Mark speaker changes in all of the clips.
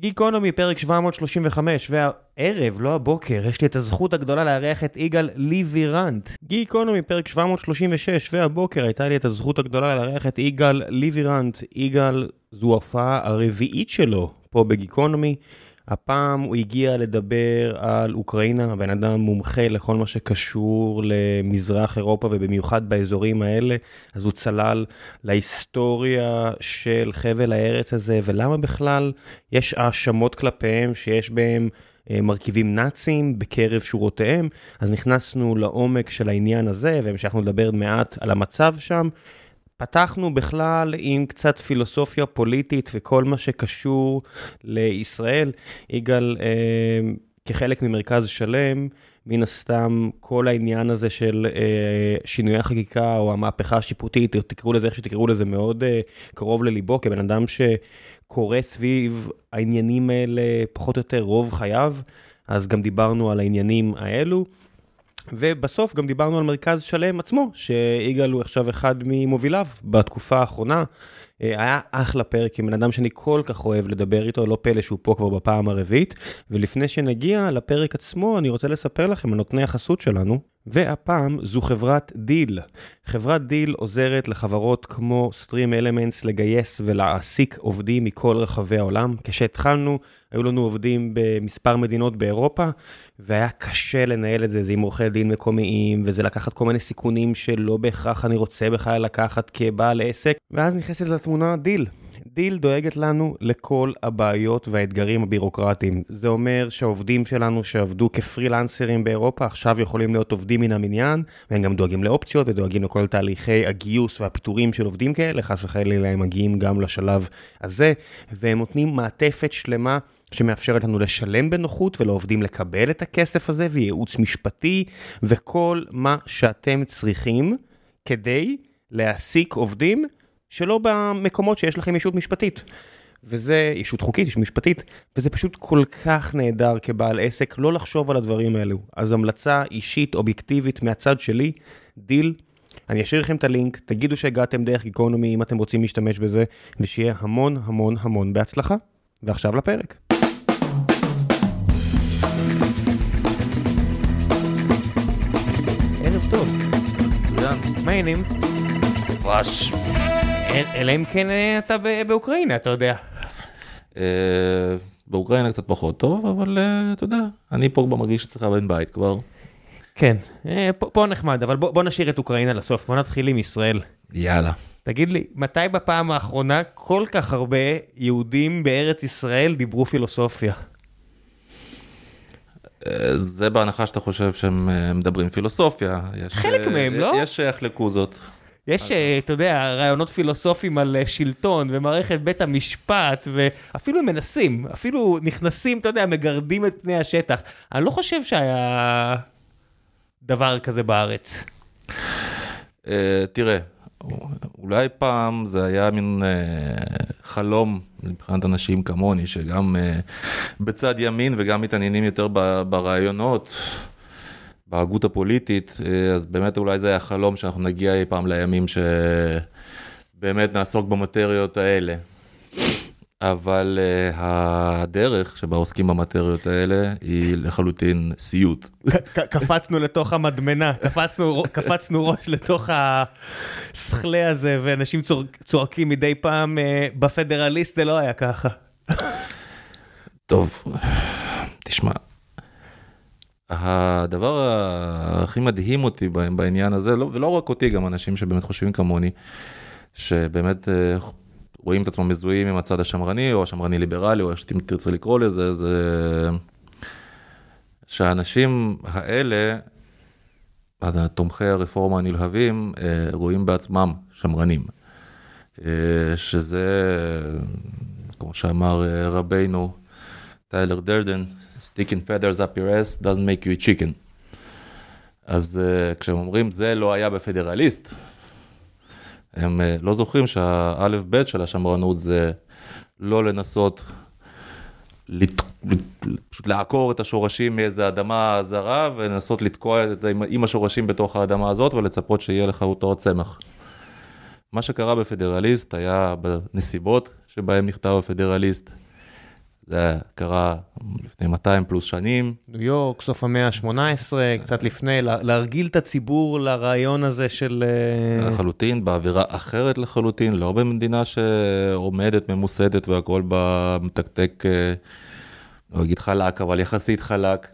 Speaker 1: גיקונומי, פרק 735, והערב, לא הבוקר, יש לי את הזכות הגדולה לארח את יגאל ליבירנט. גיקונומי, פרק 736, והבוקר הייתה לי את הזכות הגדולה לארח את יגאל ליבירנט. יגאל, זו ההופעה הרביעית שלו פה בגיקונומי. הפעם הוא הגיע לדבר על אוקראינה, הבן אדם מומחה לכל מה שקשור למזרח אירופה ובמיוחד באזורים האלה, אז הוא צלל להיסטוריה של חבל הארץ הזה ולמה בכלל יש האשמות כלפיהם שיש בהם אה, מרכיבים נאצים בקרב שורותיהם, אז נכנסנו לעומק של העניין הזה והמשכנו לדבר מעט על המצב שם. פתחנו בכלל עם קצת פילוסופיה פוליטית וכל מה שקשור לישראל. יגאל, אה, כחלק ממרכז שלם, מן הסתם כל העניין הזה של אה, שינויי החקיקה או המהפכה השיפוטית, או תקראו לזה איך שתקראו לזה, מאוד אה, קרוב לליבו, כבן אדם שקורא סביב העניינים האלה פחות או יותר רוב חייו, אז גם דיברנו על העניינים האלו. ובסוף גם דיברנו על מרכז שלם עצמו, שיגאל הוא עכשיו אחד ממוביליו בתקופה האחרונה. אה, היה אחלה פרק עם בן אדם שאני כל כך אוהב לדבר איתו, לא פלא שהוא פה כבר בפעם הרביעית. ולפני שנגיע לפרק עצמו, אני רוצה לספר לכם על נותני החסות שלנו. והפעם זו חברת דיל. חברת Deel עוזרת לחברות כמו Stream Elements לגייס ולהעסיק עובדים מכל רחבי העולם. כשהתחלנו, היו לנו עובדים במספר מדינות באירופה, והיה קשה לנהל את זה, זה עם עורכי דין מקומיים, וזה לקחת כל מיני סיכונים שלא בהכרח אני רוצה בכלל לקחת כבעל עסק, ואז נכנסת לתמונה Deel. Deel דואגת לנו לכל הבעיות והאתגרים הבירוקרטיים. זה אומר שהעובדים שלנו שעבדו כפרילנסרים באירופה עכשיו יכולים להיות עובדים מן המניין, והם גם דואגים לאופציות ודואגים לכל תהליכי הגיוס והפיטורים של עובדים כאלה, חס וחלילה הם מגיעים גם לשלב הזה, והם נותנים מעטפת שלמה. שמאפשרת לנו לשלם בנוחות ולעובדים לקבל את הכסף הזה וייעוץ משפטי וכל מה שאתם צריכים כדי להעסיק עובדים שלא במקומות שיש לכם ישות משפטית. וזה ישות חוקית, ישות משפטית, וזה פשוט כל כך נהדר כבעל עסק לא לחשוב על הדברים האלו. אז המלצה אישית, אובייקטיבית מהצד שלי, דיל. אני אשאיר לכם את הלינק, תגידו שהגעתם דרך גיקונומי אם אתם רוצים להשתמש בזה, ושיהיה המון המון המון בהצלחה. ועכשיו לפרק. העניינים?
Speaker 2: דבש.
Speaker 1: אלא אם כן אה, אתה באוקראינה, אתה יודע.
Speaker 2: אה, באוקראינה קצת פחות טוב, אבל אה, אתה יודע, אני פה כבר מרגיש שצריך לאבד בית כבר.
Speaker 1: כן, פה, פה נחמד, אבל בוא, בוא נשאיר את אוקראינה לסוף, בוא נתחיל עם ישראל.
Speaker 2: יאללה.
Speaker 1: תגיד לי, מתי בפעם האחרונה כל כך הרבה יהודים בארץ ישראל דיברו פילוסופיה?
Speaker 2: זה בהנחה שאתה חושב שהם מדברים פילוסופיה.
Speaker 1: יש, חלק מהם, לא?
Speaker 2: יש שיחלקו זאת.
Speaker 1: יש, אה, אתה יודע, רעיונות פילוסופיים על אה, שלטון ומערכת בית המשפט, ואפילו מנסים, אפילו נכנסים, אתה יודע, מגרדים את פני השטח. אני לא חושב שהיה דבר כזה בארץ.
Speaker 2: אה, תראה, אולי פעם זה היה מין חלום מבחינת אנשים כמוני, שגם בצד ימין וגם מתעניינים יותר ברעיונות. בהגות הפוליטית, אה, אז באמת אולי זה היה חלום שאנחנו נגיע אי פעם לימים שבאמת נעסוק במטריות האלה. אבל uh, הדרך שבה עוסקים במטריות האלה היא לחלוטין סיוט.
Speaker 1: קפצנו לתוך המדמנה, קפצנו, קפצנו ראש לתוך הסכלה הזה, ואנשים צור, צועקים מדי פעם, uh, בפדרליסט זה לא היה ככה.
Speaker 2: טוב, תשמע, הדבר הכי מדהים אותי בעניין הזה, לא, ולא רק אותי, גם אנשים שבאמת חושבים כמוני, שבאמת אה, רואים את עצמם מזוהים עם הצד השמרני, או השמרני ליברלי, או איך שתרצה לקרוא לזה, זה שהאנשים האלה, תומכי הרפורמה הנלהבים, אה, רואים בעצמם שמרנים. אה, שזה, כמו שאמר רבינו, טיילר דרדן, sticking feathers up your ass doesn't make you a chicken. אז כשהם אומרים זה לא היה בפדרליסט, הם uh, לא זוכרים שהאלף בית של השמרנות זה לא לנסות לת... פשוט לעקור את השורשים מאיזה אדמה זרה ולנסות לתקוע את זה עם השורשים בתוך האדמה הזאת ולצפות שיהיה לך אותו צמח. מה שקרה בפדרליסט היה בנסיבות שבהם נכתב הפדרליסט. זה קרה לפני 200 פלוס שנים.
Speaker 1: ניו יורק, סוף המאה ה-18, קצת לפני, להרגיל את הציבור לרעיון הזה של... אה,
Speaker 2: לחלוטין, באווירה אחרת לחלוטין, לא במדינה שעומדת, ממוסדת והכל במתקתק, אה, לא אגיד חלק, אבל יחסית חלק.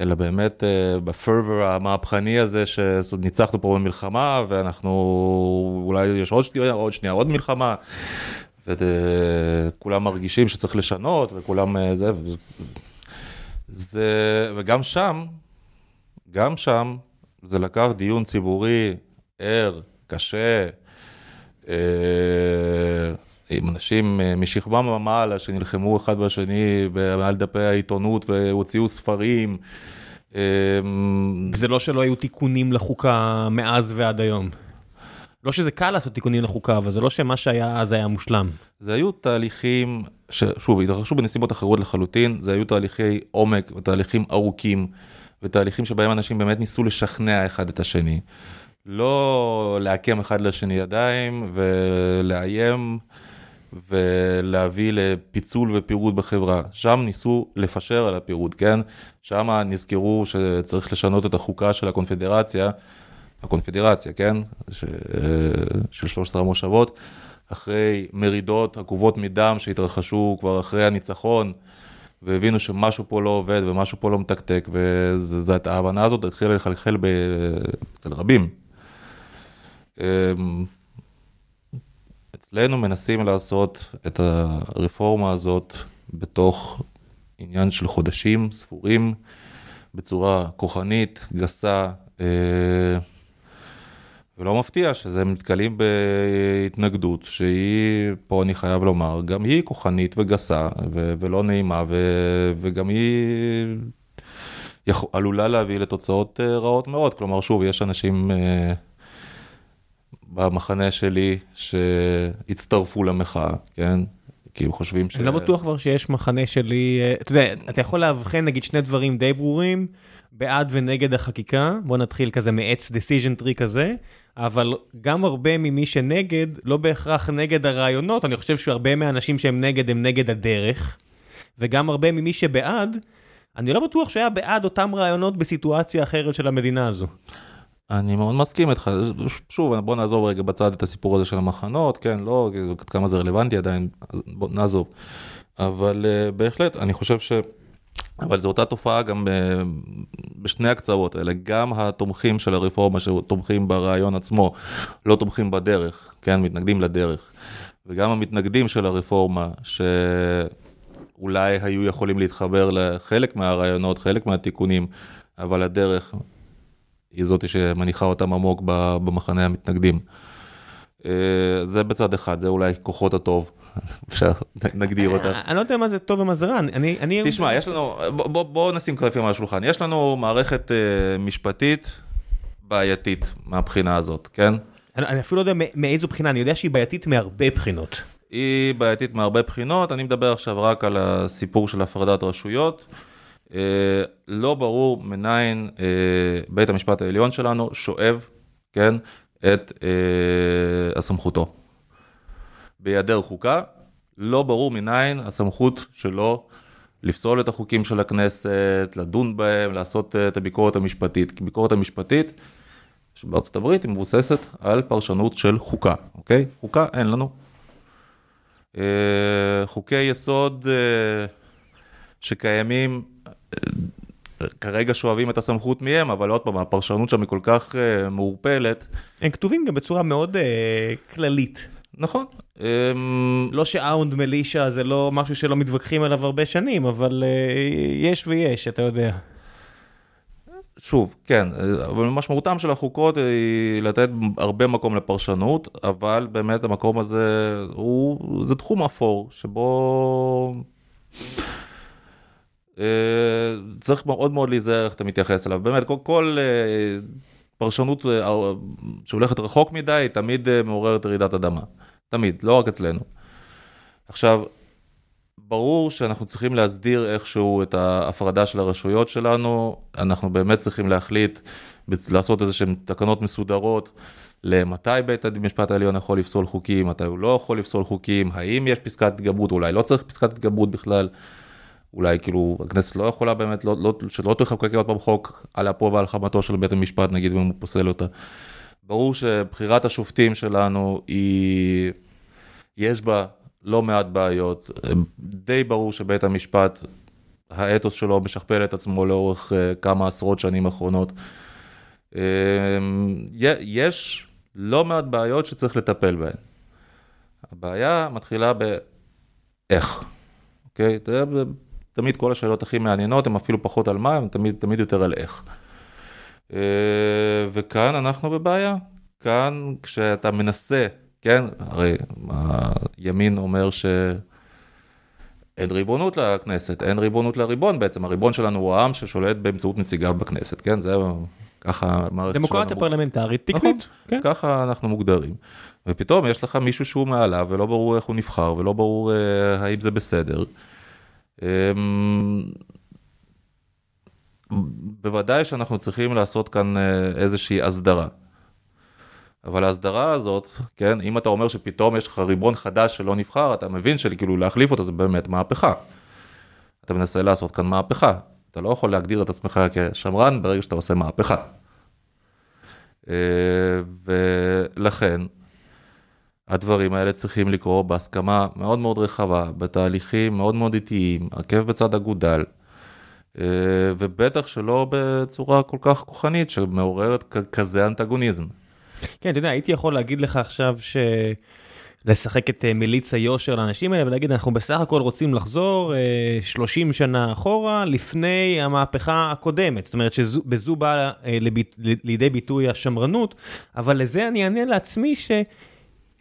Speaker 2: אלא באמת אה, בפרבר המהפכני הזה שניצחנו פה במלחמה ואנחנו אולי יש עוד שנייה, עוד שנייה, עוד מלחמה. וכולם מרגישים שצריך לשנות וכולם אה, זה, זה, וגם שם, גם שם זה לקח דיון ציבורי ער, קשה, אה, עם אנשים משכבם ומעלה שנלחמו אחד בשני מעל דפי העיתונות והוציאו ספרים.
Speaker 1: זה לא שלא היו תיקונים לחוקה מאז ועד היום. לא שזה קל לעשות תיקונים לחוקה, אבל זה לא שמה שהיה אז היה מושלם.
Speaker 2: זה היו תהליכים, ששוב, התרחשו בנסיבות אחרות לחלוטין, זה היו תהליכי עומק ותהליכים ארוכים, ותהליכים שבהם אנשים באמת ניסו לשכנע אחד את השני. לא לעקם אחד לשני ידיים ולאיים ולהביא לפיצול ופירוד בחברה. שם ניסו לפשר על הפירוד, כן? שם נזכרו שצריך לשנות את החוקה של הקונפדרציה. הקונפדרציה, כן? ש... של 13 המושבות, אחרי מרידות עקובות מדם שהתרחשו כבר אחרי הניצחון, והבינו שמשהו פה לא עובד ומשהו פה לא מתקתק, וזאת ההבנה הזאת התחילה לחלחל ב... אצל רבים. אמ, אצלנו מנסים לעשות את הרפורמה הזאת בתוך עניין של חודשים ספורים, בצורה כוחנית, גסה, אה, ולא מפתיע שזה מתקלים בהתנגדות שהיא, פה אני חייב לומר, גם היא כוחנית וגסה ו- ולא נעימה ו- וגם היא יכול, עלולה להביא לתוצאות אה, רעות מאוד. כלומר, שוב, יש אנשים uh, במחנה שלי שהצטרפו למחאה, כן? כי הם חושבים ש...
Speaker 1: אני לא בטוח כבר שיש מחנה שלי, אה, אתה יודע, אתה יכול לאבחן נגיד שני דברים די ברורים, בעד ונגד החקיקה, בוא נתחיל כזה מעץ decision tree כזה. אבל גם הרבה ממי שנגד, לא בהכרח נגד הרעיונות, אני חושב שהרבה מהאנשים שהם נגד הם נגד הדרך, וגם הרבה ממי שבעד, אני לא בטוח שהיה בעד אותם רעיונות בסיטואציה אחרת של המדינה הזו.
Speaker 2: אני מאוד מסכים איתך, שוב בוא נעזוב רגע בצד את הסיפור הזה של המחנות, כן, לא, כמה זה רלוונטי עדיין, בוא נעזוב. אבל uh, בהחלט, אני חושב ש... אבל זו אותה תופעה גם בשני הקצוות האלה, גם התומכים של הרפורמה שתומכים ברעיון עצמו, לא תומכים בדרך, כן, מתנגדים לדרך, וגם המתנגדים של הרפורמה, שאולי היו יכולים להתחבר לחלק מהרעיונות, חלק מהתיקונים, אבל הדרך היא זאת שמניחה אותם עמוק במחנה המתנגדים. אה, זה בצד אחד, זה אולי כוחות הטוב. אפשר, נגדיר אותה.
Speaker 1: אני לא יודע מה זה טוב ומה זה רע, אני...
Speaker 2: תשמע, יש לנו, בוא נשים קלפים על השולחן, יש לנו מערכת אה, משפטית בעייתית מהבחינה הזאת, כן?
Speaker 1: אני אפילו לא יודע מאיזו בחינה, אני יודע שהיא בעייתית מהרבה בחינות.
Speaker 2: היא בעייתית מהרבה בחינות, אני מדבר עכשיו רק על הסיפור של הפרדת רשויות. אה, לא ברור מניין אה, בית המשפט העליון שלנו שואב, כן, את הסמכותו. בהיעדר חוקה, לא ברור מניין הסמכות שלו לפסול את החוקים של הכנסת, לדון בהם, לעשות אה, את הביקורת המשפטית. כי ביקורת המשפטית שבארצות הברית היא מבוססת על פרשנות של חוקה, אוקיי? חוקה אין לנו. אה, חוקי יסוד אה, שקיימים כרגע שואבים את הסמכות מהם, אבל עוד פעם, הפרשנות שם היא כל כך מעורפלת.
Speaker 1: הם כתובים גם בצורה מאוד כללית.
Speaker 2: נכון.
Speaker 1: אמ, לא שאאונד מלישה זה לא משהו שלא מתווכחים עליו הרבה שנים, אבל אה, יש ויש, אתה יודע.
Speaker 2: שוב, כן, אבל משמעותם של החוקות היא לתת הרבה מקום לפרשנות, אבל באמת המקום הזה הוא, זה תחום אפור, שבו אה, צריך מאוד מאוד להיזהר איך אתה מתייחס אליו. באמת, כל, כל אה, פרשנות שהולכת רחוק מדי, תמיד מעוררת רעידת אדמה. תמיד, לא רק אצלנו. עכשיו, ברור שאנחנו צריכים להסדיר איכשהו את ההפרדה של הרשויות שלנו, אנחנו באמת צריכים להחליט, לעשות איזה שהן תקנות מסודרות למתי בית המשפט העליון יכול לפסול חוקים, מתי הוא לא יכול לפסול חוקים, האם יש פסקת התגברות, אולי לא צריך פסקת התגברות בכלל. אולי כאילו הכנסת לא יכולה באמת, לא, לא, שלא תחוקק עוד פעם חוק על אפו ועל חמתו של בית המשפט, נגיד אם הוא פוסל אותה. ברור שבחירת השופטים שלנו היא, יש בה לא מעט בעיות. די ברור שבית המשפט, האתוס שלו משכפל את עצמו לאורך uh, כמה עשרות שנים אחרונות. Uh, יש לא מעט בעיות שצריך לטפל בהן. הבעיה מתחילה באיך, אוקיי? תמיד כל השאלות הכי מעניינות הן אפילו פחות על מה, הן תמיד, תמיד יותר על איך. אה, וכאן אנחנו בבעיה. כאן כשאתה מנסה, כן, הרי הימין אומר שאין ריבונות לכנסת, אין ריבונות לריבון בעצם, הריבון שלנו הוא העם ששולט באמצעות נציגיו בכנסת, כן, זה ככה
Speaker 1: המערכת שלנו. דמוקרטיה פרלמנטרית תקנית. נכון,
Speaker 2: כן. ככה אנחנו מוגדרים. ופתאום יש לך מישהו שהוא מעליו ולא ברור איך הוא נבחר ולא ברור אה, האם זה בסדר. אמ, בוודאי שאנחנו צריכים לעשות כאן אה, איזושהי הסדרה. אבל ההסדרה הזאת, כן, אם אתה אומר שפתאום יש לך ריבון חדש שלא נבחר, אתה מבין שכאילו להחליף אותו זה באמת מהפכה. אתה מנסה לעשות כאן מהפכה. אתה לא יכול להגדיר את עצמך כשמרן ברגע שאתה עושה מהפכה. אה, ולכן, הדברים האלה צריכים לקרות בהסכמה מאוד מאוד רחבה, בתהליכים מאוד מאוד איטיים, עקב בצד אגודל, ובטח שלא בצורה כל כך כוחנית שמעוררת כזה אנטגוניזם.
Speaker 1: כן, אתה יודע, הייתי יכול להגיד לך עכשיו ש... לשחק את אה, מליץ היושר לאנשים האלה ולהגיד אנחנו בסך הכל רוצים לחזור 30 שנה אחורה לפני המהפכה הקודמת, זאת אומרת שבזו באה לידי ביטוי השמרנות, אבל לזה אני אענה לעצמי ש...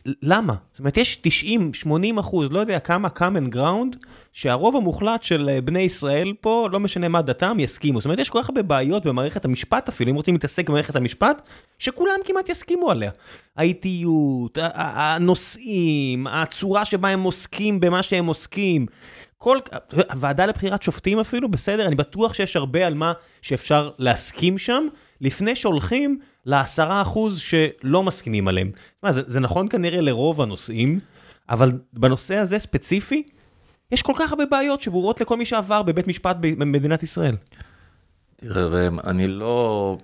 Speaker 1: למה? זאת אומרת, יש 90, 80 אחוז, לא יודע כמה common ground, שהרוב המוחלט של אה, בני ישראל פה, לא משנה מה דתם, יסכימו. זאת אומרת, יש כל כך הרבה בעיות במערכת המשפט אפילו, אם רוצים להתעסק במערכת המשפט, שכולם כמעט יסכימו עליה. האיטיות, הנושאים, הצורה שבה הם עוסקים במה שהם עוסקים. כל, הוועדה לבחירת שופטים אפילו, בסדר, אני בטוח שיש הרבה על מה שאפשר להסכים שם, לפני שהולכים לעשרה אחוז שלא מסכימים עליהם. מה, זה, זה נכון כנראה לרוב הנושאים, אבל בנושא הזה ספציפי, יש כל כך הרבה בעיות שברורות לכל מי שעבר בבית משפט במדינת ישראל.
Speaker 2: תראה ראם, אני לא...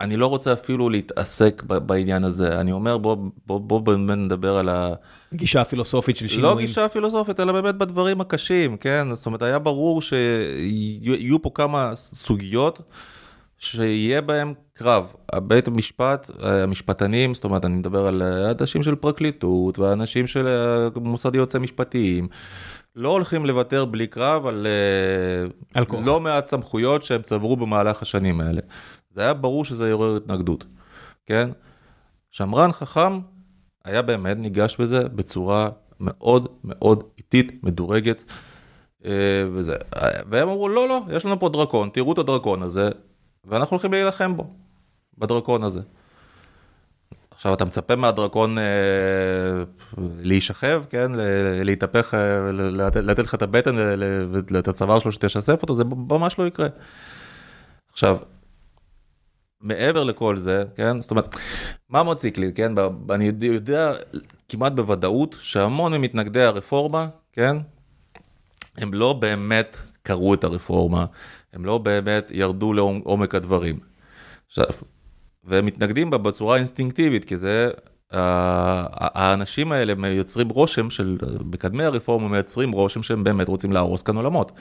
Speaker 2: אני לא רוצה אפילו להתעסק בעניין הזה, אני אומר בוא, בוא, בוא באמת נדבר על ה...
Speaker 1: גישה פילוסופית של שינויים.
Speaker 2: לא גישה פילוסופית, אלא באמת בדברים הקשים, כן? זאת אומרת, היה ברור שיהיו פה כמה סוגיות שיהיה בהם קרב. בית המשפט, המשפטנים, זאת אומרת, אני מדבר על אנשים של פרקליטות ואנשים של מוסד יועצי משפטיים, לא הולכים לוותר בלי קרב על, על לא מעט סמכויות שהם צברו במהלך השנים האלה. זה היה ברור שזה יעורר התנגדות, כן? שמרן חכם היה באמת ניגש בזה בצורה מאוד מאוד איטית, מדורגת. אה, וזה, והם אמרו לא לא יש לנו פה דרקון תראו את הדרקון הזה ואנחנו הולכים להילחם בו, בדרקון הזה. עכשיו אתה מצפה מהדרקון אה, להישכב, כן, להתהפך, אה, לתת לך את הבטן, ואת הצוואר שלו שתשסף אותו, זה ממש לא יקרה. עכשיו, מעבר לכל זה, כן, זאת אומרת, מה מציק לי, כן, אני יודע כמעט בוודאות שהמון ממתנגדי הרפורמה, כן, הם לא באמת קראו את הרפורמה, הם לא באמת ירדו לעומק הדברים. עכשיו, והם מתנגדים בה בצורה אינסטינקטיבית, כי זה, האנשים האלה מייצרים רושם של, מקדמי הרפורמה מייצרים רושם שהם באמת רוצים להרוס כאן עולמות,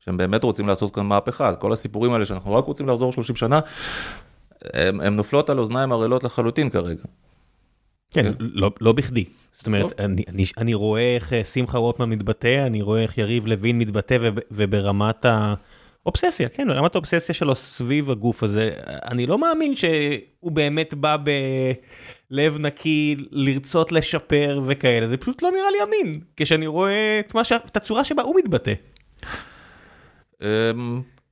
Speaker 2: שהם באמת רוצים לעשות כאן מהפכה, אז כל הסיפורים האלה שאנחנו רק רוצים לחזור 30 שנה, הם, הם נופלות על אוזניים ערלות לחלוטין כרגע.
Speaker 1: כן, כן? לא, לא בכדי. זאת אומרת, לא. אני, אני, אני רואה איך אה, שמחה רוטמן מתבטא, אני רואה איך יריב לוין מתבטא, וברמת ה... אובססיה, כן, רמת האובססיה שלו סביב הגוף הזה. אני לא מאמין שהוא באמת בא בלב נקי לרצות לשפר וכאלה, זה פשוט לא נראה לי אמין, כשאני רואה את, ש... את הצורה שבה הוא מתבטא.
Speaker 2: אמ,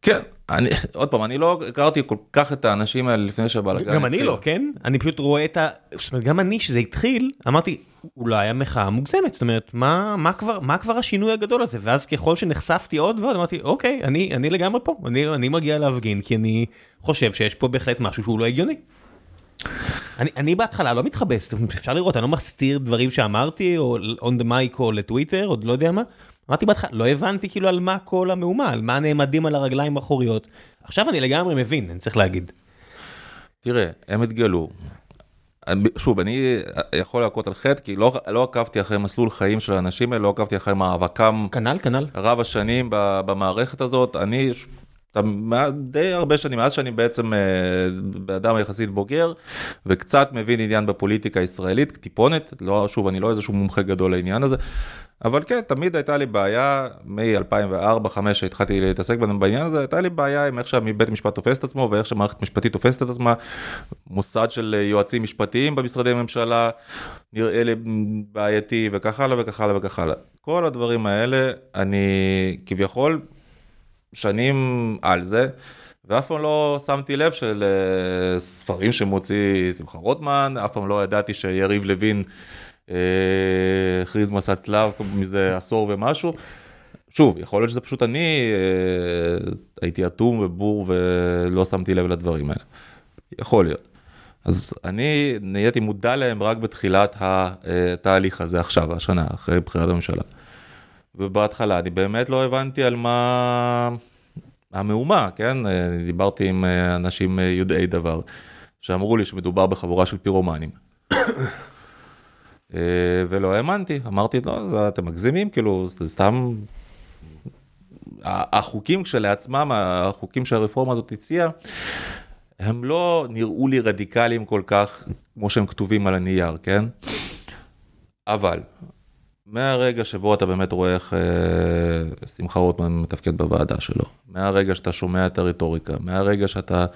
Speaker 2: כן, אני, עוד פעם, אני לא הכרתי כל כך את האנשים האלה לפני שהבלאגן
Speaker 1: התחיל. גם אני לא, כן? אני פשוט רואה את ה... זאת אומרת, גם אני, שזה התחיל, אמרתי, אולי המחאה מוגזמת, זאת אומרת, מה, מה, כבר, מה כבר השינוי הגדול הזה? ואז ככל שנחשפתי עוד ועוד, אמרתי, אוקיי, אני, אני לגמרי פה, אני, אני מגיע להפגין, כי אני חושב שיש פה בהחלט משהו שהוא לא הגיוני. אני, אני בהתחלה לא מתחבס, אפשר לראות, אני לא מסתיר דברים שאמרתי, או on the mic או לטוויטר, עוד לא יודע מה. אמרתי בהתחלה, לא הבנתי כאילו על מה כל המהומה, על מה נעמדים על הרגליים האחוריות. עכשיו אני לגמרי מבין, אני צריך להגיד.
Speaker 2: תראה, הם התגלו. שוב, אני יכול להכות על חטא, כי לא, לא עקבתי אחרי מסלול חיים של האנשים האלה, לא עקבתי אחרי מאבקם
Speaker 1: כנ"ל, כנ"ל.
Speaker 2: רב השנים במערכת הזאת. אני די הרבה שנים, מאז שאני בעצם אה, אדם יחסית בוגר, וקצת מבין עניין בפוליטיקה הישראלית, טיפונת, לא, שוב, אני לא איזשהו מומחה גדול לעניין הזה, אבל כן, תמיד הייתה לי בעיה, מ-2004-2005 שהתחלתי להתעסק בעניין הזה, הייתה לי בעיה עם איך שבית משפט תופס את עצמו ואיך שמערכת משפטית תופסת את עצמה, מוסד של יועצים משפטיים במשרדי ממשלה, נראה לי בעייתי וכך הלאה וכך הלאה וכך הלאה. כל הדברים האלה, אני כביכול שנים על זה, ואף פעם לא שמתי לב של אה, ספרים שמוציא שמחה רוטמן, אף פעם לא ידעתי שיריב לוין הכריז מסע צלב מזה עשור ומשהו. שוב, יכול להיות שזה פשוט אני אה, הייתי אטום ובור ולא שמתי לב לדברים האלה. יכול להיות. אז אני נהייתי מודע להם רק בתחילת התהליך הזה עכשיו, השנה, אחרי בחירת הממשלה. ובהתחלה אני באמת לא הבנתי על מה המהומה, כן? דיברתי עם אנשים יודעי דבר, שאמרו לי שמדובר בחבורה של פירומנים. ולא האמנתי, אמרתי, לא, אתם מגזימים, כאילו, זה סתם... החוקים כשלעצמם, החוקים שהרפורמה הזאת הציעה, הם לא נראו לי רדיקליים כל כך, כמו שהם כתובים על הנייר, כן? אבל, מהרגע שבו אתה באמת רואה איך אה, שמחה רוטמן מתפקד בוועדה שלו, מהרגע שאתה שומע את הרטוריקה, מהרגע שאתה אה,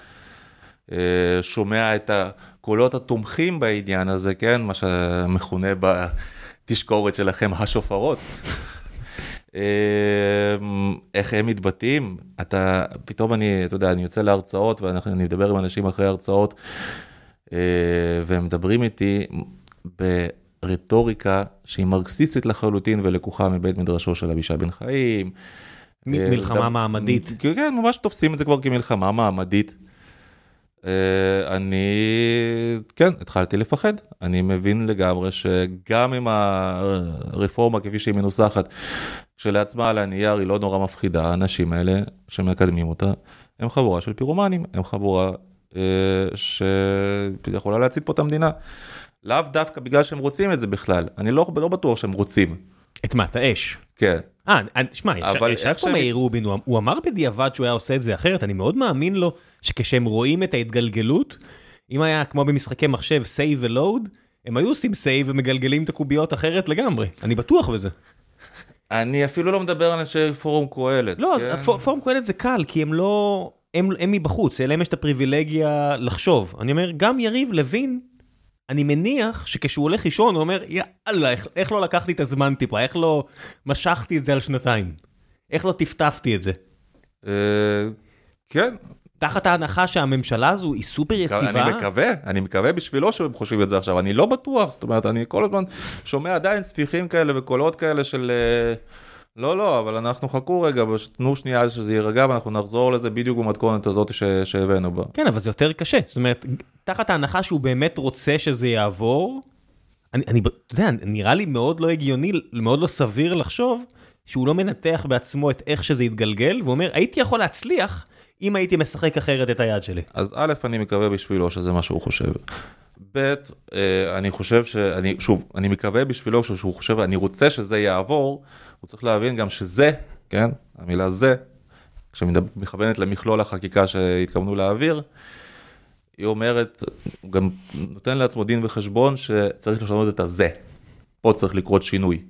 Speaker 2: שומע את הקולות התומכים בעניין הזה, כן? מה שמכונה בתשקורת שלכם השופרות. איך הם מתבטאים, אתה, פתאום אני, אתה יודע, אני יוצא להרצאות ואני מדבר עם אנשים אחרי הרצאות, והם מדברים איתי ברטוריקה שהיא מרקסיסטית לחלוטין ולקוחה מבית מדרשו של אבישי בן חיים.
Speaker 1: מלחמה מעמדית.
Speaker 2: כן, ממש תופסים את זה כבר כמלחמה מעמדית. אני, כן, התחלתי לפחד. אני מבין לגמרי שגם עם הרפורמה כפי שהיא מנוסחת, כשלעצמה על הנייר היא לא נורא מפחידה, האנשים האלה שמקדמים אותה, הם חבורה של פירומנים, הם חבורה אה, שיכולה להצית פה את המדינה. לאו דווקא בגלל שהם רוצים את זה בכלל, אני לא, לא בטוח שהם רוצים.
Speaker 1: את מה, את האש?
Speaker 2: כן.
Speaker 1: אה, שמע, ישב פה מאיר רובין, הוא אמר בדיעבד שהוא היה עושה את זה אחרת, אני מאוד מאמין לו שכשהם רואים את ההתגלגלות, אם היה כמו במשחקי מחשב save ולואוד, הם היו עושים save ומגלגלים את הקוביות אחרת לגמרי, אני בטוח בזה.
Speaker 2: אני אפילו לא מדבר על אנשי פורום קהלת.
Speaker 1: לא, כן? פורום קהלת זה קל, כי הם לא, הם, הם מבחוץ, להם יש את הפריבילגיה לחשוב. אני אומר, גם יריב לוין, אני מניח שכשהוא הולך לישון הוא אומר, יאללה, איך, איך לא לקחתי את הזמן טיפה, איך לא משכתי את זה על שנתיים, איך לא טפטפתי את זה.
Speaker 2: כן.
Speaker 1: תחת ההנחה שהממשלה הזו היא סופר יציבה.
Speaker 2: אני מקווה, אני מקווה בשבילו שהם חושבים את זה עכשיו, אני לא בטוח, זאת אומרת, אני כל הזמן שומע עדיין ספיחים כאלה וקולות כאלה של... לא, לא, אבל אנחנו חכו רגע, תנו שנייה שזה יירגע ואנחנו נחזור לזה בדיוק במתכונת הזאת שהבאנו בה.
Speaker 1: כן, אבל זה יותר קשה, זאת אומרת, תחת ההנחה שהוא באמת רוצה שזה יעבור, אני, אני, אתה יודע, נראה לי מאוד לא הגיוני, מאוד לא סביר לחשוב שהוא לא מנתח בעצמו את איך שזה יתגלגל, והוא אומר, הייתי יכול להצליח אם הייתי משחק אחרת את היד שלי.
Speaker 2: אז א', אני מקווה בשבילו שזה מה שהוא חושב. ב', אני חושב שאני, שוב, אני מקווה בשבילו שהוא חושב, אני רוצה שזה יעבור, הוא צריך להבין גם שזה, כן, המילה זה, כשמכוונת למכלול החקיקה שהתכוונו להעביר, היא אומרת, הוא גם נותן לעצמו דין וחשבון שצריך לשנות את הזה. פה צריך לקרות שינוי.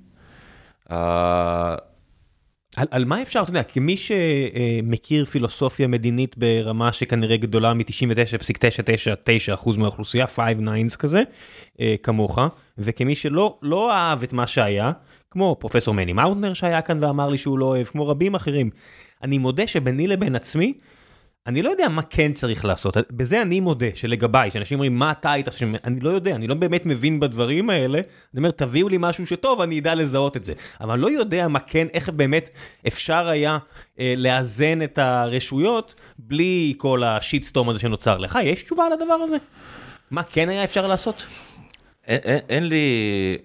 Speaker 1: על, על מה אפשר, אתה יודע, כמי שמכיר פילוסופיה מדינית ברמה שכנראה גדולה מ-99.999% מהאוכלוסייה, 5-9's כזה, כמוך, וכמי שלא לא אהב את מה שהיה, כמו פרופסור מני מאוטנר שהיה כאן ואמר לי שהוא לא אוהב, כמו רבים אחרים, אני מודה שביני לבין עצמי, אני לא יודע מה כן צריך לעשות, בזה אני מודה, שלגביי, שאנשים אומרים מה אתה היית, אני לא יודע, אני לא באמת מבין בדברים האלה, אני אומר תביאו לי משהו שטוב, אני אדע לזהות את זה, אבל אני לא יודע מה כן, איך באמת אפשר היה אה, לאזן את הרשויות, בלי כל השיטסטורם הזה שנוצר לך, יש תשובה על הדבר הזה? מה כן היה אפשר לעשות?
Speaker 2: אין, אין, לי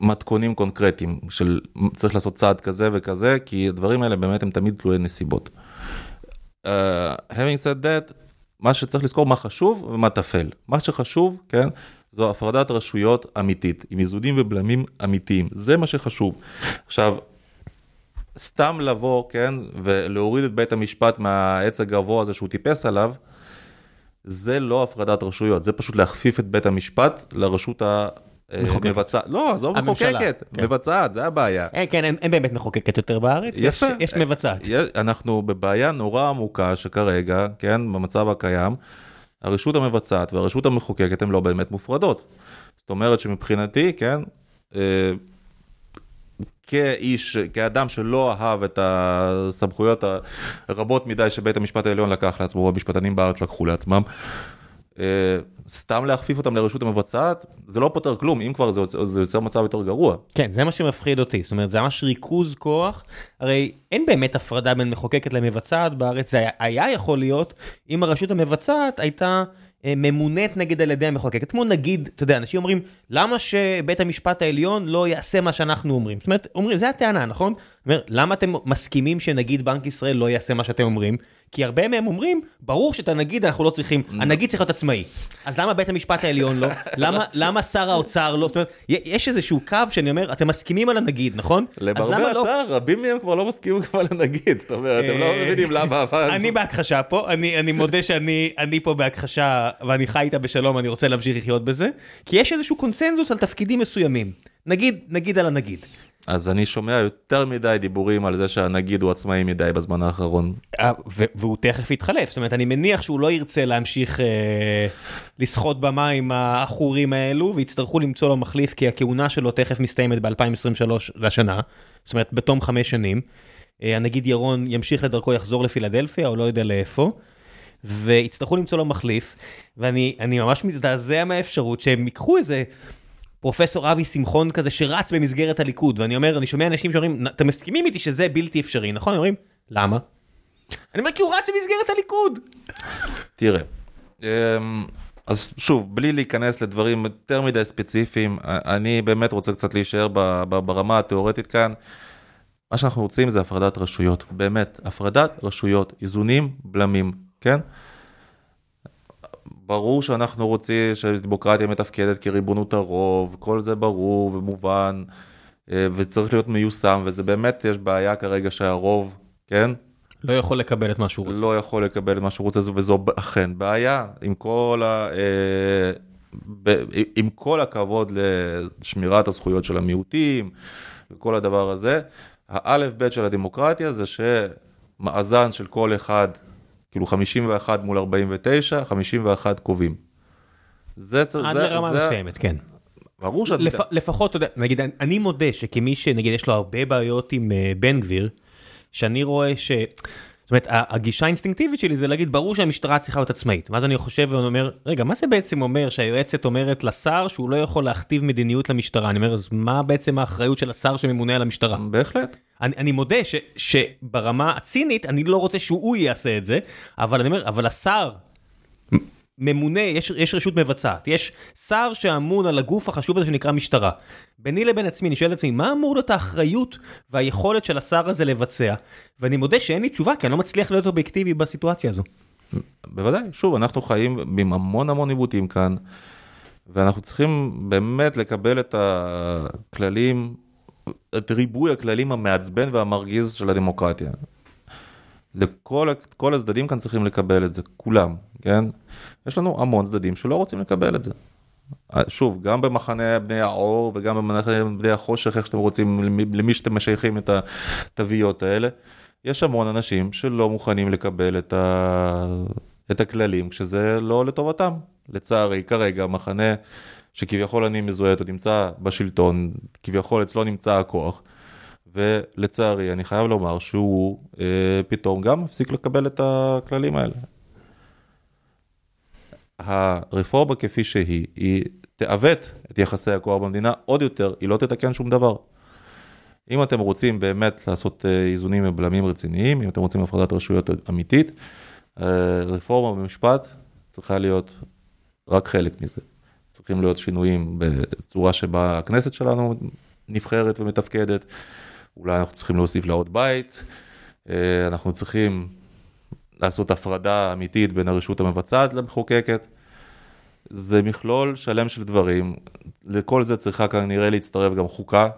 Speaker 2: מתכונים קונקרטיים של צריך לעשות צעד כזה וכזה, כי הדברים האלה באמת הם תמיד תלויי נסיבות. Uh, having said that, מה שצריך לזכור מה חשוב ומה טפל. מה שחשוב, כן, זו הפרדת רשויות אמיתית, עם איזונים ובלמים אמיתיים, זה מה שחשוב. עכשיו, סתם לבוא, כן, ולהוריד את בית המשפט מהעץ הגבוה הזה שהוא טיפס עליו, זה לא הפרדת רשויות, זה פשוט להכפיף את בית המשפט לרשות המבצעת. לא, עזוב מחוקקת, כן. מבצעת, זה הבעיה.
Speaker 1: אין, כן, אין, אין באמת מחוקקת יותר בארץ, יפה. יש, יש מבצעת.
Speaker 2: אנחנו בבעיה נורא עמוקה שכרגע, כן, במצב הקיים, הרשות המבצעת והרשות המחוקקת הן לא באמת מופרדות. זאת אומרת שמבחינתי, כן, אה, כאיש, כאדם שלא אהב את הסמכויות הרבות מדי שבית המשפט העליון לקח לעצמו, המשפטנים בארץ לקחו לעצמם. אה, סתם להכפיף אותם לרשות המבצעת, זה לא פותר כלום, אם כבר זה יוצר, זה יוצר מצב יותר גרוע.
Speaker 1: כן, זה מה שמפחיד אותי, זאת אומרת, זה ממש ריכוז כוח, הרי אין באמת הפרדה בין מחוקקת למבצעת בארץ, זה היה, היה יכול להיות אם הרשות המבצעת הייתה... אה, ממונית נגד על ידי המחוקקת, כמו נגיד, אתה יודע, אנשים אומרים, למה שבית המשפט העליון לא יעשה מה שאנחנו אומרים? זאת אומרת, אומרים, זה הטענה, נכון? אומר, למה אתם מסכימים שנגיד בנק ישראל לא יעשה מה שאתם אומרים? כי הרבה מהם אומרים, ברור שאת הנגיד אנחנו לא צריכים, הנגיד צריך להיות עצמאי. אז למה בית המשפט העליון לא? למה, למה שר האוצר לא? זאת אומרת, יש איזשהו קו שאני אומר, אתם מסכימים על הנגיד, נכון?
Speaker 2: למרבה
Speaker 1: לא-
Speaker 2: הצער, לא... רבים מהם כבר לא מסכימים כבר על הנגיד, זאת אומרת, הם לא אה, מבינים למה...
Speaker 1: אני בהכחשה פה, אני, אני מודה שאני פה בהכחשה, ואני חי איתה בשלום, אני רוצה להמשיך לחיות בזה, כי יש איזשהו קונצנזוס על תפקידים מסוימים. נגיד, נגיד על הנגיד.
Speaker 2: אז אני שומע יותר מדי דיבורים על זה שהנגיד הוא עצמאי מדי בזמן האחרון.
Speaker 1: אה, והוא תכף יתחלף, זאת אומרת, אני מניח שהוא לא ירצה להמשיך אה, לשחות במים העכורים האלו, ויצטרכו למצוא לו מחליף, כי הכהונה שלו תכף מסתיימת ב-2023 לשנה, זאת אומרת, בתום חמש שנים. אה, הנגיד ירון ימשיך לדרכו, יחזור לפילדלפיה, או לא יודע לאיפה. ויצטרכו למצוא לו מחליף, ואני ממש מזדעזע מהאפשרות שהם ייקחו איזה פרופסור אבי שמחון כזה שרץ במסגרת הליכוד, ואני אומר, אני שומע אנשים שאומרים, אתם מסכימים איתי שזה בלתי אפשרי, נכון? אומרים, למה? אני אומר, כי הוא רץ במסגרת הליכוד.
Speaker 2: תראה, אמ, אז שוב, בלי להיכנס לדברים יותר מדי ספציפיים, אני באמת רוצה קצת להישאר ברמה התיאורטית כאן. מה שאנחנו רוצים זה הפרדת רשויות, באמת, הפרדת רשויות, איזונים, בלמים, כן? ברור שאנחנו רוצים שדמוקרטיה מתפקדת כריבונות הרוב, כל זה ברור ומובן, אה, וצריך להיות מיושם, וזה באמת, יש בעיה כרגע שהרוב, כן?
Speaker 1: לא יכול לקבל את מה שהוא רוצה.
Speaker 2: לא יכול לקבל את מה שהוא רוצה, וזו אכן בעיה, עם כל, ה, אה, ב, עם כל הכבוד לשמירת הזכויות של המיעוטים, וכל הדבר הזה. האלף בית של הדמוקרטיה זה שמאזן של כל אחד כאילו 51 מול 49, 51 קובעים.
Speaker 1: זה צריך, עד לרמה מסוימת, כן.
Speaker 2: ברור שאת...
Speaker 1: לפ, לפחות, אתה יודע, נגיד, אני מודה שכמי שנגיד יש לו הרבה בעיות עם uh, בן גביר, שאני רואה ש... זאת אומרת, הגישה האינסטינקטיבית שלי זה להגיד, ברור שהמשטרה צריכה להיות עצמאית. ואז אני חושב ואני אומר, רגע, מה זה בעצם אומר שהיועצת אומרת לשר שהוא לא יכול להכתיב מדיניות למשטרה? אני אומר, אז מה בעצם האחריות של השר שממונה על המשטרה?
Speaker 2: בהחלט.
Speaker 1: אני, אני מודה ש, שברמה הצינית, אני לא רוצה שהוא יעשה את זה, אבל אני אומר, אבל השר ממונה, יש, יש רשות מבצעת, יש שר שאמון על הגוף החשוב הזה שנקרא משטרה. ביני לבין עצמי, אני שואל את עצמי, מה אמור להיות האחריות והיכולת של השר הזה לבצע? ואני מודה שאין לי תשובה, כי אני לא מצליח להיות אובייקטיבי בסיטואציה הזו.
Speaker 2: בוודאי, שוב, אנחנו חיים עם המון המון עיוותים כאן, ואנחנו צריכים באמת לקבל את הכללים, את ריבוי הכללים המעצבן והמרגיז של הדמוקרטיה. לכל הצדדים כאן צריכים לקבל את זה, כולם, כן? יש לנו המון צדדים שלא רוצים לקבל את זה. שוב, גם במחנה בני האור וגם במחנה בני החושך, איך שאתם רוצים, למי שאתם משייכים את התוויות האלה, יש המון אנשים שלא מוכנים לקבל את, ה... את הכללים כשזה לא לטובתם. לצערי, כרגע המחנה שכביכול אני מזוהה איתו נמצא בשלטון, כביכול אצלו נמצא הכוח, ולצערי אני חייב לומר שהוא אה, פתאום גם הפסיק לקבל את הכללים האלה. הרפורמה כפי שהיא, היא תעוות את יחסי הכוח במדינה עוד יותר, היא לא תתקן שום דבר. אם אתם רוצים באמת לעשות אה, איזונים ובלמים רציניים, אם אתם רוצים הפרדת רשויות אמיתית, אה, רפורמה במשפט צריכה להיות רק חלק מזה. צריכים להיות שינויים בצורה שבה הכנסת שלנו נבחרת ומתפקדת, אולי אנחנו צריכים להוסיף לה עוד בית, אה, אנחנו צריכים לעשות הפרדה אמיתית בין הרשות המבצעת למחוקקת. זה מכלול שלם של דברים, לכל זה צריכה כנראה להצטרף גם חוקה.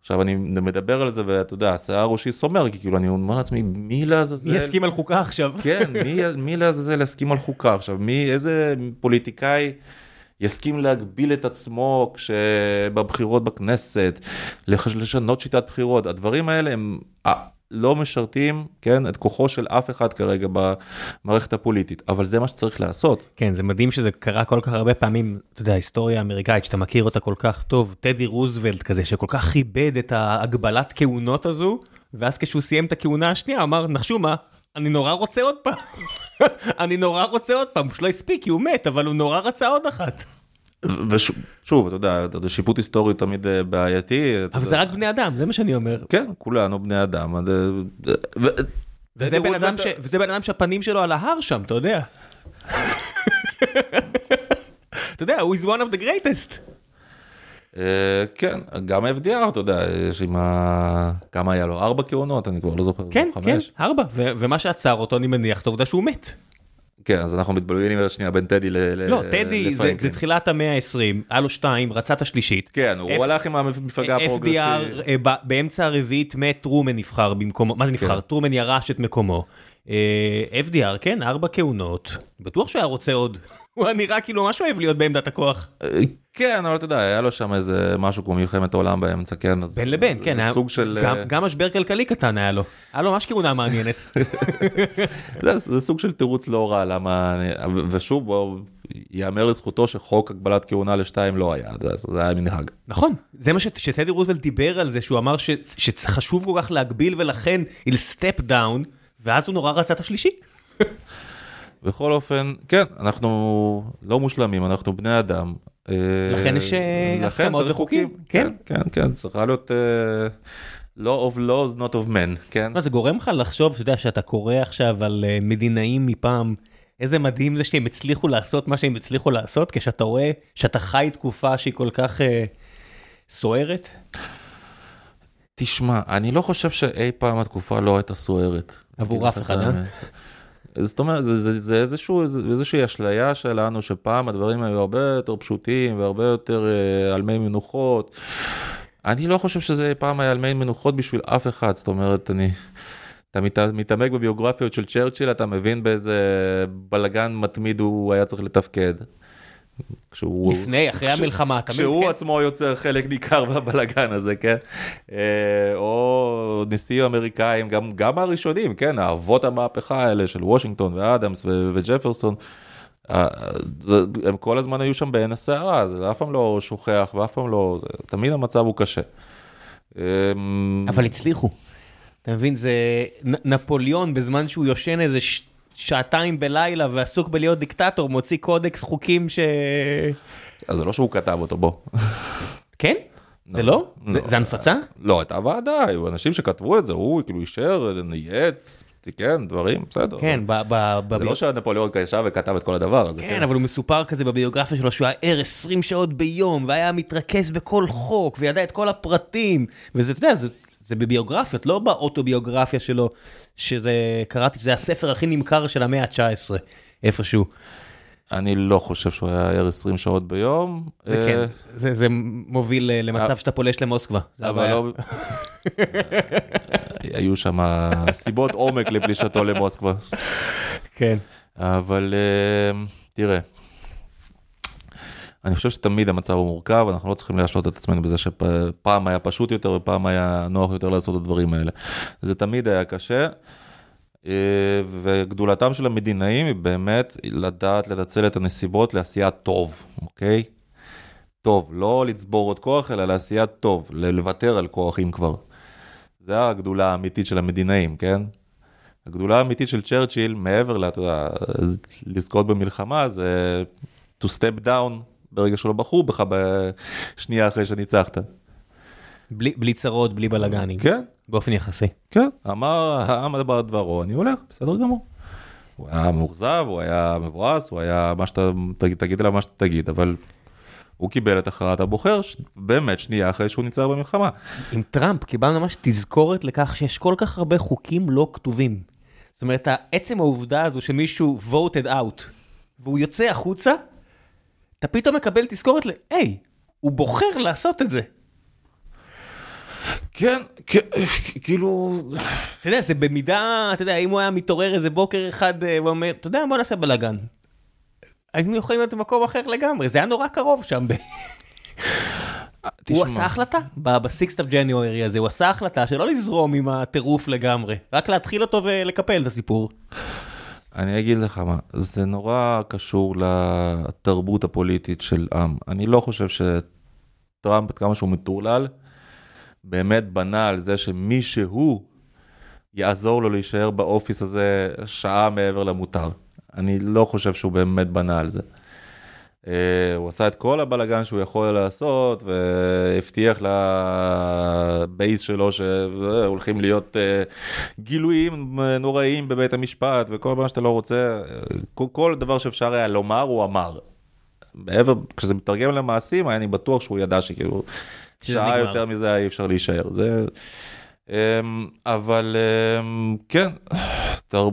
Speaker 2: עכשיו אני מדבר על זה ואתה יודע, שיער ראשי סומר, כי כאילו אני אומר לעצמי, מי לעזאזל...
Speaker 1: מי יסכים על חוקה עכשיו?
Speaker 2: כן, מי, מי לעזאזל יסכים על חוקה עכשיו? מי, איזה פוליטיקאי יסכים להגביל את עצמו כשבבחירות בכנסת, לשנות שיטת בחירות? הדברים האלה הם... לא משרתים, כן, את כוחו של אף אחד כרגע במערכת הפוליטית, אבל זה מה שצריך לעשות.
Speaker 1: כן, זה מדהים שזה קרה כל כך הרבה פעמים, אתה יודע, ההיסטוריה האמריקאית, שאתה מכיר אותה כל כך טוב, טדי רוזוולט כזה, שכל כך כיבד את ההגבלת כהונות הזו, ואז כשהוא סיים את הכהונה השנייה, אמר, נחשו מה, אני נורא רוצה עוד פעם. אני נורא רוצה עוד פעם, הוא שלא הספיק, כי הוא מת, אבל הוא נורא רצה עוד אחת.
Speaker 2: ושוב, אתה יודע, שיפוט היסטורי תמיד אה, בעייתי.
Speaker 1: אבל זה רק בני אדם, זה מה שאני אומר.
Speaker 2: כן, כולנו בני אדם. אה,
Speaker 1: וזה בן אדם, שהפנים שלו על ההר שם, אתה יודע. אתה יודע, הוא is one of the greatest.
Speaker 2: אה, כן, גם FDR, אתה יודע, יש עם ה... כמה היה לו? ארבע כהונות? אני כבר לא זוכר.
Speaker 1: כן, כן, ארבע, ומה שעצר אותו, אני מניח, זה העובדה שהוא מת.
Speaker 2: כן, אז אנחנו מתבלבלים שנייה בין טדי ל...
Speaker 1: לא, טדי זה תחילת המאה ה-20, היה לו שתיים, רצה את השלישית.
Speaker 2: כן, הוא הלך עם המפלגה הפרוגרסיבית.
Speaker 1: FDR, אה, באמצע הרביעית מת טרומן נבחר במקומו, מה זה נבחר? כן. טרומן ירש את מקומו. אה, FDR, כן, ארבע כהונות, בטוח שהוא היה רוצה עוד, הוא היה נראה כאילו ממש אוהב להיות בעמדת הכוח.
Speaker 2: אה, כן, אבל אתה יודע, היה לו שם איזה משהו כמו מלחמת העולם באמצע, כן, אז...
Speaker 1: בין לבין, כן, היה... סוג של... גם, גם משבר כלכלי קטן היה לו, היה לו ממש כהונה מעניינת.
Speaker 2: זה, זה סוג של תירוץ לא רע, למה... ושוב, בואו, ייאמר לזכותו שחוק הגבלת כהונה לשתיים לא היה, זה, זה היה מנהג.
Speaker 1: נכון, זה מה שטדי רוזוולט דיבר על זה, שהוא אמר שחשוב כל כך להגביל ולכן, he'll step down. ואז הוא נורא רצה את השלישי.
Speaker 2: בכל אופן, כן, אנחנו לא מושלמים, אנחנו בני אדם.
Speaker 1: אה, לכן יש אה, הסכמות וחוקים.
Speaker 2: כן, כן, כן, צריכה להיות אה, law of laws, not of men, כן.
Speaker 1: זה גורם לך לחשוב, אתה יודע, שאתה קורא עכשיו על מדינאים מפעם, איזה מדהים זה שהם הצליחו לעשות מה שהם הצליחו לעשות, כשאתה רואה שאתה חי תקופה שהיא כל כך סוערת.
Speaker 2: תשמע, אני לא חושב שאי פעם התקופה לא הייתה סוערת.
Speaker 1: עבור אף אחד, אה?
Speaker 2: זאת אומרת, זה, זה, זה איזשהו, איזושהי אשליה שלנו, שפעם הדברים היו הרבה יותר פשוטים והרבה יותר אה, על מי מנוחות. אני לא חושב שזה פעם היה על מי מנוחות בשביל אף אחד, זאת אומרת, אני... אתה מתעמק בביוגרפיות של צ'רצ'יל, אתה מבין באיזה בלגן מתמיד הוא היה צריך לתפקד.
Speaker 1: כשהוא... לפני, אחרי כש... המלחמה,
Speaker 2: תמיד, כשהוא כן. עצמו יוצר חלק ניכר בבלגן הזה, כן? אה, או נשיאים אמריקאים, גם, גם הראשונים, כן? האבות המהפכה האלה של וושינגטון ואדמס ו- וג'פרסון, אה, הם כל הזמן היו שם בעין הסערה, זה אף פעם לא שוכח ואף פעם לא... זה, תמיד המצב הוא קשה.
Speaker 1: אמ, אבל הצליחו. אתה מבין, זה נפוליאון בזמן שהוא יושן איזה ש... שעתיים בלילה ועסוק בלהיות דיקטטור, מוציא קודקס חוקים ש...
Speaker 2: אז זה לא שהוא כתב אותו, בוא.
Speaker 1: כן? זה לא? לא? זה הנפצה?
Speaker 2: לא, הייתה ועדה, היו אנשים שכתבו את זה, הוא כאילו אישר, נייעץ, תיקן, דברים, בסדר.
Speaker 1: כן, ב...
Speaker 2: זה לא שנפוליאון ישב וכתב את כל הדבר הזה.
Speaker 1: כן, כן, אבל הוא מסופר כזה בביוגרפיה שלו שהוא היה ער 20 שעות ביום, והיה מתרכז בכל חוק, וידע את כל הפרטים, וזה, אתה יודע, זה בביוגרפיות, לא באוטוביוגרפיה שלו, שזה, קראתי, זה הספר הכי נמכר של המאה ה-19, איפשהו.
Speaker 2: אני לא חושב שהוא היה ער 20 שעות ביום.
Speaker 1: זה כן, זה, זה מוביל אה, למצב שאתה פולש למוסקבה.
Speaker 2: אבל לא... היו שם סיבות עומק לפלישתו למוסקבה.
Speaker 1: כן.
Speaker 2: אבל אה, תראה, אני חושב שתמיד המצב הוא מורכב, אנחנו לא צריכים להשלות את עצמנו בזה שפעם היה פשוט יותר ופעם היה נוח יותר לעשות את הדברים האלה. זה תמיד היה קשה, אה, וגדולתם של המדינאים היא באמת לדעת לנצל את הנסיבות לעשייה טוב, אוקיי? טוב, לא לצבור עוד כוח, אלא לעשייה טוב, לוותר על כוח אם כבר. זה הגדולה האמיתית של המדינאים, כן? הגדולה האמיתית של צ'רצ'יל, מעבר לזכות במלחמה, זה to step down ברגע שלא בחרו בך בשנייה אחרי שניצחת.
Speaker 1: בלי, בלי צרות, בלי בלאגנים.
Speaker 2: כן.
Speaker 1: באופן יחסי.
Speaker 2: כן, אמר העם הדבר דברו, אני הולך, בסדר גמור. הוא היה מאוכזב, הוא היה מבואס, הוא היה מה שאתה, תגיד, תגיד עליו מה שאתה תגיד, אבל הוא קיבל את הכרעת הבוחר ש- באמת שנייה אחרי שהוא ניצח במלחמה.
Speaker 1: עם טראמפ קיבלנו ממש תזכורת לכך שיש כל כך הרבה חוקים לא כתובים. זאת אומרת, עצם העובדה הזו שמישהו voted out, והוא יוצא החוצה, אתה פתאום מקבל תזכורת ל... היי, הוא בוחר לעשות את זה.
Speaker 2: כן, כאילו...
Speaker 1: אתה יודע, זה במידה, אתה יודע, אם הוא היה מתעורר איזה בוקר אחד אה, ואומר, אתה יודע, בוא נעשה בלאגן. היינו יכולים להיות במקום אחר לגמרי, זה היה נורא קרוב שם. הוא עשה החלטה, ב-6th of January הזה, הוא עשה החלטה שלא לזרום עם הטירוף לגמרי, רק להתחיל אותו ולקפל את הסיפור.
Speaker 2: אני אגיד לך מה, זה נורא קשור לתרבות הפוליטית של עם. אני לא חושב שטראמפ, עד כמה שהוא מטורלל, באמת בנה על זה שמישהו יעזור לו להישאר באופיס הזה שעה מעבר למותר. אני לא חושב שהוא באמת בנה על זה. Uh, הוא עשה את כל הבלגן שהוא יכול לעשות, והבטיח לבייס שלו שהולכים להיות uh, גילויים נוראים בבית המשפט, וכל מה שאתה לא רוצה, כל, דבר שאפשר היה לומר, הוא אמר. מעבר, כשזה מתרגם למעשים, אני בטוח שהוא ידע שכאילו, שעה נגמר. יותר מזה אי אפשר להישאר. זה... Um, אבל um, כן, תר...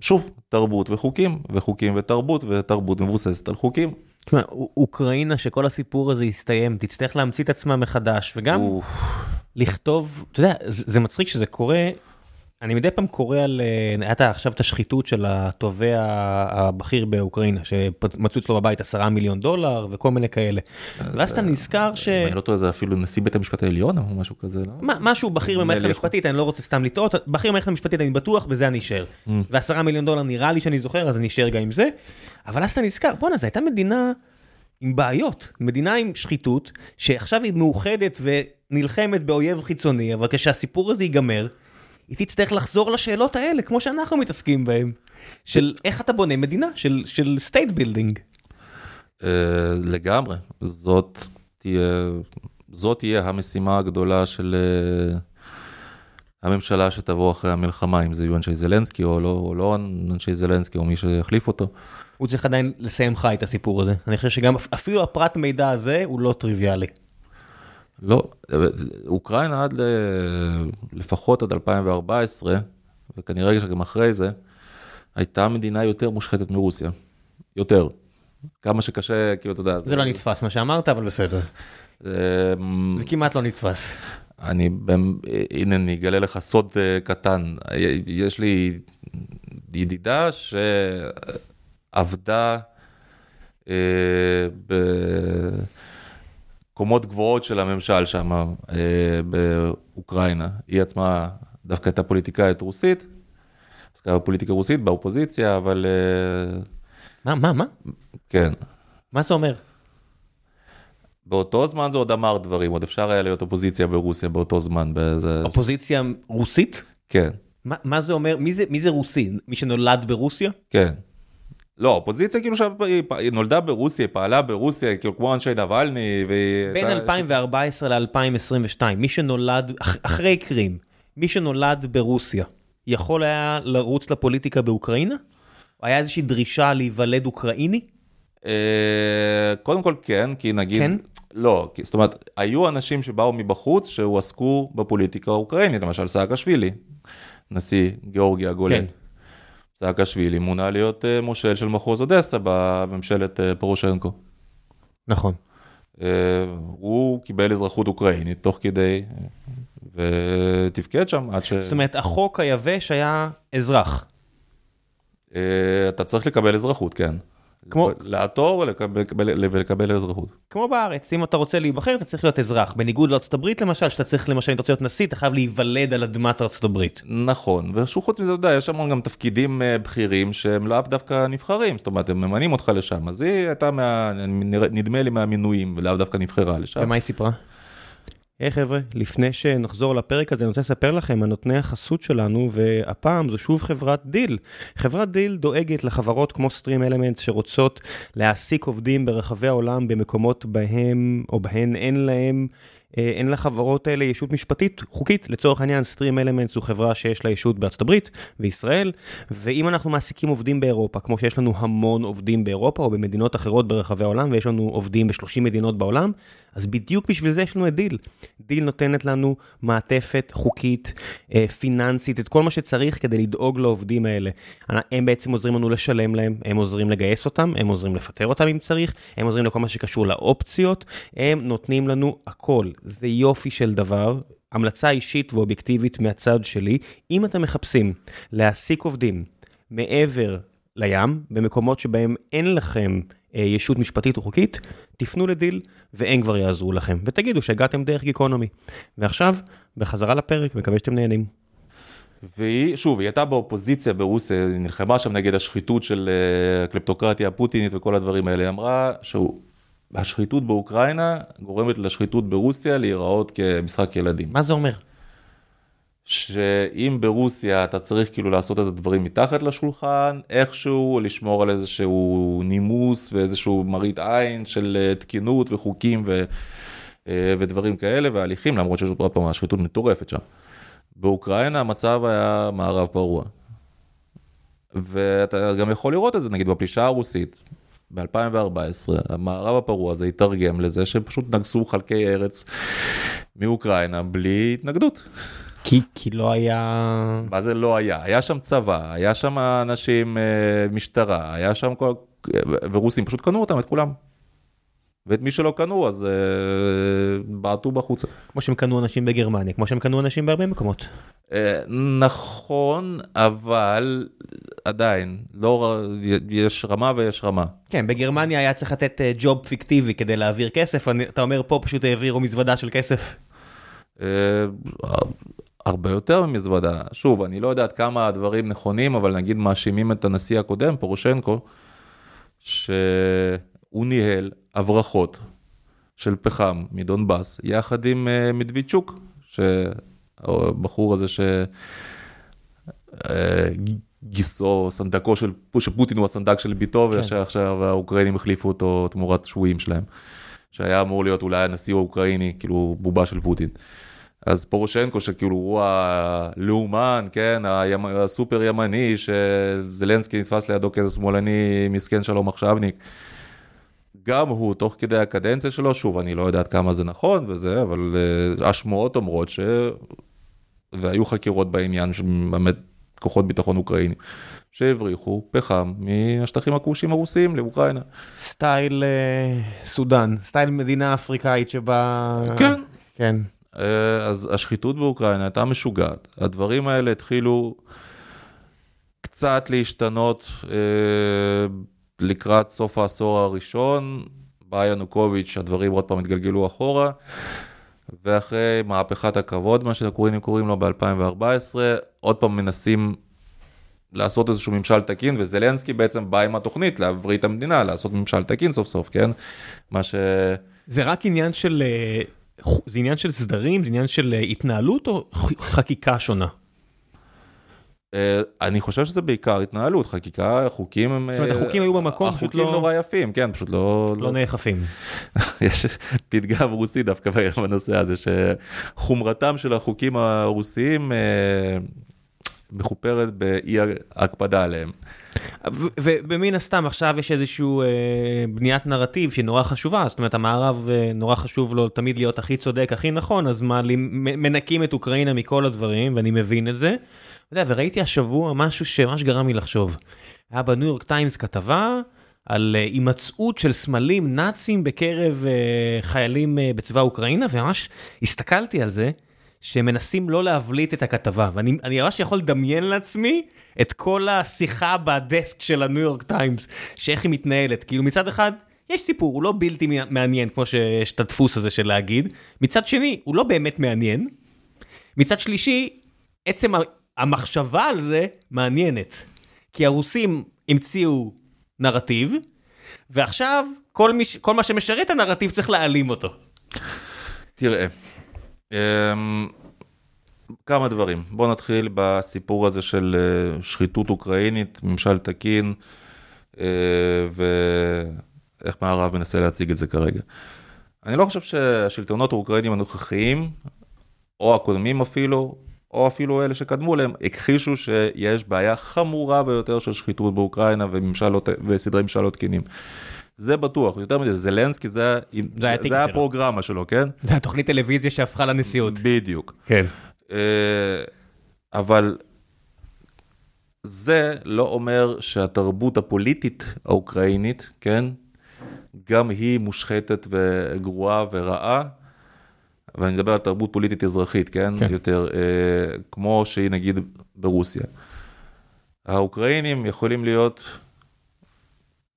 Speaker 2: שוב, תרבות וחוקים, וחוקים ותרבות, ותרבות מבוססת על חוקים.
Speaker 1: תשמע, אוקראינה שכל הסיפור הזה יסתיים, תצטרך להמציא את עצמה מחדש, וגם לכתוב, אתה יודע, זה מצחיק שזה קורה, אני מדי פעם קורא על, היה עכשיו את השחיתות של התובע הבכיר באוקראינה, שמצאו אצלו בבית עשרה מיליון דולר וכל מיני כאלה. ואז אתה נזכר ש...
Speaker 2: אני לא טועה, זה אפילו נשיא בית המשפט העליון או משהו כזה, לא?
Speaker 1: משהו בכיר במערכת המשפטית, אני לא רוצה סתם לטעות, בכיר במערכת המשפטית אני בטוח, בזה אני אשאר. ועשרה מיליון דולר נראה לי שאני זוכר, אז אני אשאר גם עם זה. אבל אז אתה נזכר, בואנה, זו הייתה מדינה עם בעיות, מדינה עם שחיתות, שעכשיו היא מאוחדת ונלחמת באויב חיצוני, אבל כשהסיפור הזה ייגמר, היא תצטרך לחזור לשאלות האלה, כמו שאנחנו מתעסקים בהן, של איך אתה בונה מדינה, של, של state building.
Speaker 2: Uh, לגמרי, זאת תהיה, זאת תהיה המשימה הגדולה של uh, הממשלה שתבוא אחרי המלחמה, אם זה יהיו אנשי זלנסקי או לא, או לא אנשי זלנסקי או מי שיחליף אותו.
Speaker 1: הוא צריך עדיין לסיים חי את הסיפור הזה. אני חושב שגם אפילו הפרט מידע הזה הוא לא טריוויאלי.
Speaker 2: לא, אוקראינה עד ל... לפחות עד 2014, וכנראה שגם אחרי זה, הייתה מדינה יותר מושחתת מרוסיה. יותר. כמה שקשה, כאילו, אתה יודע.
Speaker 1: זה, זה לא נתפס מה שאמרת, אבל בסדר. זה כמעט לא נתפס.
Speaker 2: אני, הנה, אני אגלה לך סוד קטן. יש לי ידידה שעבדה אה, ב... קומות גבוהות של הממשל שם אה, באוקראינה. היא עצמה דווקא הייתה פוליטיקאית רוסית, עסקה בפוליטיקה רוסית, באופוזיציה, אבל... אה,
Speaker 1: מה, מה, מה?
Speaker 2: כן.
Speaker 1: מה זה אומר?
Speaker 2: באותו זמן זה עוד אמר דברים, עוד אפשר היה להיות אופוזיציה ברוסיה באותו זמן. באיזה...
Speaker 1: אופוזיציה רוסית?
Speaker 2: כן.
Speaker 1: מה, מה זה אומר? מי זה, מי זה רוסי? מי שנולד ברוסיה?
Speaker 2: כן. לא, אופוזיציה כאילו שהיא נולדה ברוסיה, היא פעלה ברוסיה, כאילו כמו אנשי נבלני.
Speaker 1: בין 2014 ל-2022, מי שנולד, אחרי קרים, מי שנולד ברוסיה, יכול היה לרוץ לפוליטיקה באוקראינה? היה איזושהי דרישה להיוולד אוקראיני?
Speaker 2: קודם כל כן, כי נגיד... כן? לא, זאת אומרת, היו אנשים שבאו מבחוץ שהועסקו בפוליטיקה האוקראינית, למשל סאקשווילי, נשיא גיאורגיה הגולה. כן. סאקשווילי מונה להיות מושל של מחוז אודסה בממשלת פורושנקו.
Speaker 1: נכון.
Speaker 2: הוא קיבל אזרחות אוקראינית תוך כדי, ותפקד שם עד ש...
Speaker 1: זאת אומרת, החוק היבש היה אזרח.
Speaker 2: אתה צריך לקבל אזרחות, כן. כמו... לעתור ולקבל אזרחות.
Speaker 1: כמו בארץ, אם אתה רוצה להיבחר אתה צריך להיות אזרח. בניגוד לארצות הברית למשל, שאתה צריך למשל, אם אתה רוצה להיות נשיא, אתה חייב להיוולד על אדמת ארצות הברית.
Speaker 2: נכון, ושוב חוץ מזה, אתה יודע, יש שם גם תפקידים בכירים שהם לאו דווקא נבחרים, זאת אומרת, הם ממנים אותך לשם, אז היא הייתה, מה, נדמה לי מהמינויים, ולאו דווקא נבחרה לשם.
Speaker 1: ומה היא סיפרה? היי, חבר'ה, לפני שנחזור לפרק הזה, אני רוצה לספר לכם על נותני החסות שלנו, והפעם זו שוב חברת Deel. חברת Deel דואגת לחברות כמו Stream Elements שרוצות להעסיק עובדים ברחבי העולם במקומות בהם או בהן אין להם אה, אין לחברות האלה ישות משפטית חוקית. לצורך העניין, Stream Elements הוא חברה שיש לה ישות בארצות הברית וישראל, ואם אנחנו מעסיקים עובדים באירופה, כמו שיש לנו המון עובדים באירופה או במדינות אחרות ברחבי העולם, ויש לנו עובדים ב-30 מדינות בעולם, אז בדיוק בשביל זה יש לנו את Deel. Deel נותנת לנו מעטפת חוקית, אה, פיננסית, את כל מה שצריך כדי לדאוג לעובדים האלה. הם בעצם עוזרים לנו לשלם להם, הם עוזרים לגייס אותם, הם עוזרים לפטר אותם אם צריך, הם עוזרים לכל מה שקשור לאופציות, הם נותנים לנו הכל. זה יופי של דבר. המלצה אישית ואובייקטיבית מהצד שלי, אם אתם מחפשים להעסיק עובדים מעבר לים, במקומות שבהם אין לכם ישות משפטית או חוקית, תפנו לדיל והם כבר יעזרו לכם. ותגידו שהגעתם דרך גיקונומי. ועכשיו, בחזרה לפרק, מקווה שאתם נהנים.
Speaker 2: והיא, שוב, היא הייתה באופוזיציה ברוסיה, היא נלחמה שם נגד השחיתות של אה, הקלפטוקרטיה הפוטינית וכל הדברים האלה. היא אמרה שהשחיתות באוקראינה גורמת לשחיתות ברוסיה להיראות כמשחק ילדים.
Speaker 1: מה זה אומר?
Speaker 2: שאם ברוסיה אתה צריך כאילו לעשות את הדברים מתחת לשולחן, איכשהו לשמור על איזשהו נימוס ואיזשהו מראית עין של אה, תקינות וחוקים ו, אה, ודברים כאלה והליכים, למרות שיש עוד פעם השחיתות מטורפת שם. באוקראינה המצב היה מערב פרוע. ואתה גם יכול לראות את זה נגיד בפלישה הרוסית. ב-2014, המערב הפרוע הזה התרגם לזה שהם פשוט נגסו חלקי ארץ מאוקראינה בלי התנגדות.
Speaker 1: כי, כי לא היה...
Speaker 2: מה זה לא היה? היה שם צבא, היה שם אנשים, אה, משטרה, היה שם כל... ורוסים פשוט קנו אותם, את כולם. ואת מי שלא קנו אז uh, בעטו בחוצה.
Speaker 1: כמו שהם קנו אנשים בגרמניה, כמו שהם קנו אנשים בהרבה מקומות.
Speaker 2: Uh, נכון, אבל עדיין, לא, יש רמה ויש רמה.
Speaker 1: כן, בגרמניה היה צריך לתת ג'וב פיקטיבי כדי להעביר כסף, אתה אומר פה פשוט העבירו מזוודה של כסף.
Speaker 2: Uh, הרבה יותר ממזוודה. שוב, אני לא יודע עד כמה הדברים נכונים, אבל נגיד מאשימים את הנשיא הקודם, פורושנקו, שהוא ניהל הברחות של פחם מדונבאס, יחד עם uh, מדוויצ'וק, שהבחור הזה ש... Uh, גיסו, סנדקו של, שפוטין הוא הסנדק של ביתו, כן. ועכשיו האוקראינים החליפו אותו תמורת שבויים שלהם. שהיה אמור להיות אולי הנשיא האוקראיני, כאילו בובה של פוטין. אז פורושנקו שכאילו הוא הלאומן, כן, הסופר ימני, שזלנסקי נתפס לידו כאיזה שמאלני מסכן שלום עכשווניק. גם הוא, תוך כדי הקדנציה שלו, שוב, אני לא יודעת כמה זה נכון וזה, אבל uh, השמועות אומרות ש... והיו חקירות בעניין של באמת כוחות ביטחון אוקראינים, שהבריחו פחם מהשטחים הכבושים הרוסיים לאוקראינה.
Speaker 1: סטייל uh, סודאן, סטייל מדינה אפריקאית שבה...
Speaker 2: כן.
Speaker 1: כן.
Speaker 2: אה, אז השחיתות באוקראינה הייתה משוגעת. הדברים האלה התחילו קצת להשתנות אה, לקראת סוף העשור הראשון. בא ינוקוביץ', הדברים עוד פעם התגלגלו אחורה. ואחרי מהפכת הכבוד, מה שהקוראים קוראים לו ב-2014, עוד פעם מנסים לעשות איזשהו ממשל תקין, וזלנסקי בעצם בא עם התוכנית להבריא את המדינה, לעשות ממשל תקין סוף סוף, כן? מה ש...
Speaker 1: זה רק עניין של אה, זה עניין של סדרים, זה עניין של אה, התנהלות או חקיקה שונה?
Speaker 2: אה, אני חושב שזה בעיקר התנהלות, חקיקה, חוקים הם...
Speaker 1: זאת אומרת, החוקים היו במקום,
Speaker 2: פשוט לא... החוקים נורא יפים, כן, פשוט לא...
Speaker 1: לא נאכפים.
Speaker 2: יש פתגם רוסי דווקא בנושא הזה, שחומרתם של החוקים הרוסיים מחופרת באי הקפדה עליהם.
Speaker 1: ומן הסתם עכשיו יש איזשהו אה, בניית נרטיב שהיא נורא חשובה, זאת אומרת המערב אה, נורא חשוב לו תמיד להיות הכי צודק, הכי נכון, אז מה, מנקים את אוקראינה מכל הדברים, ואני מבין את זה. יודע, וראיתי השבוע משהו שממש גרם לי לחשוב. היה בניו יורק טיימס כתבה על אה, הימצאות של סמלים נאצים בקרב אה, חיילים אה, בצבא אוקראינה, וממש הסתכלתי על זה. שמנסים לא להבליט את הכתבה, ואני ממש יכול לדמיין לעצמי את כל השיחה בדסק של הניו יורק טיימס, שאיך היא מתנהלת. כאילו מצד אחד, יש סיפור, הוא לא בלתי מעניין, כמו שיש את הדפוס הזה של להגיד. מצד שני, הוא לא באמת מעניין. מצד שלישי, עצם המחשבה על זה מעניינת. כי הרוסים המציאו נרטיב, ועכשיו כל, מי, כל מה שמשרת הנרטיב צריך להעלים אותו.
Speaker 2: תראה, כמה דברים. בוא נתחיל בסיפור הזה של אה, שחיתות אוקראינית, ממשל תקין, אה, ואיך מערב מנסה להציג את זה כרגע. אני לא חושב שהשלטונות האוקראינים הנוכחיים, או הקודמים אפילו, או אפילו אלה שקדמו להם, הכחישו שיש בעיה חמורה ביותר של שחיתות באוקראינה וממשלות, וסדרי ממשל לא תקינים. זה בטוח, יותר מזה, זלנסקי זה,
Speaker 1: זה
Speaker 2: זה. הפרוגרמה שלו, כן?
Speaker 1: זה התוכנית טלוויזיה שהפכה לנשיאות.
Speaker 2: בדיוק.
Speaker 1: כן.
Speaker 2: אה, אבל זה לא אומר שהתרבות הפוליטית האוקראינית, כן, גם היא מושחתת וגרועה ורעה, ואני מדבר על תרבות פוליטית אזרחית, כן,
Speaker 1: כן.
Speaker 2: כן. יותר, אה, כמו שהיא נגיד ברוסיה. האוקראינים יכולים להיות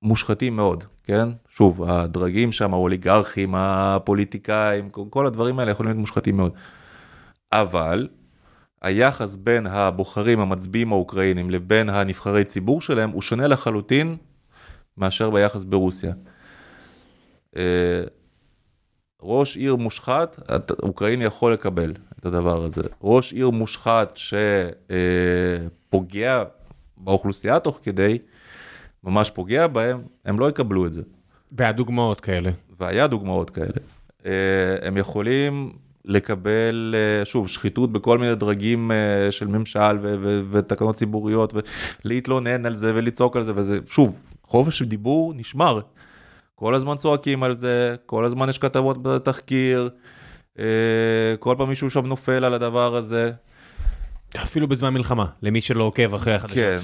Speaker 2: מושחתים מאוד, כן? שוב, הדרגים שם, האוליגרכים, הפוליטיקאים, כל הדברים האלה יכולים להיות מושחתים מאוד. אבל היחס בין הבוחרים המצביעים האוקראינים לבין הנבחרי ציבור שלהם הוא שונה לחלוטין מאשר ביחס ברוסיה. אה, ראש עיר מושחת, אוקראיני יכול לקבל את הדבר הזה. ראש עיר מושחת שפוגע באוכלוסייה תוך כדי, ממש פוגע בהם, הם לא יקבלו את זה.
Speaker 1: והדוגמאות כאלה.
Speaker 2: והיה דוגמאות כאלה. אה, הם יכולים לקבל, אה, שוב, שחיתות בכל מיני דרגים אה, של ממשל ו- ו- ותקנות ציבוריות, ולהתלונן על זה ולצעוק על זה, וזה, שוב, חופש דיבור נשמר. כל הזמן צועקים על זה, כל הזמן יש כתבות בתחקיר, כל פעם מישהו שם נופל על הדבר הזה.
Speaker 1: אפילו בזמן מלחמה, למי שלא עוקב אחרי החדשות.
Speaker 2: כן,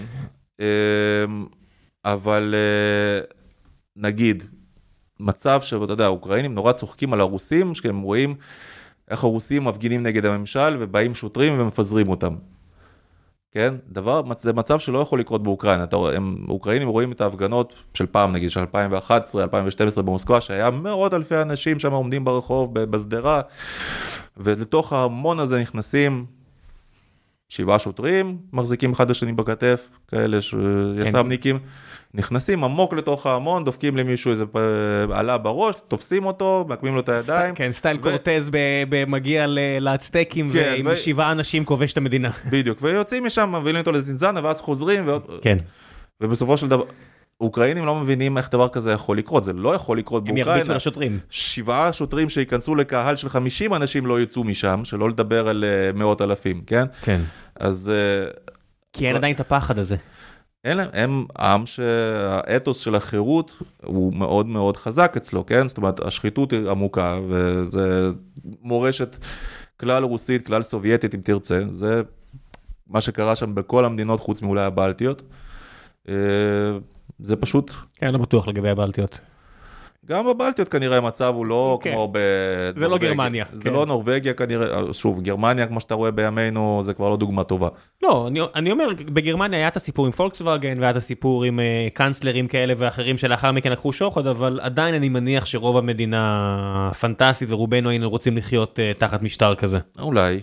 Speaker 2: אבל אה, נגיד, מצב שאתה יודע, האוקראינים נורא צוחקים על הרוסים, שהם רואים איך הרוסים מפגינים נגד הממשל ובאים שוטרים ומפזרים אותם. כן? דבר, זה מצב שלא יכול לקרות באוקראינה. אתה, הם, אוקראינים רואים את ההפגנות של פעם, נגיד, של 2011, 2012 במוסקבה, שהיה מאות אלפי אנשים שם עומדים ברחוב, בשדרה, ולתוך ההמון הזה נכנסים שבעה שוטרים, מחזיקים אחד השני בכתף, כאלה ש- יס"מניקים, נכנסים עמוק לתוך ההמון, דופקים למישהו איזה פ- עלה בראש, תופסים אותו, מעקמים לו את הידיים.
Speaker 1: כן, סטייל
Speaker 2: ו-
Speaker 1: קורטז מגיע ל- לאצטקים
Speaker 2: כן,
Speaker 1: ועם
Speaker 2: ו-
Speaker 1: שבעה אנשים כובש את המדינה.
Speaker 2: בדיוק, ויוצאים משם, מביאים אותו לזינזנה, ואז חוזרים, ועוד...
Speaker 1: כן.
Speaker 2: ובסופו של דבר, אוקראינים לא מבינים איך דבר כזה יכול לקרות, זה לא יכול לקרות
Speaker 1: הם ירביצו
Speaker 2: באוקראינה.
Speaker 1: לשוטרים.
Speaker 2: שבעה שוטרים שייכנסו לקהל של 50 אנשים לא יצאו משם, שלא לדבר על אה, מאות אלפים, כן?
Speaker 1: כן.
Speaker 2: אז אה,
Speaker 1: כי אין עדיין את הפחד הזה.
Speaker 2: אין להם, הם עם שהאתוס של החירות הוא מאוד מאוד חזק אצלו, כן? זאת אומרת, השחיתות היא עמוקה, וזה מורשת כלל רוסית, כלל סובייטית, אם תרצה. זה מה שקרה שם בכל המדינות חוץ מאולי הבלטיות. אה, זה פשוט,
Speaker 1: כן, לא בטוח לגבי הבלטיות.
Speaker 2: גם בבלטיות כנראה המצב הוא לא
Speaker 1: כן.
Speaker 2: כמו ב...
Speaker 1: זה לא גרמניה,
Speaker 2: זה
Speaker 1: כן.
Speaker 2: לא נורבגיה כנראה, שוב, גרמניה, כמו שאתה רואה בימינו, זה כבר לא דוגמה טובה.
Speaker 1: לא, אני, אני אומר, בגרמניה היה את הסיפור עם פולקסווגן והיה את הסיפור עם uh, קאנצלרים כאלה ואחרים שלאחר מכן לקחו שוחד, אבל עדיין אני מניח שרוב המדינה פנטסטית ורובנו היינו רוצים לחיות uh, תחת משטר כזה.
Speaker 2: אולי.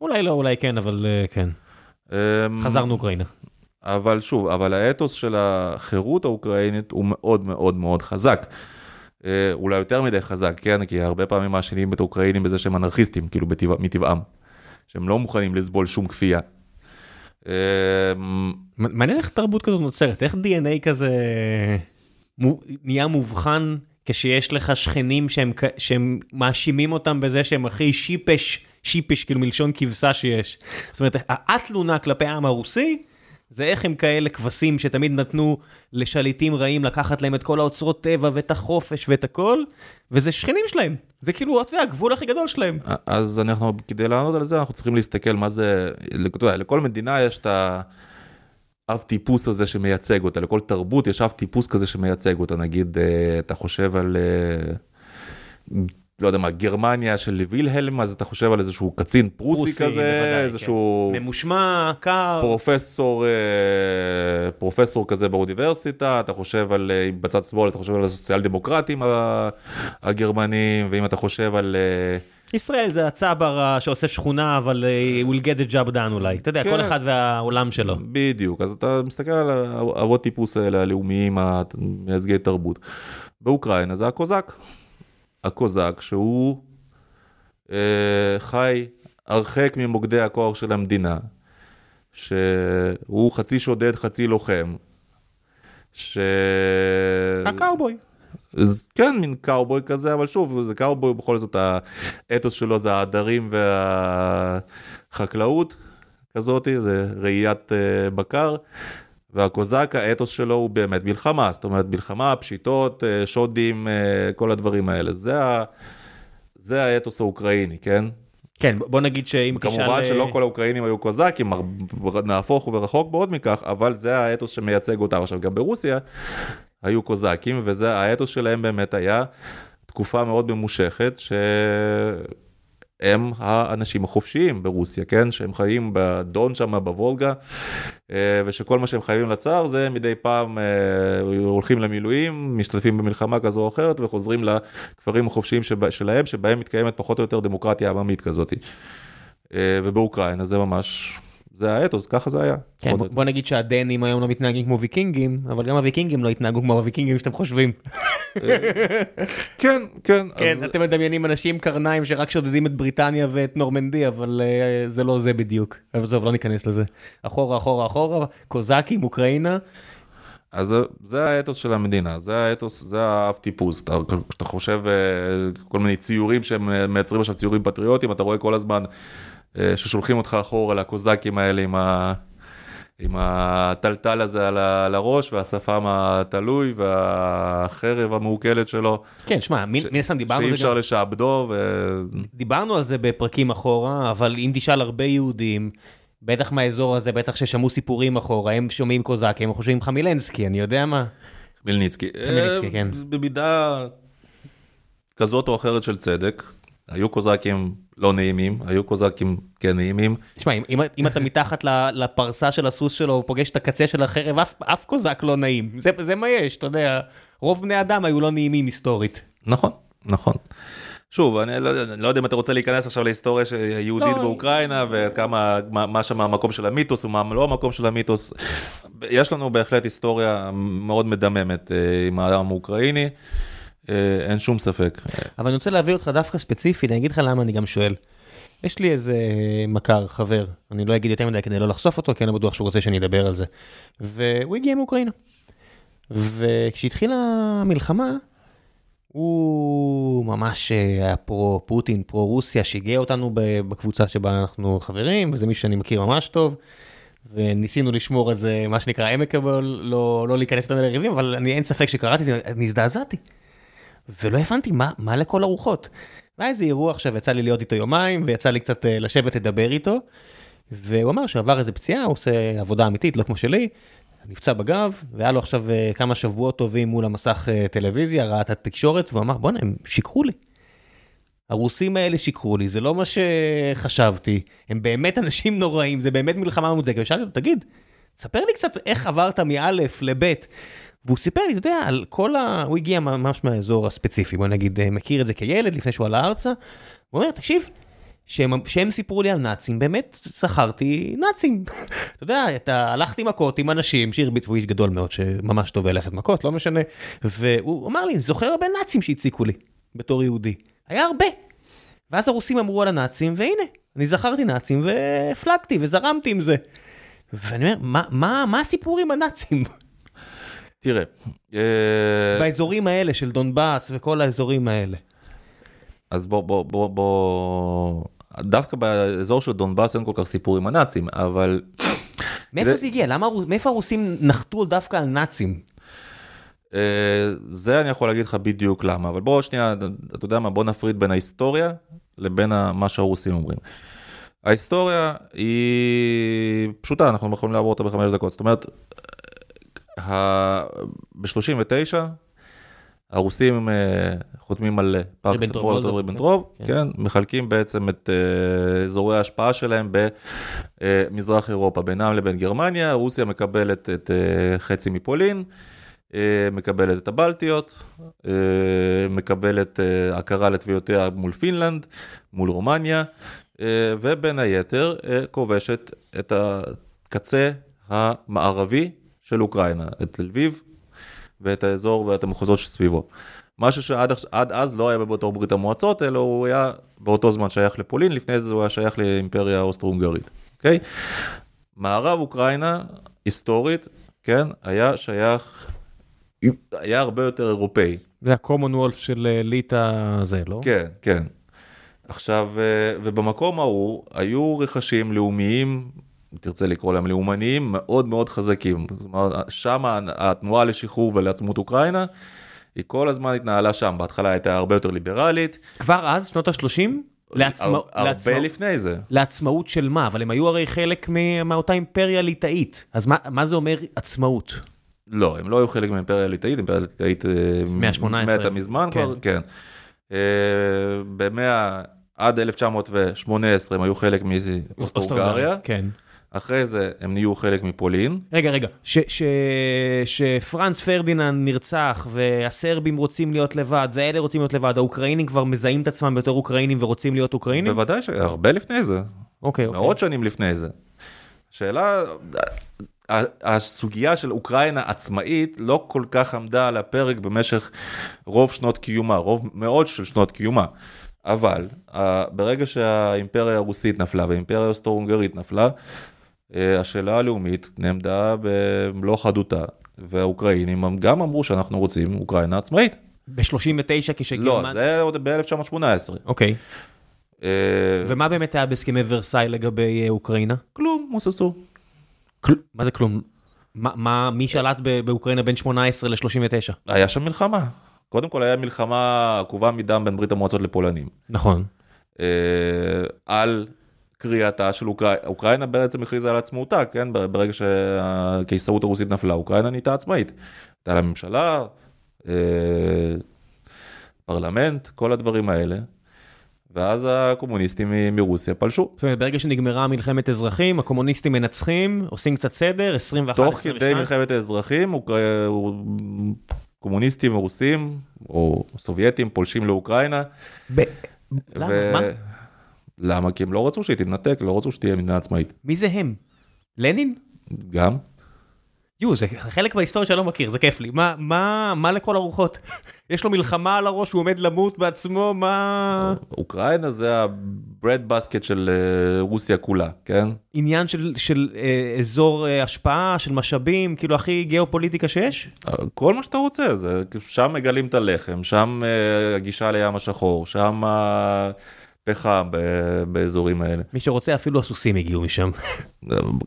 Speaker 1: אולי לא, אולי כן, אבל uh, כן.
Speaker 2: אמ,
Speaker 1: חזרנו אוקראינה.
Speaker 2: אבל שוב, אבל האתוס של החירות האוקראינית הוא מאוד מאוד מאוד חזק. אה, אולי יותר מדי חזק, כן? כי הרבה פעמים מאשימים את האוקראינים בזה שהם אנרכיסטים, כאילו בטבע, מטבעם. שהם לא מוכנים לסבול שום כפייה. אה,
Speaker 1: מעניין איך תרבות כזאת נוצרת, איך DNA כזה נהיה מובחן כשיש לך שכנים שהם, שהם מאשימים אותם בזה שהם הכי שיפש, שיפש כאילו מלשון כבשה שיש. זאת אומרת, התלונה כלפי העם הרוסי, זה איך הם כאלה כבשים שתמיד נתנו לשליטים רעים לקחת להם את כל האוצרות טבע ואת החופש ואת הכל, וזה שכנים שלהם. זה כאילו, אתה יודע, הגבול הכי גדול שלהם.
Speaker 2: אז אנחנו, כדי לענות על זה, אנחנו צריכים להסתכל מה זה, לכל מדינה יש את האב טיפוס הזה שמייצג אותה, לכל תרבות יש אב טיפוס כזה שמייצג אותה, נגיד, אה, אתה חושב על, אה, לא יודע מה, גרמניה של וילהלם, אז אתה חושב על איזשהו קצין פרוסי
Speaker 1: רוסי,
Speaker 2: כזה,
Speaker 1: בוודאי,
Speaker 2: איזשהו
Speaker 1: כן. ממושמע, קר.
Speaker 2: פרופסור, אה, פרופסור כזה באוניברסיטה, אתה חושב על, אה, בצד שמאל, אתה חושב על הסוציאל דמוקרטים הגרמנים, ואם אתה חושב על... אה,
Speaker 1: ישראל זה הצבר שעושה שכונה, אבל הוא will get the job done אולי. אתה יודע,
Speaker 2: כן.
Speaker 1: כל אחד והעולם שלו.
Speaker 2: בדיוק, אז אתה מסתכל על האבות טיפוס האלה, הלאומיים, המייצגי תרבות. באוקראינה זה הקוזק. הקוזק שהוא אה, חי הרחק ממוקדי הכוח של המדינה, שהוא חצי שודד, חצי לוחם, ש...
Speaker 1: הקאובוי.
Speaker 2: כן, מין קאובוי כזה, אבל שוב, זה קאובוי, בכל זאת האתוס שלו זה העדרים והחקלאות כזאת, זה ראיית אה, בקר. והקוזק, האתוס שלו הוא באמת מלחמה, זאת אומרת מלחמה, פשיטות, אה, שודים, אה, כל הדברים האלה. זה, ה... זה האתוס האוקראיני, כן?
Speaker 1: כן, בוא נגיד שאם
Speaker 2: תשאל... כמובן שלא כל האוקראינים היו קוזקים, נהפוך ורחוק מאוד מכך, אבל זה האתוס שמייצג אותם. עכשיו, גם ברוסיה היו קוזקים, וזה האתוס שלהם באמת היה תקופה מאוד ממושכת, ש... הם האנשים החופשיים ברוסיה, כן? שהם חיים בדון שם בוולגה, אה, ושכל מה שהם חייבים לצער זה מדי פעם אה, הולכים למילואים, משתתפים במלחמה כזו או אחרת וחוזרים לכפרים החופשיים שלהם, שבהם מתקיימת פחות או יותר דמוקרטיה עממית כזאת. אה, ובאוקראינה זה ממש זה האתוס, ככה זה היה.
Speaker 1: כן, בוא, בוא נגיד שהדנים היום לא מתנהגים כמו ויקינגים, אבל גם הוויקינגים לא התנהגו כמו הוויקינגים שאתם חושבים.
Speaker 2: כן, כן.
Speaker 1: כן, אז... אתם מדמיינים אנשים קרניים שרק שודדים את בריטניה ואת נורמנדי, אבל uh, זה לא זה בדיוק. עזוב, לא ניכנס לזה. אחורה, אחורה, אחורה, קוזקים, אוקראינה.
Speaker 2: אז זה האתוס של המדינה, זה האתוס, זה האב טיפוס. כשאתה חושב אה, כל מיני ציורים שהם מייצרים עכשיו ציורים פטריוטיים, אתה רואה כל הזמן אה, ששולחים אותך אחורה לקוזקים האלה עם ה... עם הטלטל הזה על הראש והשפם התלוי והחרב המעוקלת שלו.
Speaker 1: כן, שמע, מן הסתם דיברנו על
Speaker 2: זה גם... שאי אפשר לשעבדו ו...
Speaker 1: דיברנו על זה בפרקים אחורה, אבל אם תשאל הרבה יהודים, בטח מהאזור הזה, בטח ששמעו סיפורים אחורה, הם שומעים קוזקים, הם חושבים חמילנסקי, אני יודע מה.
Speaker 2: חמילניצקי.
Speaker 1: חמילניצקי, כן.
Speaker 2: אה, במידה כזאת או אחרת של צדק. היו קוזקים לא נעימים, היו קוזקים כן נעימים.
Speaker 1: תשמע, אם, אם אתה מתחת לפרסה של הסוס שלו, ופוגש את הקצה של החרב, אף, אף קוזק לא נעים. זה, זה מה יש, אתה יודע, רוב בני אדם היו לא נעימים היסטורית.
Speaker 2: נכון, נכון. שוב, אני לא, אני לא יודע אם אתה רוצה להיכנס עכשיו להיסטוריה היהודית לא, באוקראינה, וכמה, מה, מה שם המקום של המיתוס ומה לא המקום של המיתוס. יש לנו בהחלט היסטוריה מאוד מדממת אה, עם העם האוקראיני. אה, אין שום ספק.
Speaker 1: אבל אני רוצה להביא אותך דווקא ספציפי, אני אגיד לך למה אני גם שואל. יש לי איזה מכר, חבר, אני לא אגיד יותר מדי כדי לא לחשוף אותו, כי אני לא בטוח שהוא רוצה שאני אדבר על זה. והוא הגיע מאוקראינה. וכשהתחילה המלחמה, הוא ממש אה, היה פרו פוטין, פרו רוסיה, שיגע אותנו בקבוצה שבה אנחנו חברים, וזה מישהו שאני מכיר ממש טוב. וניסינו לשמור על זה, מה שנקרא אמקבל, לא, לא להיכנס איתנו לריבים, אבל אני אין ספק שקראתי את זה, אני הזדעזעתי. ולא הבנתי מה, מה לכל הרוחות. והיה איזה אירוע עכשיו, יצא לי להיות איתו יומיים, ויצא לי קצת אה, לשבת לדבר איתו, והוא אמר שעבר איזה פציעה, הוא עושה עבודה אמיתית, לא כמו שלי, נפצע בגב, והיה לו עכשיו אה, כמה שבועות טובים מול המסך אה, טלוויזיה, ראה את התקשורת, והוא אמר, בואנה, הם שיקרו לי. הרוסים האלה שיקרו לי, זה לא מה שחשבתי, הם באמת אנשים נוראים, זה באמת מלחמה ממותקת. ושאלתי אותו, תגיד, ספר לי קצת איך עברת מאלף לבית. והוא סיפר לי, אתה יודע, על כל ה... הוא הגיע ממש מהאזור הספציפי, בוא נגיד, אה, מכיר את זה כילד לפני שהוא עלה ארצה. הוא אומר, תקשיב, שהם, שהם סיפרו לי על נאצים, באמת זכרתי נאצים. אתה יודע, אתה הלכתי מכות עם אנשים שהרביץ, והוא איש גדול מאוד, שממש טוב ללכת מכות, לא משנה. והוא אמר לי, זוכר הרבה נאצים שהציקו לי, בתור יהודי. היה הרבה. ואז הרוסים אמרו על הנאצים, והנה, אני זכרתי נאצים והפלגתי וזרמתי עם זה. ואני אומר, מה, מה, מה הסיפור עם הנאצים?
Speaker 2: תראה.
Speaker 1: אה, באזורים האלה של דונבאס וכל האזורים האלה.
Speaker 2: אז בוא, בוא, בוא, בוא, דווקא באזור של דונבאס אין כל כך סיפור עם הנאצים, אבל...
Speaker 1: מאיפה זה, זה הגיע? למה, מאיפה הרוסים נחתו דווקא על נאצים?
Speaker 2: אה, זה אני יכול להגיד לך בדיוק למה, אבל בוא שנייה, אתה יודע מה, בוא נפריד בין ההיסטוריה לבין מה שהרוסים אומרים. ההיסטוריה היא פשוטה, אנחנו יכולים לעבור אותה בחמש דקות. זאת אומרת, ב-39 הרוסים אה, חותמים על פקט מולוטוב ריבנטרופ, כן. כן, מחלקים בעצם את אה, אזורי ההשפעה שלהם במזרח אירופה, בינם לבין גרמניה, רוסיה מקבלת את אה, חצי מפולין, מקבלת את הבלטיות, מקבלת הכרה לתביעותיה מול פינלנד, מול רומניה, ובין היתר כובשת את הקצה המערבי של אוקראינה, את תל אביב ואת האזור ואת המחוזות שסביבו. משהו שעד אז לא היה בתור ברית המועצות, אלא הוא היה באותו זמן שייך לפולין, לפני זה הוא היה שייך לאימפריה האוסטרו-הונגרית, אוקיי? מערב אוקראינה, היסטורית, כן, היה שייך היה הרבה יותר אירופאי.
Speaker 1: זה ה-common wolf של אה, ליטא זה, לא?
Speaker 2: כן, כן. עכשיו, אה, ובמקום ההוא היו רכשים לאומיים, אם תרצה לקרוא להם לאומניים, מאוד מאוד חזקים. אומרת, שם התנועה לשחרור ולעצמות אוקראינה, היא כל הזמן התנהלה שם. בהתחלה הייתה הרבה יותר ליברלית.
Speaker 1: כבר אז, שנות ה-30? לעצמא...
Speaker 2: הרבה
Speaker 1: לעצמא...
Speaker 2: לפני זה.
Speaker 1: לעצמאות של מה? אבל הם היו הרי חלק מאותה אימפריה ליטאית. אז מה, מה זה אומר עצמאות?
Speaker 2: לא, הם לא היו חלק מהאימפריה הליטאית, האימפריה הליטאית אה,
Speaker 1: מה-18.
Speaker 2: מתה מזמן
Speaker 1: כן.
Speaker 2: כבר, כן. אה, במאה, עד 1918 הם היו חלק מאוסטרו-הונגריה,
Speaker 1: כן.
Speaker 2: אחרי זה הם נהיו חלק מפולין,
Speaker 1: רגע, רגע, ש- ש- שפרנץ פרדיננד נרצח והסרבים רוצים להיות לבד והאלה רוצים להיות לבד, האוקראינים כבר מזהים את עצמם בתור אוקראינים ורוצים להיות אוקראינים?
Speaker 2: בוודאי שהרבה לפני זה,
Speaker 1: אוקיי, אוקיי.
Speaker 2: מאות שנים לפני זה. שאלה, הסוגיה של אוקראינה עצמאית לא כל כך עמדה על הפרק במשך רוב שנות קיומה, רוב מאוד של שנות קיומה. אבל ברגע שהאימפריה הרוסית נפלה והאימפריה האוסטרו-הונגרית נפלה, השאלה הלאומית נעמדה במלוא חדותה, והאוקראינים גם אמרו שאנחנו רוצים אוקראינה עצמאית.
Speaker 1: ב-39 כשגרמניה...
Speaker 2: לא, זה עוד ב-1918.
Speaker 1: אוקיי.
Speaker 2: אה,
Speaker 1: ומה באמת היה בהסכמי ורסאי לגבי אה, אוקראינה?
Speaker 2: כלום, מוססו.
Speaker 1: מה זה כלום? מה, מה, מי שלט באוקראינה בין 18 ל-39?
Speaker 2: היה שם מלחמה. קודם כל היה מלחמה עקובה מדם בין ברית המועצות לפולנים.
Speaker 1: נכון.
Speaker 2: אה, על קריאתה של אוקראינה, אוקראינה בעצם הכריזה על עצמאותה, כן? ברגע שהקיסרות הרוסית נפלה, אוקראינה נהייתה עצמאית. הייתה לה ממשלה, אה, פרלמנט, כל הדברים האלה. ואז הקומוניסטים מרוסיה פלשו.
Speaker 1: זאת אומרת, ברגע שנגמרה מלחמת אזרחים, הקומוניסטים מנצחים, עושים קצת סדר, 21,
Speaker 2: תוך
Speaker 1: 22.
Speaker 2: כדי מלחמת האזרחים, קומוניסטים רוסים, או סובייטים, פולשים לאוקראינה.
Speaker 1: ב... למה? מה?
Speaker 2: למה? כי הם לא רצו שהיא תתנתק, לא רצו שתהיה מדינה עצמאית.
Speaker 1: מי זה הם? לנין?
Speaker 2: גם.
Speaker 1: יו, זה חלק מההיסטוריה שאני לא מכיר, זה כיף לי. מה, מה, מה לכל הרוחות? יש לו מלחמה על הראש, הוא עומד למות בעצמו, מה...
Speaker 2: אוקראינה זה ה-bread basket של אה, רוסיה כולה, כן?
Speaker 1: עניין של, של אה, אזור אה, השפעה, של משאבים, כאילו הכי גיאופוליטיקה שיש?
Speaker 2: כל מה שאתה רוצה, זה, שם מגלים את הלחם, שם אה, הגישה לים השחור, שם הפחם ב- באזורים האלה.
Speaker 1: מי שרוצה, אפילו הסוסים הגיעו משם.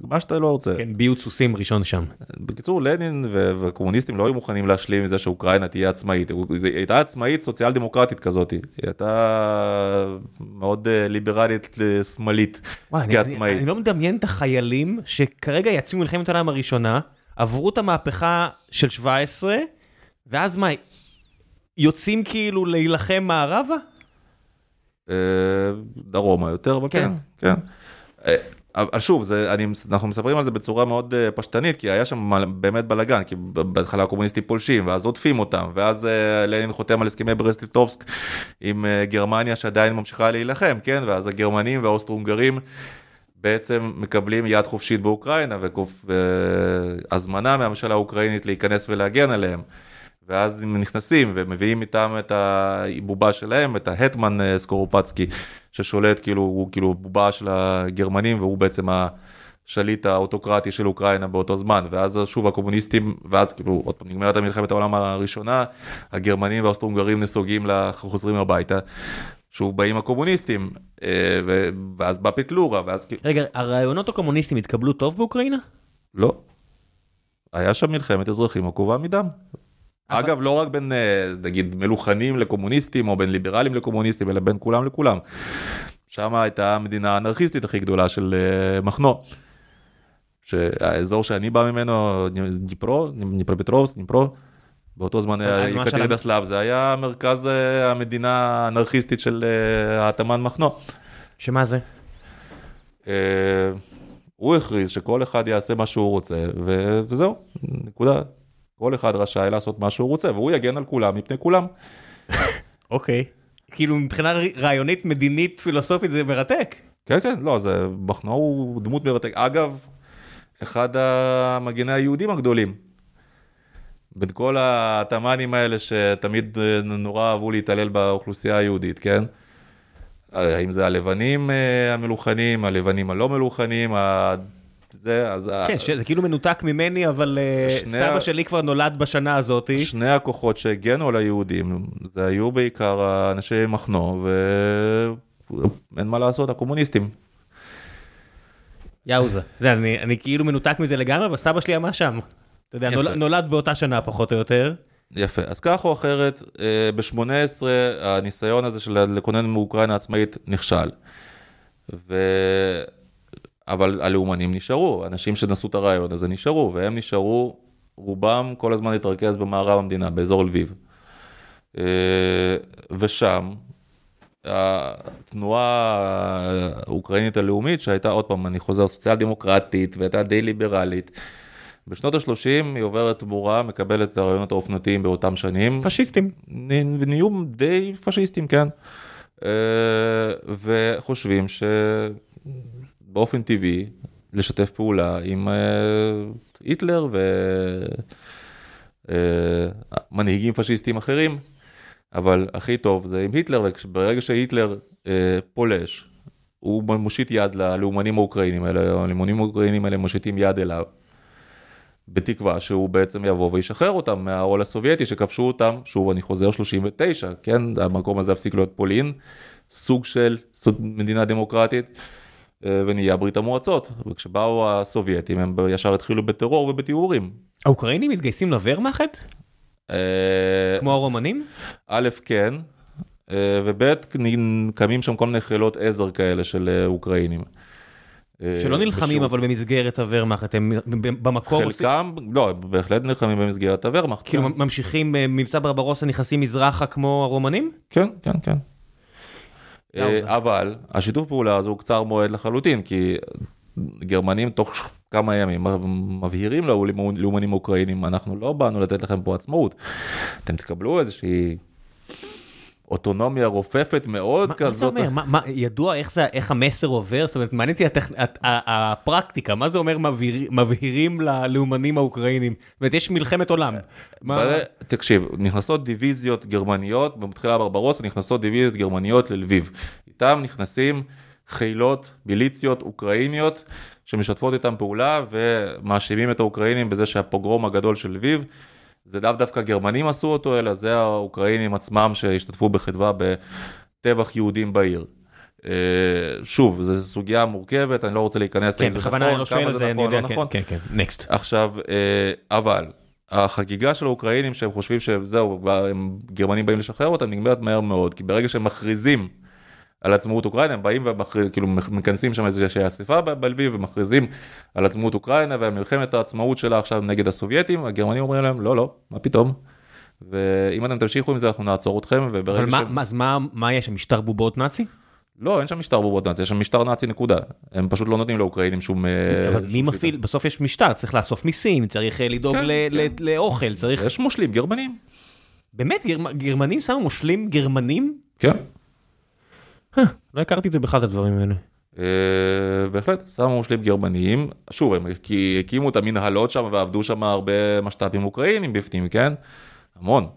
Speaker 2: מה שאתה לא רוצה.
Speaker 1: כן, ביוט סוסים ראשון שם.
Speaker 2: בקיצור, לנין והקומוניסטים לא היו מוכנים להשלים עם זה שאוקראינה תהיה עצמאית. היא הייתה עצמאית סוציאל דמוקרטית כזאת. היא הייתה מאוד אה, ליברלית אה, שמאלית כעצמאית.
Speaker 1: אני, אני לא מדמיין את החיילים שכרגע יצאו ממלחמת העולם הראשונה, עברו את המהפכה של 17, ואז מה, יוצאים כאילו להילחם מערבה?
Speaker 2: אה, דרומה יותר, אבל
Speaker 1: כן.
Speaker 2: כן, כן. אה, אבל שוב, זה, אני, אנחנו מספרים על זה בצורה מאוד אה, פשטנית, כי היה שם באמת בלאגן, כי בהתחלה הקומוניסטים פולשים, ואז עוטפים אותם, ואז לנין חותם על הסכמי ברסט-ליטובסק עם גרמניה שעדיין ממשיכה להילחם, כן, ואז הגרמנים והאוסטרו-הונגרים בעצם מקבלים יד חופשית באוקראינה, והזמנה מהממשלה האוקראינית להיכנס ולהגן עליהם. ואז הם נכנסים ומביאים איתם את הבובה שלהם, את ההטמן אה, סקורופצקי, ששולט כאילו, הוא כאילו בובה של הגרמנים והוא בעצם השליט האוטוקרטי של אוקראינה באותו זמן, ואז שוב הקומוניסטים, ואז כאילו עוד פעם נגמרת מלחמת העולם הראשונה, הגרמנים והאוסטרו-הונגרים נסוגים, חוזרים הביתה. שוב באים הקומוניסטים, אה, ואז בא פטלורה, ואז כאילו,
Speaker 1: רגע, הרעיונות הקומוניסטיים התקבלו טוב באוקראינה?
Speaker 2: לא. היה שם מלחמת אזרחים עקובה מדם. אגב, לא רק בין, אה, נגיד, מלוכנים לקומוניסטים, או בין ליברלים לקומוניסטים, אלא בין כולם לכולם. שם הייתה המדינה האנרכיסטית הכי גדולה של אה, מחנו. שהאזור שאני בא ממנו, דניפרו, דניפרופטרובסק, דניפרו, באותו זמן היה
Speaker 1: של-
Speaker 2: סלאב, זה היה מרכז אה, המדינה האנרכיסטית של האטמן מחנו.
Speaker 1: שמה זה?
Speaker 2: הוא הכריז שכל אחד יעשה מה שהוא רוצה, וזהו, נקודה. כל אחד רשאי לעשות מה שהוא רוצה, והוא יגן על כולם מפני כולם.
Speaker 1: אוקיי. כאילו מבחינה רעיונית, מדינית, פילוסופית, זה מרתק.
Speaker 2: כן, כן, לא, זה, מחנו הוא דמות מרתק. אגב, אחד המגיני היהודים הגדולים. בין כל התמ"נים האלה שתמיד אה, נורא אהבו להתעלל באוכלוסייה היהודית, כן? האם זה הלבנים אה, המלוכנים, הלבנים הלא מלוכנים, זה, אז... ה-
Speaker 1: כן, זה כאילו מנותק ממני, אבל אה,
Speaker 2: שני
Speaker 1: סבא
Speaker 2: ה-
Speaker 1: שלי כבר נולד בשנה הזאת.
Speaker 2: שני הכוחות שהגנו על היהודים, זה היו בעיקר אנשי מחנו, ואין מה לעשות, הקומוניסטים.
Speaker 1: יאוזה. זה, אני, אני כאילו מנותק מזה לגמרי, אבל סבא שלי היה שם. אתה יודע,
Speaker 2: יפה.
Speaker 1: נולד, נולד באותה שנה פחות או יותר.
Speaker 2: יפה, אז כך או אחרת, ב-18 הניסיון הזה של לכונן מאוקראינה עצמאית נכשל. ו... אבל הלאומנים נשארו, אנשים שנשאו את הרעיון הזה נשארו, והם נשארו, רובם כל הזמן להתרכז במערב המדינה, באזור לביב. אה, ושם, התנועה האוקראינית הלאומית, שהייתה עוד פעם, אני חוזר, סוציאל דמוקרטית, והייתה די ליברלית, בשנות ה-30 היא עוברת תמורה, מקבלת את הרעיונות האופנתיים באותם שנים.
Speaker 1: פשיסטים.
Speaker 2: נ- ונהיו די פשיסטים, כן. אה, וחושבים שבאופן טבעי לשתף פעולה עם אה, היטלר ומנהיגים פשיסטים אחרים, אבל הכי טוב זה עם היטלר, וברגע שהיטלר אה, פולש, הוא מושיט יד ללאומנים האוקראינים האלה, הלאומנים האוקראינים האלה מושיטים יד אליו. בתקווה שהוא בעצם יבוא וישחרר אותם מהעול הסובייטי שכבשו אותם, שוב אני חוזר 39, כן, המקום הזה הפסיק להיות פולין, סוג של סוג- מדינה דמוקרטית, אה, ונהיה ברית המועצות, וכשבאו הסובייטים הם ישר התחילו בטרור ובטיהורים.
Speaker 1: האוקראינים מתגייסים לוורמאכט?
Speaker 2: אה,
Speaker 1: כמו הרומנים?
Speaker 2: א', כן, אה, וב', קמים שם כל מיני חילות עזר כאלה של אה, אוקראינים. אה,
Speaker 1: שלא נלחמים אבל במסגרת הוורמאכט, הם במקור.
Speaker 2: חלקם, לא, בהחלט נלחמים במסגרת הוורמאכט.
Speaker 1: כאילו
Speaker 2: כן.
Speaker 1: ממשיכים במבצע ברברוסה נכנסים מזרחה כמו הרומנים?
Speaker 2: כן, כן, כן. אה, אבל השיתוף פעולה הזה הוא קצר מועד לחלוטין, כי גרמנים תוך כמה ימים מבהירים ללאומנים אוקראינים, אנחנו לא באנו לתת לכם פה עצמאות, אתם תקבלו איזושהי אוטונומיה רופפת מאוד
Speaker 1: מה מה זה
Speaker 2: כזאת.
Speaker 1: אומר? מה- ידוע איך זה- איך המסר עובר? זאת אומרת, מעניין אותי הפרקטיקה, מה זה אומר מבהיר- מבהירים ללאומנים האוקראינים? זאת אומרת, יש מלחמת עולם.
Speaker 2: תקשיב, נכנסות דיוויזיות גרמניות, במתחילה ברברוסה נכנסות דיוויזיות גרמניות ללביב. איתם נכנסים חילות, מיליציות אוקראיניות, שמשתפות איתם פעולה ומאשימים את האוקראינים בזה שהפוגרום הגדול של לביב, זה לאו דווקא גרמנים עשו אותו, אלא זה האוקראינים עצמם שהשתתפו בחדווה בטבח יהודים בעיר. אה, שוב, זו סוגיה מורכבת, אני לא רוצה להיכנס
Speaker 1: כן,
Speaker 2: לאם זה נכון,
Speaker 1: לא
Speaker 2: כמה זה נכון, לא
Speaker 1: כן,
Speaker 2: נכון.
Speaker 1: כן, כן, נקסט.
Speaker 2: עכשיו, אה, אבל החגיגה של האוקראינים שהם חושבים שזהו, הם גרמנים באים לשחרר אותם, נגמרת מהר מאוד, כי ברגע שהם מכריזים על עצמאות אוקראינה, הם באים וכאילו מכנסים שם איזושהי אספה ב- בלביב ומכריזים על עצמאות אוקראינה ומלחמת העצמאות שלה עכשיו נגד הסובייטים, הגרמנים אומרים להם לא, לא, מה פתאום. ואם אתם תמשיכו עם זה אנחנו נעצור אתכם
Speaker 1: אבל מה-
Speaker 2: ש...
Speaker 1: מה- אז מה- מה יש משטר בובות נאצי?
Speaker 2: לא, אין שם משטר בובות נאצי, יש שם משטר נאצי נקודה. הם פשוט לא נותנים לאוקראינים שום... אה,
Speaker 1: אבל
Speaker 2: שום
Speaker 1: מי. מפעיל, בסוף יש משטר, צריך לאסוף מיסים, צריך אה, לדאוג
Speaker 2: כן,
Speaker 1: ל-
Speaker 2: כן.
Speaker 1: ל- לאוכל, צריך...
Speaker 2: יש מושלים גרמנים.
Speaker 1: באמת, גרמ- גרמנים שמו מושלים גרמנים?
Speaker 2: כן.
Speaker 1: לא הכרתי את זה בכלל, את הדברים האלה.
Speaker 2: אה, בהחלט, שמו מושלים גרמניים, שוב, הם הקימו את המנהלות שם ועבדו שם הרבה משת"פים אוקראינים בפנים, כן? המון.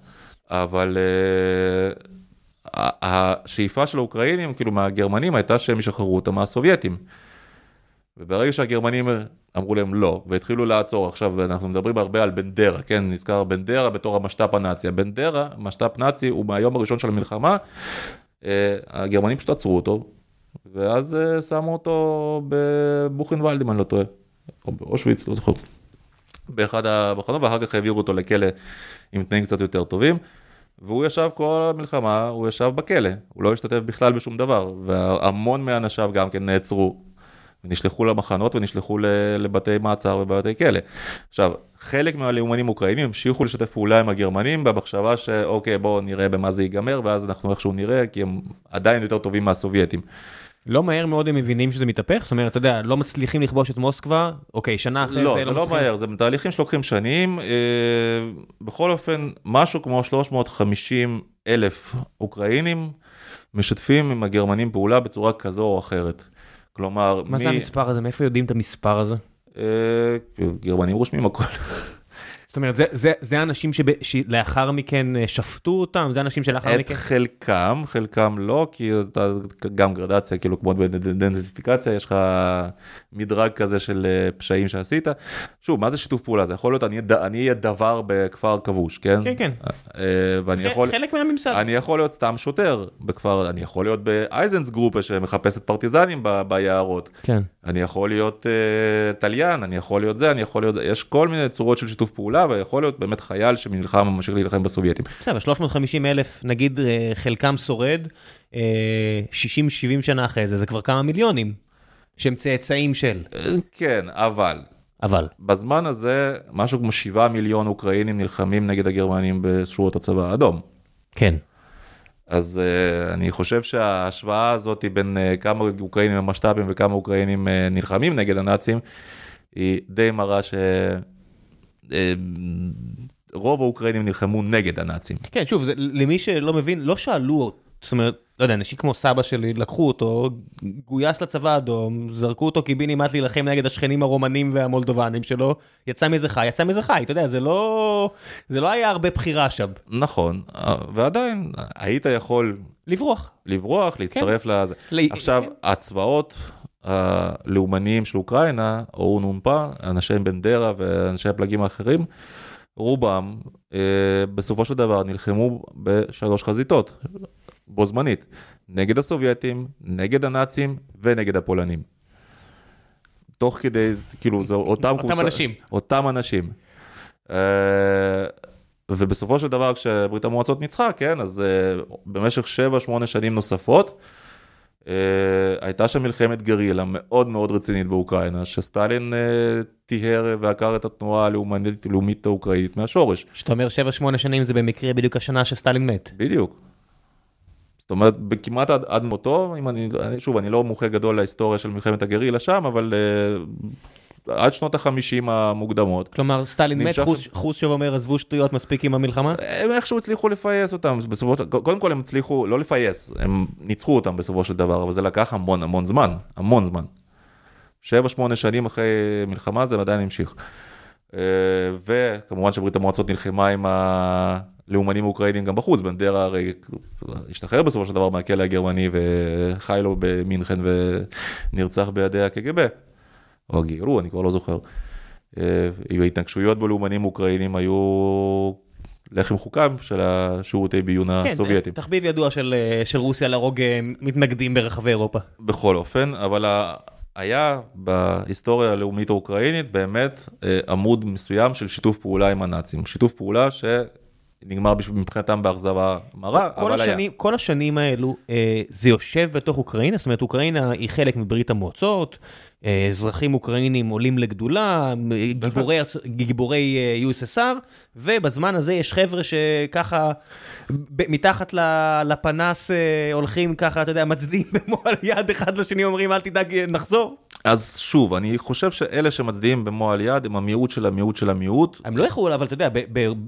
Speaker 2: אבל אה, השאיפה של האוקראינים, כאילו מהגרמנים, הייתה שהם ישחררו אותם מהסובייטים. וברגע שהגרמנים אמרו להם לא, והתחילו לעצור, עכשיו אנחנו מדברים הרבה על בנדרה, כן? נזכר בנדרה בתור המשת"פ הנאצי. הבנדרה, משת"פ נאצי, הוא מהיום הראשון של המלחמה, אה, הגרמנים פשוט עצרו אותו, ואז אה, שמו אותו בבוכנוולד, אם אני לא טועה, או באושוויץ, לא זוכר. באחד המחנות, ואחר כך העבירו אותו לכלא עם תנאים קצת יותר טובים. והוא ישב כל המלחמה, הוא ישב בכלא, הוא לא השתתף בכלל בשום דבר, והמון מאנשיו גם כן נעצרו, ונשלחו למחנות ונשלחו לבתי מעצר ובבתי כלא. עכשיו, חלק מהלאומנים אוקראינים המשיכו לשתף פעולה עם הגרמנים במחשבה שאוקיי, בואו נראה במה זה ייגמר, ואז אנחנו איכשהו נראה, כי הם עדיין יותר טובים מהסובייטים.
Speaker 1: לא מהר מאוד הם מבינים שזה מתהפך? זאת אומרת, אתה יודע, לא מצליחים לכבוש את מוסקבה, אוקיי, שנה אחרי
Speaker 2: לא,
Speaker 1: זה
Speaker 2: זה לא
Speaker 1: מצליחים-
Speaker 2: מהר, זה תהליכים שלוקחים שנים. אה, בכל אופן, משהו כמו 350 אלף אוקראינים משתפים עם הגרמנים פעולה בצורה כזו או אחרת. כלומר,
Speaker 1: מה
Speaker 2: מי-
Speaker 1: זה המספר הזה? מאיפה יודעים את המספר הזה?
Speaker 2: אה, גרמנים רושמים הכל.
Speaker 1: זאת אומרת, זה, זה, זה אנשים שב, שלאחר מכן אה, שפטו אותם? זה אנשים שלאחר
Speaker 2: את
Speaker 1: מכן...
Speaker 2: חלקם, חלקם לא, כי אתה גם גרדציה, כאילו כמו בדנטיפיקציה, יש לך מדרג כזה של אה, פשעים שעשית. שוב, מה זה שיתוף פעולה? זה יכול להיות, אני, אני אהיה דבר בכפר כבוש, כן?
Speaker 1: כן, כן.
Speaker 2: אה, ואני יכול...
Speaker 1: חלק מהממסד.
Speaker 2: אני יכול להיות סתם שוטר בכפר, אני יכול להיות באייזנס גרופה שמחפשת פרטיזנים ב, ביערות.
Speaker 1: כן.
Speaker 2: אני יכול להיות uh, תליין, אני יכול להיות זה, אני יכול להיות... יש כל מיני צורות של שיתוף פעולה, ויכול להיות באמת חייל שנלחם, ממשיך להילחם בסובייטים.
Speaker 1: בסדר, 350 אלף, נגיד אה, חלקם שורד, 60-70 שנה אחרי זה, זה כבר כמה מיליונים, שהם צאצאים של.
Speaker 2: כן, אבל...
Speaker 1: אבל.
Speaker 2: בזמן הזה, משהו כמו 7 מיליון אוקראינים נלחמים נגד הגרמנים בשורות הצבא האדום.
Speaker 1: כן.
Speaker 2: אז uh, אני חושב שההשוואה הזאת בין uh, כמה אוקראינים הם משת"פים וכמה אוקראינים uh, נלחמים נגד הנאצים, היא די מראה שרוב uh, האוקראינים נלחמו נגד הנאצים.
Speaker 1: כן, שוב, זה, למי שלא מבין, לא שאלו, זאת אומרת, לא יודע, אנשים כמו סבא שלי לקחו אותו, גויס לצבא האדום, זרקו אותו קיבינימט להילחם נגד השכנים הרומנים והמולדובנים שלו, יצא מזה חי, יצא מזה חי, אתה יודע, זה לא, זה לא היה הרבה בחירה שם.
Speaker 2: נכון, ועדיין היית יכול...
Speaker 1: לברוח.
Speaker 2: לברוח, להצטרף כן. לזה. ל... עכשיו, כן. הצבאות הלאומניים של אוקראינה, או נ"פ, אנשי בנדרה ואנשי הפלגים האחרים, רובם אה, בסופו של דבר נלחמו בשלוש חזיתות. בו זמנית, נגד הסובייטים, נגד הנאצים ונגד הפולנים. תוך כדי, כאילו, זה אותם
Speaker 1: אותם קבוצה, אנשים.
Speaker 2: אותם אנשים. Uh, ובסופו של דבר, כשברית המועצות ניצחה, כן, אז uh, במשך 7-8 שנים נוספות, uh, הייתה שם מלחמת גרילה מאוד מאוד רצינית באוקראינה, שסטלין uh, טיהר ועקר את התנועה הלאומית האוקראינית מהשורש.
Speaker 1: כשאתה אומר 7-8 שנים זה במקרה בדיוק השנה שסטלין מת.
Speaker 2: בדיוק. זאת אומרת, כמעט עד, עד מותו, אם אני, שוב, אני לא מומחה גדול להיסטוריה של מלחמת הגרילה שם, אבל uh, עד שנות החמישים המוקדמות.
Speaker 1: כלומר, סטלין. מת, חוס אומר, עזבו שטויות מספיק עם המלחמה?
Speaker 2: הם איכשהו הצליחו לפייס אותם, בסופו, קודם כל הם הצליחו, לא לפייס, הם ניצחו אותם בסופו של דבר, אבל זה לקח המון המון זמן, המון זמן. שבע, שמונה שנים אחרי מלחמה זה עדיין המשיך. Uh, וכמובן שברית המועצות נלחמה עם ה... לאומנים אוקראינים גם בחוץ, בנדרה הרי השתחרר בסופו של דבר מהכלא הגרמני וחי לו במינכן ונרצח בידי הקג"ב, או גיירו, אני כבר לא זוכר. אה, ההתנגשויות בלאומנים אוקראינים היו לחם חוקם של השירותי ביון כן, הסובייטים.
Speaker 1: תחביב ידוע של, אה, של רוסיה להרוג אה, מתנגדים ברחבי אירופה.
Speaker 2: בכל אופן, אבל היה בהיסטוריה הלאומית האוקראינית באמת עמוד מסוים של שיתוף פעולה עם הנאצים. שיתוף פעולה ש... נגמר מבחינתם באכזבה מרה, אבל השנים, היה.
Speaker 1: כל השנים האלו, אה, זה יושב בתוך אוקראינה? זאת אומרת, אוקראינה היא חלק מברית המועצות, אה, אזרחים אוקראינים עולים לגדולה, גיבורי, גיבורי אה, USSR, ובזמן הזה יש חבר'ה שככה, מתחת לפנס אה, הולכים ככה, אתה יודע, מצדיעים במועל יד אחד לשני, אומרים אל תדאג, נחזור.
Speaker 2: אז שוב, אני חושב שאלה שמצדיעים במועל יד הם המיעוט של המיעוט של המיעוט.
Speaker 1: הם לא יכולו, אבל אתה יודע,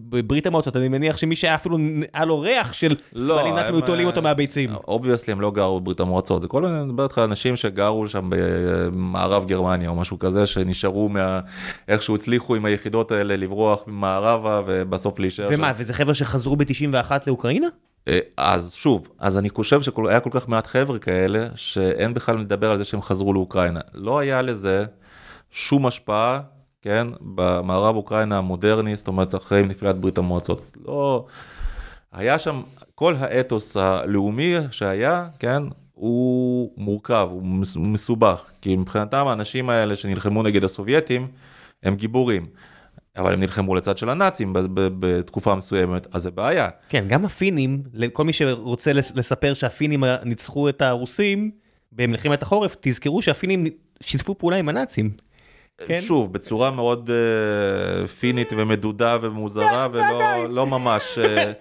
Speaker 1: בברית המועצות, אני מניח שמי שהיה אפילו, היה לו ריח של לא, סמלים נאצים, היו תולים אותו מהביצים.
Speaker 2: obviously הם לא גרו בברית המועצות, זה כל מיני, אני מדבר איתך אנשים שגרו שם במערב גרמניה או משהו כזה, שנשארו מה... איכשהו הצליחו עם היחידות האלה לברוח ממערבה ובסוף להישאר
Speaker 1: שם. ומה, וזה חבר'ה שחזרו ב-91 לאוקראינה?
Speaker 2: אה, אז שוב, אז אני חושב שהיה כל כך מעט חבר'ה כאלה, שאין בכלל לדבר על זה שהם חזרו לאוקראינה. לא היה לזה שום השפעה, כן, במערב אוקראינה המודרני, זאת אומרת, אחרי נפילת ברית המועצות. לא... היה שם, כל האתוס הלאומי שהיה, כן, הוא מורכב, הוא מסובך, כי מבחינתם האנשים האלה שנלחמו נגד הסובייטים, הם גיבורים. אבל הם נלחמו לצד של הנאצים בתקופה מסוימת, אז זה בעיה.
Speaker 1: כן, גם הפינים, לכל מי שרוצה לספר שהפינים ניצחו את הרוסים במלחמת החורף, תזכרו שהפינים שיתפו פעולה עם הנאצים.
Speaker 2: כן? שוב, בצורה מאוד uh, פינית ומדודה ומוזרה, ולא לא ממש, uh,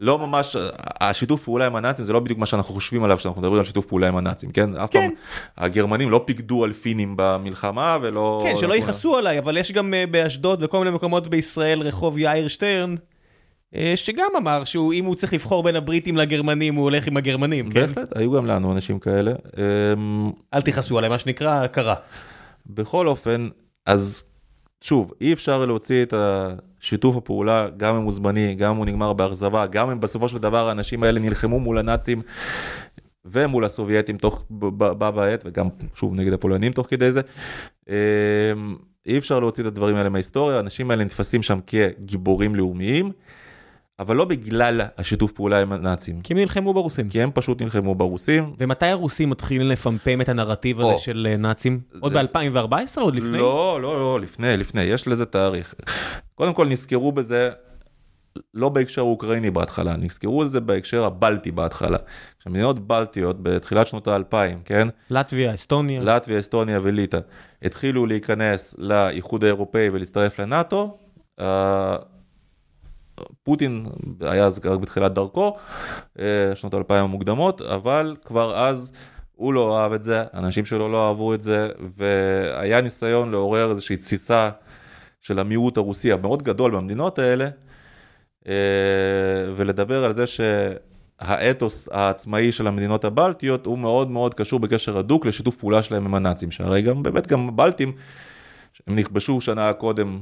Speaker 2: לא ממש, השיתוף פעולה עם הנאצים זה לא בדיוק מה שאנחנו חושבים עליו כשאנחנו מדברים על שיתוף פעולה עם הנאצים, כן? אף כן. פעם הגרמנים לא פיקדו על פינים במלחמה ולא...
Speaker 1: כן, שלא יכעסו עליי, אבל יש גם uh, באשדוד וכל מיני מקומות בישראל רחוב יאיר שטרן. שגם אמר שאם הוא צריך לבחור בין הבריטים לגרמנים, הוא הולך עם הגרמנים,
Speaker 2: כן? בהחלט, היו גם לנו אנשים כאלה.
Speaker 1: אמ, אל תכעסו עליי, מה שנקרא, קרה.
Speaker 2: בכל אופן, אז שוב, אי אפשר להוציא את השיתוף הפעולה, גם אם הוא זמני, גם אם הוא נגמר באכזבה, גם אם בסופו של דבר האנשים האלה נלחמו מול הנאצים ומול הסובייטים תוך, בה בעת, וגם שוב נגד הפולנים תוך כדי זה. אמ, אי אפשר להוציא את הדברים האלה מההיסטוריה, האנשים האלה נתפסים שם כגיבורים לאומיים. אבל לא בגלל השיתוף פעולה עם הנאצים.
Speaker 1: כי הם נלחמו ברוסים.
Speaker 2: כי הם פשוט נלחמו ברוסים.
Speaker 1: ומתי הרוסים מתחילים לפמפם את הנרטיב הזה של אה, נאצים? עוד ב-2014 או עוד לפני?
Speaker 2: לא, לא, לא, לפני, לפני, יש לזה תאריך. קודם כל נזכרו בזה, לא בהקשר אוקראיני בהתחלה, נזכרו בזה בהקשר הבלטי בהתחלה. כשמדינות בלטיות בתחילת שנות האלפיים, כן?
Speaker 1: לטביה, אסטוניה.
Speaker 2: לטביה, אסטוניה וליטא, התחילו להיכנס לאיחוד האירופאי ולהצטרף לנאטו. פוטין היה אז רק בתחילת דרכו, אה, שנות האלפיים המוקדמות, אבל כבר אז הוא לא אהב את זה, אנשים שלו לא אהבו את זה, והיה ניסיון לעורר איזושהי תסיסה של המיעוט הרוסי המאוד גדול במדינות האלה, אה, ולדבר על זה שהאתוס העצמאי של המדינות הבלטיות הוא מאוד מאוד קשור בקשר הדוק לשיתוף פעולה שלהם עם הנאצים, שהרי גם באמת גם הבלטים, הם נכבשו שנה קודם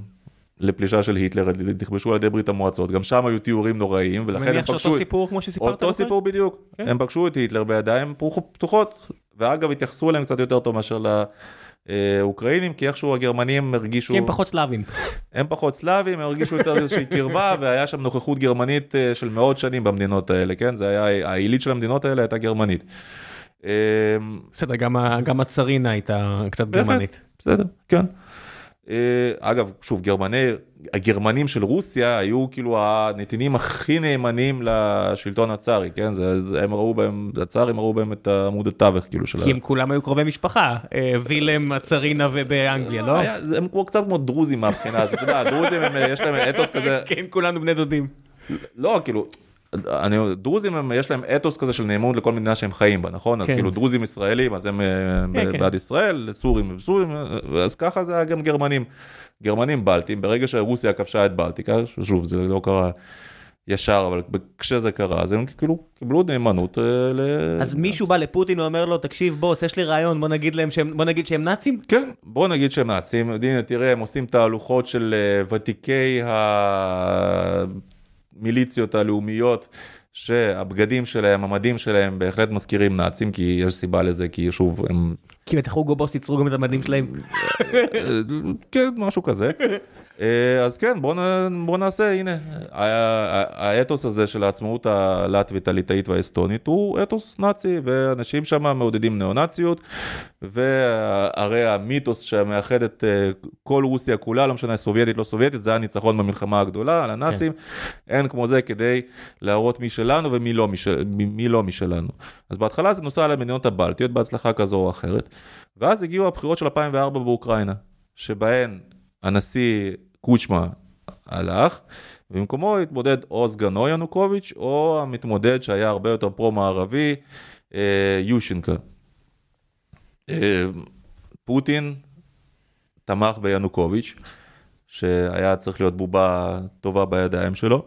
Speaker 2: לפלישה של היטלר, נכבשו על ידי ברית המועצות, גם שם היו תיאורים נוראיים, ולכן הם פגשו...
Speaker 1: מניח שאותו סיפור כמו שסיפרת?
Speaker 2: אותו סיפור בדיוק. כן. הם פגשו את היטלר בידיים פתוחות, ואגב התייחסו אליהם קצת יותר טוב מאשר לאוקראינים, כי איכשהו הגרמנים הרגישו...
Speaker 1: כי הם פחות סלאבים.
Speaker 2: הם פחות סלאבים, הם הרגישו יותר איזושהי קרבה, והיה שם נוכחות גרמנית אה, של מאות שנים במדינות האלה, כן? זה היה, העילית של המדינות האלה הייתה גרמנית.
Speaker 1: בסדר, גם הצרינה הייתה קצת גרמנית.
Speaker 2: בסדר, כן. אה, אגב, שוב, גרמני, הגרמנים של רוסיה היו כאילו הנתינים הכי נאמנים לשלטון הצארי, כן? זה, זה, הם ראו בהם, הצארים ראו בהם את עמוד התווך, כאילו, של.
Speaker 1: כי הם כולם היו קרובי משפחה, אה, וילם, הצרינה ובאנגליה, לא? היה,
Speaker 2: הם כמו, קצת כמו דרוזים מהבחינה הזאת, אתה יודע, הדרוזים, יש להם אתוס כזה...
Speaker 1: כן, כולנו בני דודים.
Speaker 2: לא, כאילו... אני, דרוזים הם, יש להם אתוס כזה של נאמנות לכל מדינה שהם חיים בה, נכון? כן. אז כאילו דרוזים ישראלים, אז הם כן, בעד כן. ישראל, סורים וסורים, אז ככה זה היה גם גרמנים. גרמנים בלטים, ברגע שרוסיה כבשה את בלטיקה, שוב, זה לא קרה ישר, אבל כשזה קרה, אז הם כאילו קיבלו נאמנות אה, ל...
Speaker 1: אז מישהו בא לפוטין ואומר לו, תקשיב, בוס, יש לי רעיון, בוא נגיד להם שהם, בוא נגיד שהם נאצים?
Speaker 2: כן, בוא נגיד שהם נאצים. הנה, תראה, הם עושים תהלוכות של אה, ותיקי ה... המיליציות הלאומיות, שהבגדים שלהם, המדים שלהם, בהחלט מזכירים נאצים, כי יש סיבה לזה, כי שוב, הם...
Speaker 1: כי בטח הוגו בוס ייצרו גם את המדים שלהם.
Speaker 2: כן, משהו כזה. אה, אז כן, בוא, בוא נעשה, הנה, האתוס הזה של העצמאות הלטבית, הליטאית והאסטונית הוא אתוס נאצי, ואנשים שם מעודדים ניאו-נאציות, והרי המיתוס שמאחד את אה, כל רוסיה כולה, לא משנה סובייטית, לא סובייטית, זה הניצחון במלחמה הגדולה על הנאצים, כן. אין כמו זה כדי להראות מי שלנו ומי לא, משל, מי לא משלנו. אז בהתחלה זה נוסע למדינות הבלטיות בהצלחה כזו או אחרת, ואז הגיעו הבחירות של 2004 באוקראינה, שבהן הנשיא קוצ'מה הלך, ובמקומו התמודד או סגנו ינוקוביץ', או המתמודד שהיה הרבה יותר פרו-מערבי, אה, יושינקה. אה, פוטין תמך בינוקוביץ', שהיה צריך להיות בובה טובה בידיים שלו,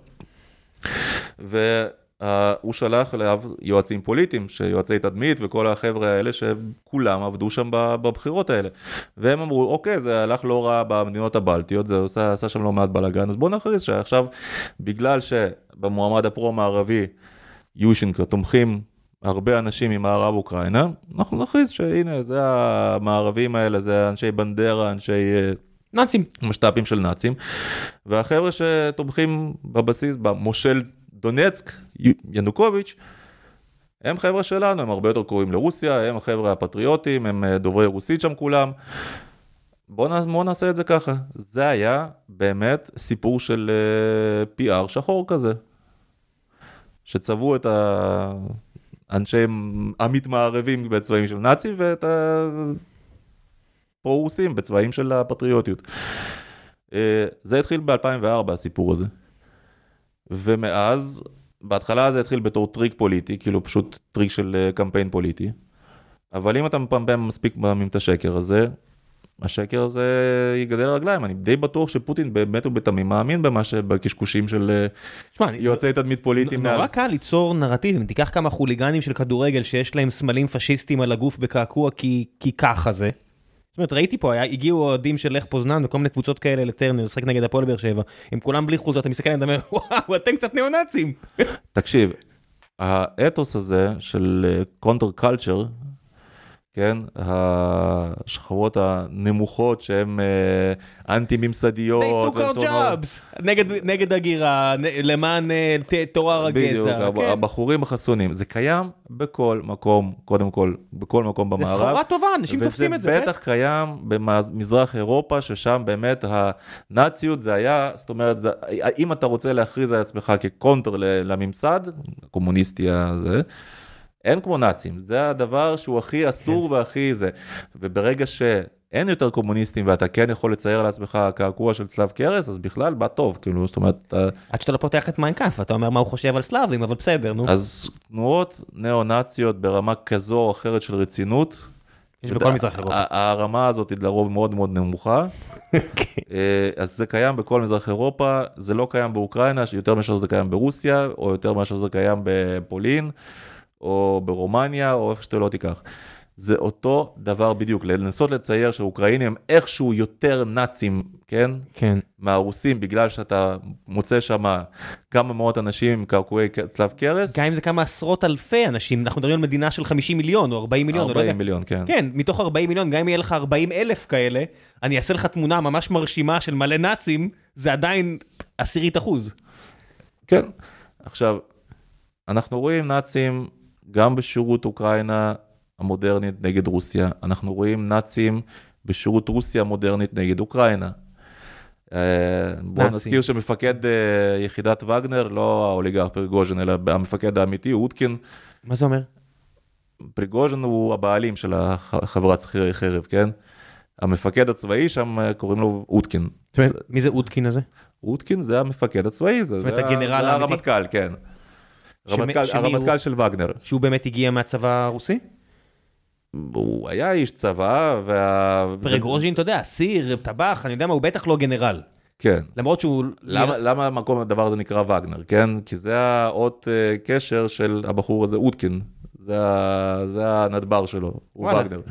Speaker 2: ו... Uh, הוא שלח אליו יועצים פוליטיים, שיועצי תדמית וכל החבר'ה האלה שכולם עבדו שם בבחירות האלה. והם אמרו, אוקיי, זה הלך לא רע במדינות הבלטיות, זה עשה, עשה שם לא מעט בלאגן, אז בואו נכריז שעכשיו, בגלל שבמועמד הפרו-מערבי יושינקו תומכים הרבה אנשים ממערב אוקראינה, אנחנו נכריז שהנה, זה המערבים האלה, זה אנשי בנדרה, אנשי... אה,
Speaker 1: נאצים.
Speaker 2: משת"פים של נאצים. והחבר'ה שתומכים בבסיס, במושל דונצק, ינוקוביץ', הם חבר'ה שלנו, הם הרבה יותר קרובים לרוסיה, הם החבר'ה הפטריוטים, הם אה, דוברי רוסית שם כולם. בואו בוא נעשה את זה ככה. זה היה באמת סיפור של אה, PR שחור כזה. שצבעו את האנשים המתמערבים בצבעים של נאצים ואת הפרו-רוסים בצבעים של הפטריוטיות. אה, זה התחיל ב-2004 הסיפור הזה. ומאז, בהתחלה זה התחיל בתור טריק פוליטי, כאילו פשוט טריק של אה, קמפיין פוליטי. אבל אם אתה מפמפם מספיק פעמים את השקר הזה, השקר הזה ייגדל רגליים, אני די בטוח שפוטין באמת ובתמים מאמין במה שבקשקושים של אה, שמה, יועצי תדמית פוליטיים.
Speaker 1: נורא מעל... קל ליצור נרטיב, אם תיקח כמה חוליגנים של כדורגל שיש להם סמלים פשיסטיים על הגוף בקעקוע כי, כי ככה זה. זאת אומרת, ראיתי פה, היה, הגיעו אוהדים של לך פוזנן וכל מיני קבוצות כאלה לטרנר, לשחק נגד הפועל באר שבע, הם כולם בלי חולצות, אתה מסתכל עליהם, אתה אומר, וואו, אתם קצת ניאו-נאצים.
Speaker 2: תקשיב, האתוס הזה של counter culture, כן, השכבות הנמוכות שהן אה, אנטי ממסדיות.
Speaker 1: They took our jobs, נגד, נגד הגירה, למען אה, טוהר
Speaker 2: בדיוק,
Speaker 1: הגזע.
Speaker 2: הב-
Speaker 1: כן.
Speaker 2: הבחורים החסונים, זה קיים בכל מקום, קודם כל, בכל מקום
Speaker 1: זה
Speaker 2: במערב.
Speaker 1: סחורה טובה, אנשים תופסים את זה.
Speaker 2: וזה? בטח קיים במזרח אירופה, ששם באמת הנאציות זה היה, זאת אומרת, זה, אם אתה רוצה להכריז על עצמך כקונטר לממסד, הקומוניסטי הזה, אין כמו נאצים, זה הדבר שהוא הכי אסור והכי זה. וברגע שאין יותר קומוניסטים ואתה כן יכול לצייר לעצמך קעקוע של צלב קרס, אז בכלל בא טוב, כאילו, זאת אומרת, אתה-
Speaker 1: עד שאתה לא פותח את מיין קאמפף, אתה אומר מה הוא חושב על סלאבים, אבל בסדר, נו.
Speaker 2: אז תנועות ניאו-נאציות ברמה כזו או אחרת של רצינות,
Speaker 1: יש בכל מזרח אירופה.
Speaker 2: הרמה הזאת היא לרוב מאוד מאוד נמוכה.
Speaker 1: כן.
Speaker 2: אה, אז זה קיים בכל מזרח אירופה, זה לא קיים באוקראינה, יותר מאשר זה קיים ברוסיה, או יותר מאשר זה קיים בפולין, או ברומניה, או איפה שאתה לא תיקח. זה אותו דבר בדיוק, לנסות לצייר שהאוקראינים הם איכשהו יותר נאצים, כן?
Speaker 1: כן.
Speaker 2: מהרוסים, בגלל שאתה מוצא שם כמה מאות אנשים עם קעקועי צלב קרס.
Speaker 1: גם אם זה כמה עשרות אלפי אנשים, אנחנו מדברים על מדינה של 50 מיליון או 40 מיליון, או לא יודע.
Speaker 2: 40 מיליון, כן.
Speaker 1: כן, מתוך 40 מיליון, גם אם יהיה לך 40 אלף כאלה, אני אעשה לך תמונה ממש מרשימה של מלא נאצים, זה עדיין עשירית אחוז.
Speaker 2: כן. עכשיו, אנחנו רואים נאצים גם בשירות אוקראינה המודרנית נגד רוסיה, אנחנו רואים נאצים בשירות רוסיה המודרנית נגד אוקראינה. אה, בוא
Speaker 1: נאצים.
Speaker 2: נזכיר שמפקד אה, יחידת וגנר, לא האוליגר פריגוז'ין, אלא המפקד האמיתי, אוטקין.
Speaker 1: מה זה אומר?
Speaker 2: פריגוז'ין הוא הבעלים של החברת שכירי חרב, כן? המפקד הצבאי שם אה, קוראים לו אוטקין.
Speaker 1: זאת אומרת, מי זה אודקין הזה?
Speaker 2: אוטקין זה המפקד הצבאי, זה? הרמטכ"ל, כן.
Speaker 1: שמ-
Speaker 2: רמטכ"ל,
Speaker 1: שמי
Speaker 2: הרמטכ"ל
Speaker 1: הוא?
Speaker 2: של וגנר.
Speaker 1: שהוא באמת הגיע מהצבא הרוסי?
Speaker 2: הוא היה איש צבא, וה...
Speaker 1: פרגרוז'ין, אתה יודע, סיר, טבח, אני יודע מה, הוא בטח לא גנרל.
Speaker 2: כן.
Speaker 1: למרות שהוא...
Speaker 2: למה, למה המקום הדבר הזה נקרא וגנר, כן? כי זה האות אה, קשר של הבחור הזה, אוטקין. זה. זה הנדבר שלו, הוא. וגנר.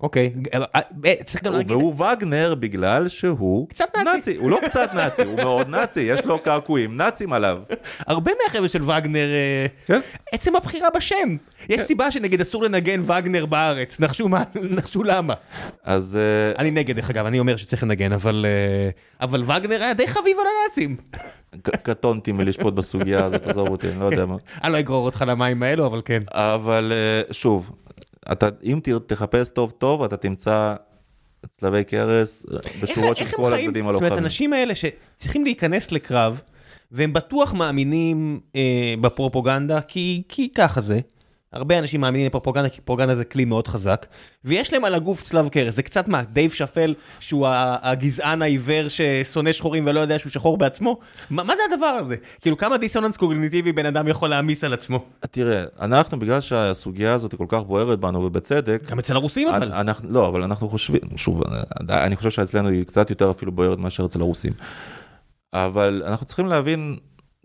Speaker 1: אוקיי, אה, אה, צריך גם להגיד...
Speaker 2: והוא וגנר בגלל שהוא
Speaker 1: קצת נאצי.
Speaker 2: הוא לא קצת נאצי, הוא מאוד נאצי, יש לו קעקועים נאצים עליו.
Speaker 1: הרבה מהחבר'ה של וגנר, אה,
Speaker 2: כן.
Speaker 1: עצם הבחירה בשם. יש סיבה שנגיד אסור לנגן וגנר בארץ, נחשו מה, נחשו למה.
Speaker 2: אז
Speaker 1: אני נגד, דרך אגב, אני אומר שצריך לנגן, אבל אבל וגנר היה די חביב על הנאצים.
Speaker 2: קטונתי מלשפוט בסוגיה הזאת, עזוב אותי, אני לא יודע מה.
Speaker 1: אני לא אגרור אותך למים האלו, אבל כן.
Speaker 2: אבל שוב, אתה, אם תחפש טוב טוב, אתה תמצא צלבי קרס בשורות של כל? הצדדים
Speaker 1: זאת אומרת,
Speaker 2: הלוחמים.
Speaker 1: האנשים האלה שצריכים להיכנס לקרב, והם בטוח מאמינים אה, בפרופוגנדה, כי, כי ככה זה. הרבה אנשים מאמינים בפרופוגנדה, כי פרופוגנדה זה כלי מאוד חזק, ויש להם על הגוף צלב קרס, זה קצת מה, דייב שפל, שהוא הגזען העיוור ששונא שחורים ולא יודע שהוא שחור בעצמו? מה, מה זה הדבר הזה? כאילו, כמה דיסוננס קוגניטיבי בן אדם יכול להעמיס על עצמו?
Speaker 2: תראה, אנחנו, בגלל שהסוגיה הזאת כל כך בוערת בנו, ובצדק,
Speaker 1: גם אצל הרוסים אבל.
Speaker 2: אנחנו, לא, אבל אנחנו חושבים, שוב, אני חושב שאצלנו היא קצת יותר אפילו בוערת מאשר אצל הרוסים. אבל אנחנו צריכים להבין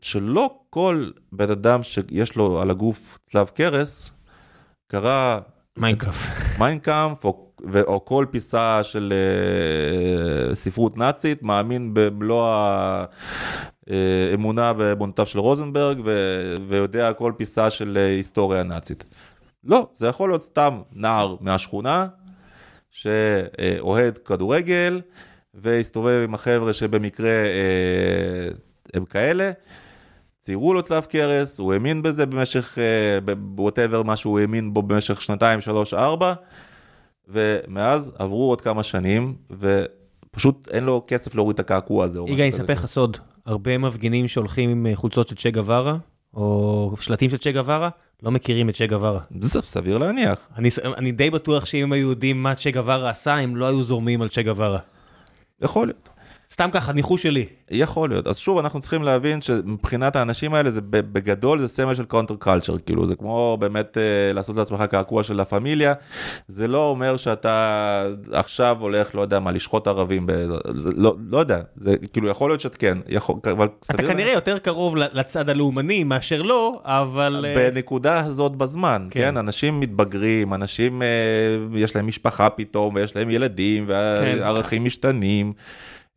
Speaker 2: שלא כל בן אדם שיש לו על הגוף צלב קרס, קרא
Speaker 1: מיינקראפט.
Speaker 2: מיין קאמפף או, או כל פיסה של אה, ספרות נאצית, מאמין במלוא האמונה באמונותיו של רוזנברג ו- ויודע כל פיסה של אה, היסטוריה נאצית. לא, זה יכול להיות סתם נער מהשכונה שאוהד כדורגל והסתובב עם החבר'ה שבמקרה אה, הם כאלה. ציירו לו צלב קרס, הוא האמין בזה במשך, ווטאבר מה שהוא האמין בו במשך שנתיים, שלוש, ארבע, ומאז עברו עוד כמה שנים, ופשוט אין לו כסף להוריד את הקעקוע הזה.
Speaker 1: יגאל,
Speaker 2: משהו
Speaker 1: אני. אספר לך סוד, הרבה מפגינים שהולכים עם אה, חולצות של צ'ה גווארה, או שלטים של צ'ה גווארה, לא מכירים את צ'ה גווארה.
Speaker 2: זה סביר להניח.
Speaker 1: אני, אני די בטוח שאם היו יודעים מה צ'ה גווארה עשה, הם לא היו זורמים על צ'ה גווארה.
Speaker 2: יכול להיות.
Speaker 1: סתם ככה, ניחוש שלי.
Speaker 2: יכול להיות. אז שוב, אנחנו צריכים להבין שמבחינת האנשים האלה, זה בגדול זה סמל של קונטר קלצ'ר, כאילו זה כמו באמת אה, לעשות לעצמך קעקוע של לה פמיליה, זה לא אומר שאתה עכשיו הולך, לא יודע מה, לשחוט ערבים, ב... זה, לא, לא יודע, זה כאילו יכול להיות שאת כן, יכול, אבל
Speaker 1: אתה כנראה. יותר קרוב לצד הלאומני מאשר לא, אבל...
Speaker 2: אה, בנקודה הזאת בזמן, כן, כן אנשים מתבגרים, אנשים, אה, יש להם משפחה פתאום, ויש להם ילדים, והערכים כן. משתנים.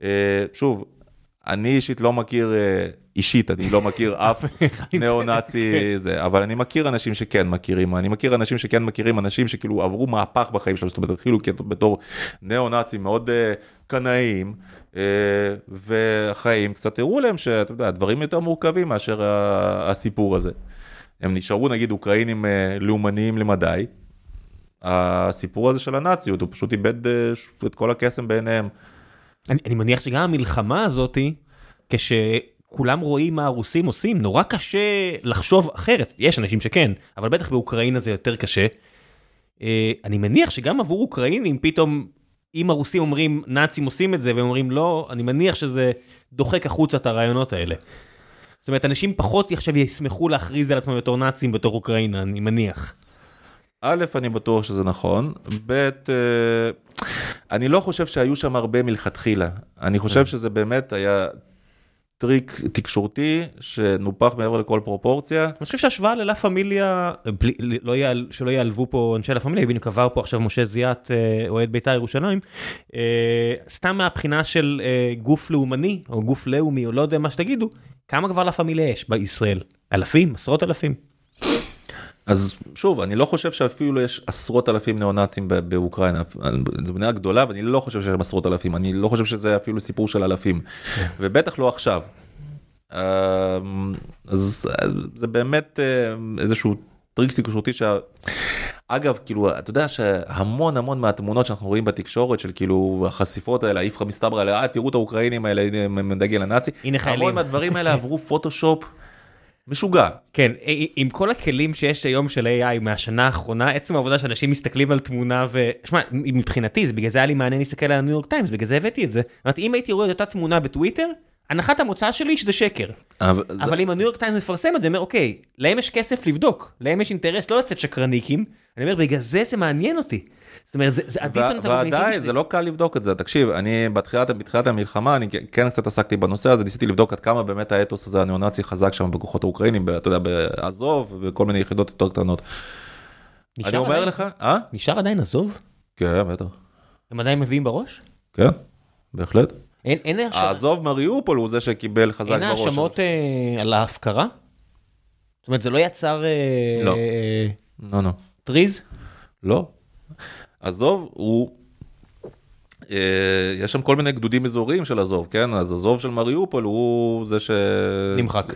Speaker 2: אה, שוב, אני אישית לא מכיר, אה, אישית, אני לא מכיר אף ניאו-נאצי זה, אבל אני מכיר אנשים שכן מכירים, אני מכיר אנשים שכן מכירים, אנשים שכאילו עברו מהפך בחיים שלהם, זאת אומרת, התחילו בתור ניאו-נאצים מאוד אה, קנאיים, והחיים קצת הראו להם שאתה יודע, דברים יותר מורכבים מאשר הסיפור הזה. הם נשארו נגיד אוקראינים לאומניים למדי, הסיפור הזה של הנאציות, הוא פשוט איבד את כל הקסם בעיניהם.
Speaker 1: אני, אני מניח שגם המלחמה הזאתי, כשכולם רואים מה הרוסים עושים, נורא קשה לחשוב אחרת. יש אנשים שכן, אבל בטח באוקראינה זה יותר קשה. אה, אני מניח שגם עבור אוקראינים פתאום, אם הרוסים אומרים נאצים עושים את זה והם אומרים לא, אני מניח שזה דוחק החוצה את הרעיונות האלה. זאת אומרת, אנשים פחות עכשיו ישמחו להכריז על עצמם בתור נאצים בתור אוקראינה, אני מניח.
Speaker 2: א', אני בטוח שזה נכון, ב', אה, אני לא חושב שהיו שם הרבה מלכתחילה, אני חושב כן. שזה באמת היה טריק תקשורתי שנופח מעבר לכל פרופורציה.
Speaker 1: אני חושב שהשוואה ללה פמיליה, לא שלא יעלבו פה אנשי לה פמיליה, בדיוק עבר פה עכשיו משה זיאת, אה, אוהד בית"ר ירושלים, אה, סתם מהבחינה של גוף לאומני, או גוף לאומי, או לא יודע מה שתגידו, כמה כבר לה פמיליה יש בישראל? אלפים? עשרות אלפים?
Speaker 2: אז שוב, אני לא חושב שאפילו יש עשרות אלפים ניאו-נאצים באוקראינה, זו מדינה גדולה ואני לא חושב שיש עשרות אלפים, אני לא חושב שזה אפילו סיפור של אלפים, כן. ובטח לא עכשיו. אמ, אז זה באמת אה, איזשהו טריק תקשורתי שה... אגב, כאילו, אתה יודע שהמון המון מהתמונות שאנחנו רואים בתקשורת של כאילו החשיפות האלה, האיפכא מסתברא אה, תראו את האוקראינים האלה עם דגל הנאצי,
Speaker 1: הנה חיילים. המון
Speaker 2: מהדברים האלה עברו פוטושופ. משוגע.
Speaker 1: כן, עם כל הכלים שיש היום של AI מהשנה האחרונה, עצם העובדה שאנשים מסתכלים על תמונה ו... שמע, מבחינתי, זה בגלל זה היה לי מעניין להסתכל על הניו יורק טיימס, בגלל זה הבאתי את זה. זאת אם הייתי רואה את אותה תמונה בטוויטר, הנחת המוצא שלי שזה שקר. אבל, אבל זה... אם הניו יורק טיימס מפרסם את זה, אומר, אוקיי, להם יש כסף לבדוק, להם יש אינטרס לא לצאת שקרניקים, אני אומר, בגלל זה זה מעניין אותי. זאת אומרת, זה, זה הדיסוננס
Speaker 2: ועדיין, זה לא קל לבדוק את זה. תקשיב, אני בתחילת, בתחילת המלחמה, אני כן קצת עסקתי בנושא הזה, ניסיתי לבדוק עד כמה באמת האתוס הזה הניאו-נאצי חזק שם בכוחות האוקראינים, אתה יודע, בעזוב וכל מיני יחידות יותר קטנות. אני אומר
Speaker 1: עדיין?
Speaker 2: לך, אה?
Speaker 1: נשאר עדיין עזוב?
Speaker 2: כן, בטח.
Speaker 1: הם עדיין מביאים בראש?
Speaker 2: כן, בהחלט.
Speaker 1: אין, אין האשמות.
Speaker 2: העזוב מריופול הוא זה שקיבל חזק בראש.
Speaker 1: אין האשמות אה, על ההפקרה? זאת אומרת, זה לא יצר... אה,
Speaker 2: לא. אה, לא, לא.
Speaker 1: טריז?
Speaker 2: לא. עזוב הוא, אה, יש שם כל מיני גדודים אזוריים של עזוב, כן? אז עזוב של מריופול הוא זה ש...
Speaker 1: נמחק.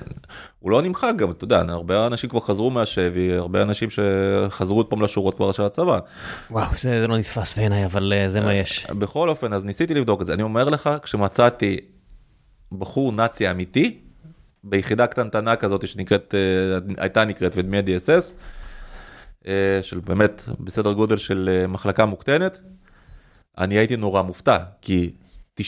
Speaker 2: הוא לא נמחק גם, אתה יודע, הרבה אנשים כבר חזרו מהשבי, הרבה אנשים שחזרו עוד פעם לשורות כבר של הצבא.
Speaker 1: וואו, זה, לא נתפס בעיניי, אבל אה, זה מה יש.
Speaker 2: בכל אופן, אז ניסיתי לבדוק את זה. אני אומר לך, כשמצאתי בחור נאצי אמיתי, ביחידה קטנטנה כזאת שנקראת, אה, הייתה נקראת ודמי DSS, אה, של באמת בסדר גודל של אה, מחלקה מוקטנת, אני הייתי נורא מופתע, כי 99%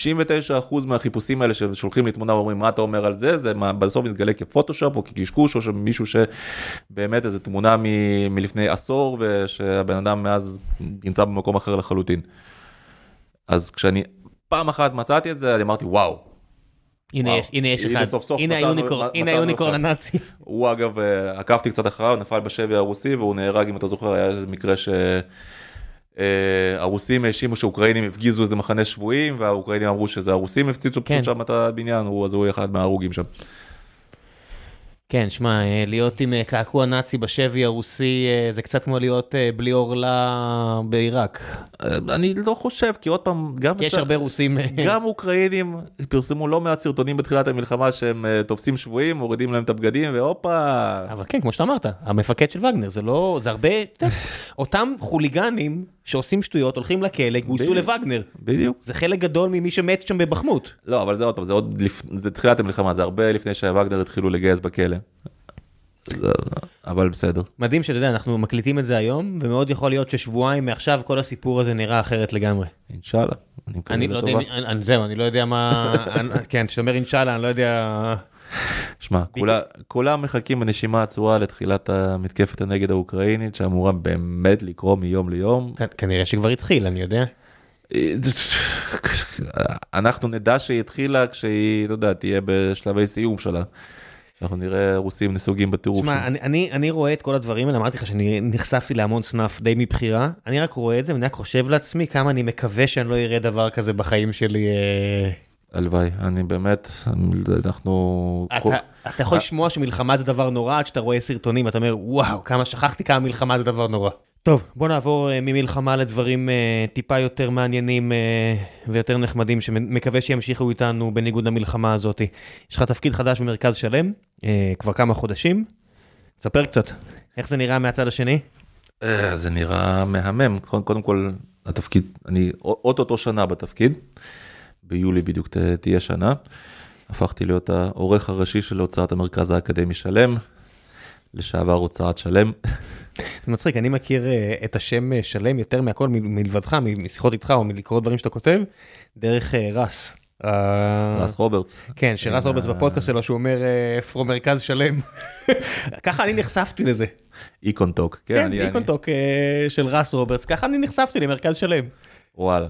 Speaker 2: מהחיפושים האלה ששולחים לי תמונה ואומרים מה אתה אומר על זה, זה בסוף מתגלה כפוטושופ או כקשקוש או שמישהו שבאמת איזה תמונה מ- מלפני עשור ושהבן אדם מאז נמצא במקום אחר לחלוטין. אז כשאני פעם אחת מצאתי את זה, אני אמרתי וואו,
Speaker 1: הנה יש, הנה יש אחד, הנה היוניקורן, הנה היוניקורן הנאצי.
Speaker 2: הוא אגב, אה, עקבתי קצת אחריו, נפל בשבי הרוסי והוא נהרג, אם אתה זוכר, היה איזה מקרה שהרוסים אה, האשימו שאוקראינים הפגיזו איזה מחנה שבויים, והאוקראינים אמרו שזה הרוסים הפציצו פשוט כן. שם את הבניין, אז הוא אחד מההרוגים שם.
Speaker 1: כן, שמע, אה, להיות עם אה, קעקוע נאצי בשבי הרוסי אה, זה קצת כמו להיות בלי עורלה בעיראק.
Speaker 2: אני לא חושב, כי עוד פעם, גם...
Speaker 1: יש הרבה רוסים...
Speaker 2: גם אוקראינים פרסמו לא מעט סרטונים בתחילת המלחמה שהם תופסים שבויים, מורידים להם את הבגדים והופה.
Speaker 1: אבל כן, כמו שאתה אמרת, המפקד של וגנר, זה לא... זה הרבה... אותם חוליגנים שעושים שטויות, הולכים לכלא, גויסו לווגנר.
Speaker 2: בדיוק.
Speaker 1: זה חלק גדול ממי שמת שם בבחמות.
Speaker 2: לא, אבל זה עוד פעם, זה עוד לפני, זה תחילת המלחמה, זה הרבה לפני שווגנר התחילו לגייס בכלא. אבל בסדר.
Speaker 1: מדהים שאתה יודע, אנחנו מקליטים את זה היום, ומאוד יכול להיות ששבועיים מעכשיו כל הסיפור הזה נראה אחרת לגמרי.
Speaker 2: אינשאללה, אני מקווה
Speaker 1: לא
Speaker 2: לטובה.
Speaker 1: זהו, אני לא יודע מה, כן, כשאתה אומר אינשאללה, אני לא יודע...
Speaker 2: שמע, כולה- כולם מחכים בנשימה עצורה לתחילת המתקפת הנגד האוקראינית, שאמורה באמת לקרות מיום ליום.
Speaker 1: כ- כנראה שכבר התחיל, אני יודע.
Speaker 2: אנחנו נדע שהיא התחילה כשהיא, אתה יודע, תהיה בשלבי סיום שלה. אנחנו נראה רוסים נסוגים בטירוף.
Speaker 1: תשמע,
Speaker 2: שם.
Speaker 1: אני, אני, אני רואה את כל הדברים האלה, אמרתי לך שאני נחשפתי להמון סנאפ די מבחירה, אני רק רואה את זה ואני רק חושב לעצמי כמה אני מקווה שאני לא אראה דבר כזה בחיים שלי. אה,
Speaker 2: הלוואי, אני באמת, אנחנו...
Speaker 1: אתה, אתה יכול לשמוע שמלחמה זה דבר נורא עד שאתה רואה סרטונים, אתה אומר, וואו, כמה שכחתי כמה מלחמה זה דבר נורא. טוב, בוא נעבור אה, ממלחמה לדברים אה, טיפה יותר מעניינים אה, ויותר נחמדים, שמקווה שימשיכו איתנו בניגוד למלחמה הזאת. יש לך תפקיד חדש במרכז שלם, כבר כמה חודשים. ספר קצת, איך זה נראה מהצד השני?
Speaker 2: זה נראה מהמם, קודם כל התפקיד, אני אוטוטו שנה בתפקיד, ביולי בדיוק ת- תהיה שנה. הפכתי להיות העורך הראשי של הוצאת המרכז האקדמי שלם, לשעבר הוצאת שלם.
Speaker 1: זה מצחיק, אני מכיר אה, את השם אה, שלם יותר מהכל מלבדך, משיחות איתך או מלקרוא דברים שאתה כותב, דרך אה, ראס.
Speaker 2: ראס רוברטס.
Speaker 1: כן, שראס רוברטס בפודקאסט שלו, שהוא אומר, פרו מרכז שלם. ככה אני נחשפתי לזה.
Speaker 2: EconTalk, כן,
Speaker 1: כן, EconTalk אה, של ראס רוברטס, ככה אני נחשפתי למרכז שלם.
Speaker 2: וואלה.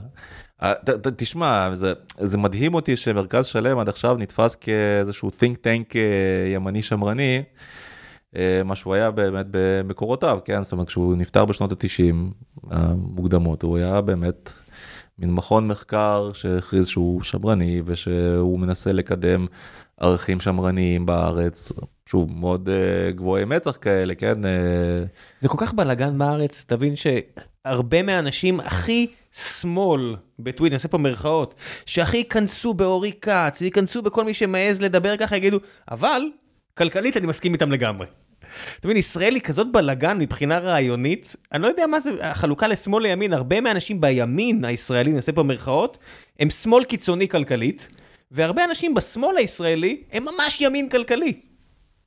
Speaker 2: אה, ת- ת- תשמע, זה, זה מדהים אותי שמרכז שלם עד עכשיו נתפס כאיזשהו think tank אה, ימני שמרני, אה, מה שהוא היה באמת במקורותיו, כן? זאת אומרת, כשהוא נפטר בשנות ה-90 המוקדמות, הוא היה באמת מין מכון מחקר שהכריז שהוא שמרני ושהוא מנסה לקדם ערכים שמרניים בארץ, שוב, מאוד אה, גבוהי מצח כאלה, כן? אה,
Speaker 1: זה כל כך בלאגן בארץ, תבין שהרבה מהאנשים הכי שמאל בטוויטר, אני עושה פה מירכאות, שהכי ייכנסו באורי כץ, וייכנסו בכל מי שמעז לדבר ככה, יגידו, אבל כלכלית אני מסכים איתם לגמרי. אתה מבין, ישראל היא כזאת בלאגן מבחינה רעיונית, אני לא יודע מה זה החלוקה לשמאל לימין, הרבה מהאנשים בימין הישראלי, אני עושה פה מירכאות, הם שמאל קיצוני כלכלית, והרבה אנשים בשמאל הישראלי הם ממש ימין כלכלי.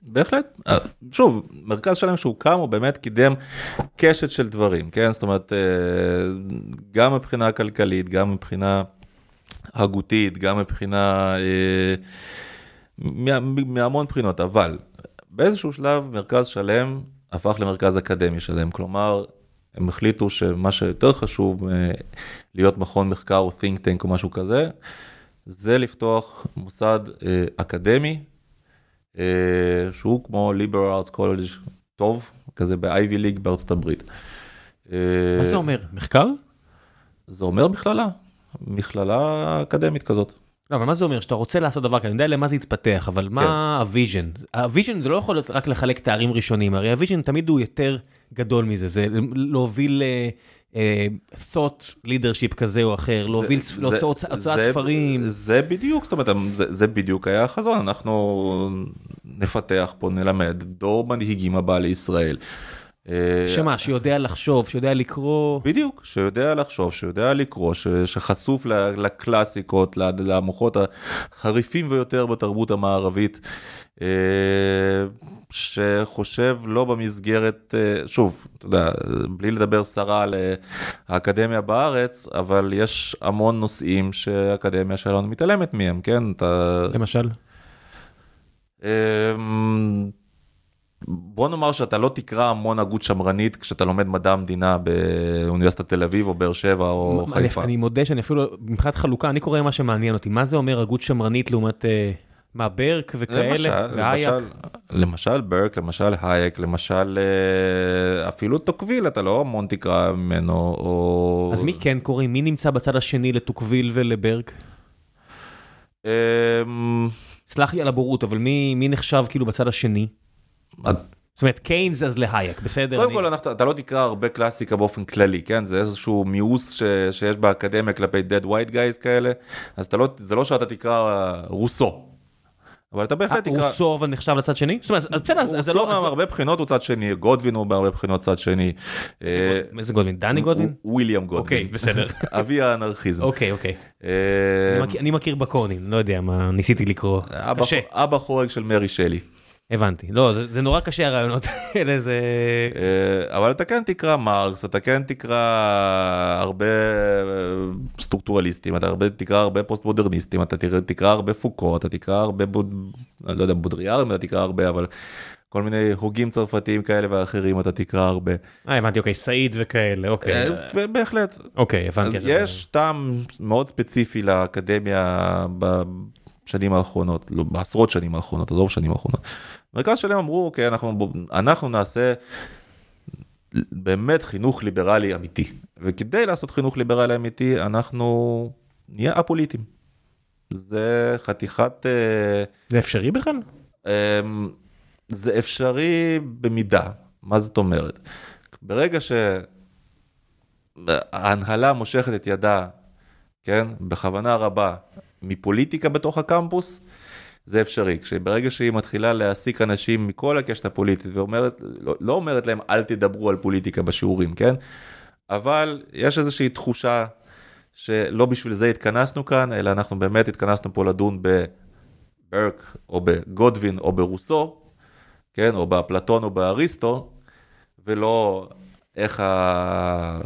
Speaker 2: בהחלט. אה, שוב, מרכז שלם שהוקם הוא באמת קידם קשת של דברים, כן? זאת אומרת, אה, גם מבחינה כלכלית, גם מבחינה הגותית, גם מבחינה... אה, מה- מהמון בחינות, אבל באיזשהו שלב מרכז שלם הפך למרכז אקדמי שלם, כלומר, הם החליטו שמה שיותר חשוב להיות מכון מחקר או think tank או משהו כזה, זה לפתוח מוסד אה, אקדמי אה, שהוא כמו liberal arts college טוב, כזה ב-Ivy League בארצות הברית. אה,
Speaker 1: מה זה אומר? מחקר?
Speaker 2: זה אומר מכללה, מכללה אקדמית כזאת.
Speaker 1: לא, אבל מה זה אומר? שאתה רוצה לעשות דבר כזה, אני יודע למה זה יתפתח, אבל מה ה vision? ה vision זה לא יכול להיות רק לחלק תארים ראשונים, הרי ה vision תמיד הוא יותר גדול מזה, זה להוביל אה, thought leadership כזה או אחר, להוביל הוצאת ספרים.
Speaker 2: זה בדיוק, זאת אומרת, זה, בדיוק היה החזון, אנחנו נפתח פה, נלמד דור מנהיגים הבא לישראל. אה,
Speaker 1: שמה, שיודע לחשוב, שיודע לקרוא.
Speaker 2: בדיוק, שיודע לחשוב, שיודע לקרוא, ש, שחשוף לקלאסיקות, למוחות החריפים ביותר בתרבות המערבית, אה, שחושב לא במסגרת, אה, שוב, אתה יודע, בלי לדבר סרה על אה, האקדמיה בארץ, אבל יש המון נושאים שהאקדמיה שלנו מתעלמת מהם, כן? אתה...
Speaker 1: למשל?
Speaker 2: אמ, בוא נאמר שאתה לא תקרא המון הגות שמרנית כשאתה לומד מדע המדינה באוניברסיטת תל אביב או באר שבע או חיפה.
Speaker 1: אני מודה שאני אפילו, מבחינת חלוקה, אני קורא מה שמעניין אותי, מה זה אומר הגות שמרנית לעומת, אה, מה, ברק וכאלה,
Speaker 2: למשל,
Speaker 1: והייק?
Speaker 2: למשל, למשל ברק, למשל הייק, למשל אה, אפילו טוקוויל, אתה לא המון תקרא ממנו, או...
Speaker 1: אז מי כן קוראים? מי נמצא בצד השני לטוקוויל ולברק?
Speaker 2: אמ,
Speaker 1: סלח לי על הבורות, אבל מי, מי נחשב כאילו בצד השני? זאת אומרת, קיינס אז להייק, בסדר?
Speaker 2: קודם
Speaker 1: אני-
Speaker 2: כל אנחנו- אתה לא תקרא הרבה קלאסיקה באופן כללי, כן? זה איזשהו מיאוס ש- שיש באקדמיה כלפי dead white guys כאלה, אז אתה לא, זה לא שאתה תקרא רוסו, אבל אתה בהחלט תקרא...
Speaker 1: אה, רוסו אבל נחשב לצד שני? זאת אומרת, בסדר, זה
Speaker 2: רוסו
Speaker 1: לא... לא-
Speaker 2: מהרבה בחינות הוא צד שני, גודווין הוא בהרבה בחינות צד שני. אה,
Speaker 1: איזה גודווין? דני גודווין?
Speaker 2: וויליאם
Speaker 1: אוקיי,
Speaker 2: גודווין.
Speaker 1: בסדר.
Speaker 2: אבי האנרכיזם.
Speaker 1: אוקיי, אוקיי.
Speaker 2: אה,
Speaker 1: אני מכיר- בקורנים, לא יודע מה, ניסיתי לקרוא. קשה.
Speaker 2: אבא חורג של מרי שלי.
Speaker 1: הבנתי. לא, זה, זה נורא קשה הרעיונות האלה, זה...
Speaker 2: אה, אבל אתה כן תקרא מרקס, אתה כן תקרא הרבה אה, סטרוקטורליסטים, אתה הרבה, תקרא הרבה פוסט מודרניסטים, אתה תקרא, הרבה פוקו, אתה תקרא הרבה, בוד, אני לא יודע, בודריארים אתה תקרא הרבה, אבל כל מיני הוגים צרפתיים כאלה ואחרים אתה תקרא הרבה.
Speaker 1: אה, הבנתי, אוקיי, סעיד וכאלה, אוקיי.
Speaker 2: אה, בהחלט.
Speaker 1: אוקיי,
Speaker 2: אז
Speaker 1: הבנתי.
Speaker 2: יש טעם מאוד ספציפי לאקדמיה בשנים האחרונות, לא, בעשרות שנים האחרונות, עזוב שנים האחרונות. מרכז שלם אמרו, אוקיי, אנחנו, אנחנו נעשה באמת חינוך ליברלי אמיתי. וכדי לעשות חינוך ליברלי אמיתי, אנחנו נהיה א-פוליטיים. זה חתיכת... אה,
Speaker 1: זה אפשרי בכלל?
Speaker 2: אמ, זה אפשרי במידה, מה זאת אומרת? ברגע שההנהלה מושכת את ידה, כן, בכוונה רבה, מפוליטיקה בתוך הקמפוס, זה אפשרי. כשברגע שהיא מתחילה להעסיק אנשים מכל הקשת הפוליטית ואומרת, לא, לא אומרת להם אל תדברו על פוליטיקה בשיעורים, כן? אבל יש איזושהי תחושה שלא בשביל זה התכנסנו כאן, אלא אנחנו באמת התכנסנו פה לדון בברק או בגודווין או ברוסו, כן, או באפלטון או באריסטו, ולא איך ה...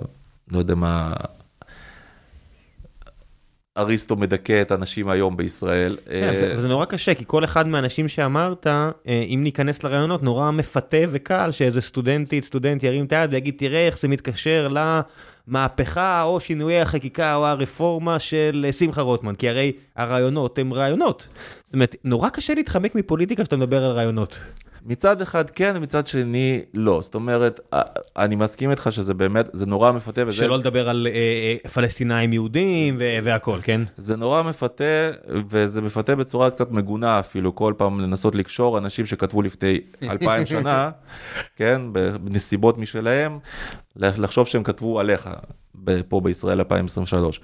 Speaker 2: לא יודע מה... אריסטו מדכא את האנשים היום בישראל.
Speaker 1: כן, זה, זה נורא קשה, כי כל אחד מהאנשים שאמרת, אה, אם ניכנס לרעיונות, נורא מפתה וקל שאיזה סטודנטית, סטודנט ירים את היד ויגיד, תראה איך זה מתקשר למהפכה או שינויי החקיקה או הרפורמה של אה, שמחה רוטמן, כי הרי הרעיונות הם רעיונות. זאת אומרת, נורא קשה להתחמק מפוליטיקה כשאתה מדבר על רעיונות.
Speaker 2: מצד אחד כן, מצד שני לא. זאת אומרת, א- אני מסכים איתך שזה באמת, זה נורא מפתה, וזה
Speaker 1: שלא לדבר על אה, אה, פלסטינאים יהודים ו- והכל, כן?
Speaker 2: זה נורא מפתה, וזה מפתה בצורה קצת מגונה אפילו, כל פעם לנסות לקשור אנשים שכתבו לפני אלפיים שנה, כן, בנסיבות משלהם, לחשוב שהם כתבו עליך, פה בישראל 2023.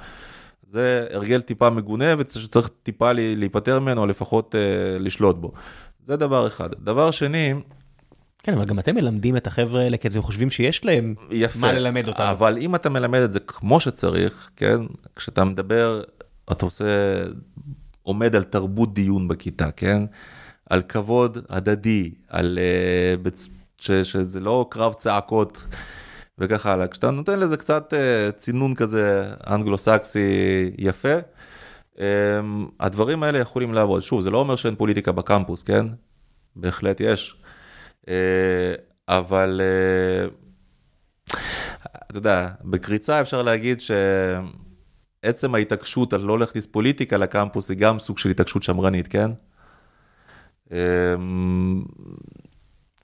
Speaker 2: זה הרגל טיפה מגונה וצריך טיפה להיפטר ממנו, או לפחות אה, לשלוט בו. זה דבר אחד. דבר שני,
Speaker 1: כן, אבל גם אתם מלמדים את החבר'ה האלה, כי אתם חושבים שיש להם
Speaker 2: יפה.
Speaker 1: מה ללמד אותם.
Speaker 2: אבל אם אתה מלמד את זה כמו שצריך, כן, כשאתה מדבר, אתה עושה, עומד על תרבות דיון בכיתה, כן, על כבוד הדדי, על, אה, ש, שזה לא קרב צעקות וכך הלאה. כשאתה נותן לזה קצת אה, צינון כזה אנגלו-סקסי יפה, הדברים האלה יכולים לעבוד. שוב, זה לא אומר שאין פוליטיקה בקמפוס, כן? בהחלט יש. אה, אבל אה, אתה יודע, בקריצה אפשר להגיד שעצם ההתעקשות על לא להכניס פוליטיקה לקמפוס היא גם סוג של התעקשות שמרנית, כן? אמ,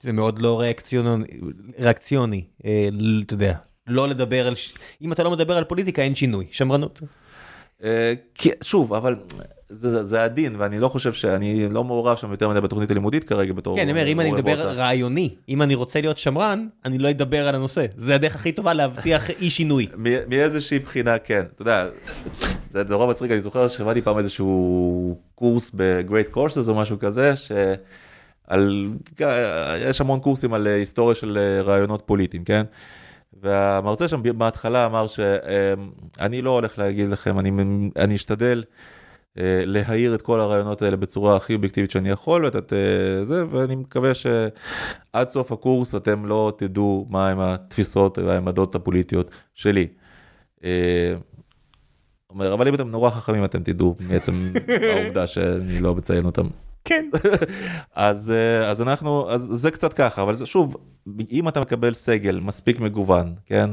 Speaker 1: זה מאוד לא ריאקציוני, אה, אתה יודע, לא לדבר על, ש- אם אתה לא מדבר על פוליטיקה אין שינוי, שמרנות.
Speaker 2: אה, כי- שוב, אבל זה, זה, זה הדין, ואני לא חושב שאני לא מעורב שם יותר מדי בתוכנית הלימודית כרגע בתור...
Speaker 1: כן, אני אומר, אם אני מדבר
Speaker 2: בהוצאה.
Speaker 1: רעיוני, אם אני רוצה להיות שמרן, אני לא אדבר על הנושא. זה הדרך הכי טובה להבטיח אי שינוי.
Speaker 2: מאיזושהי בחינה כן, אתה יודע, זה נורא מצחיק, אני זוכר ששמעתי פעם איזשהו קורס ב-Great Courses או משהו כזה, שעל, יש המון קורסים על אה, היסטוריה של אה, רעיונות פוליטיים, כן? והמרצה שם בהתחלה אמר שאני לא הולך להגיד לכם, אני, אני אשתדל אה, להעיר את כל הרעיונות האלה בצורה הכי אובייקטיבית שאני יכול, ואת, אה, זה, ואני מקווה שעד סוף הקורס אתם לא תדעו מהם התפיסות והעמדות הפוליטיות שלי. אה, אומר, אבל אם אתם נורא חכמים אתם תדעו מעצם העובדה שאני לא מציין אותם.
Speaker 1: כן.
Speaker 2: אז, אה, אז אנחנו, אז זה קצת ככה, אבל זה, שוב, אם אתה מקבל סגל מספיק מגוון, כן,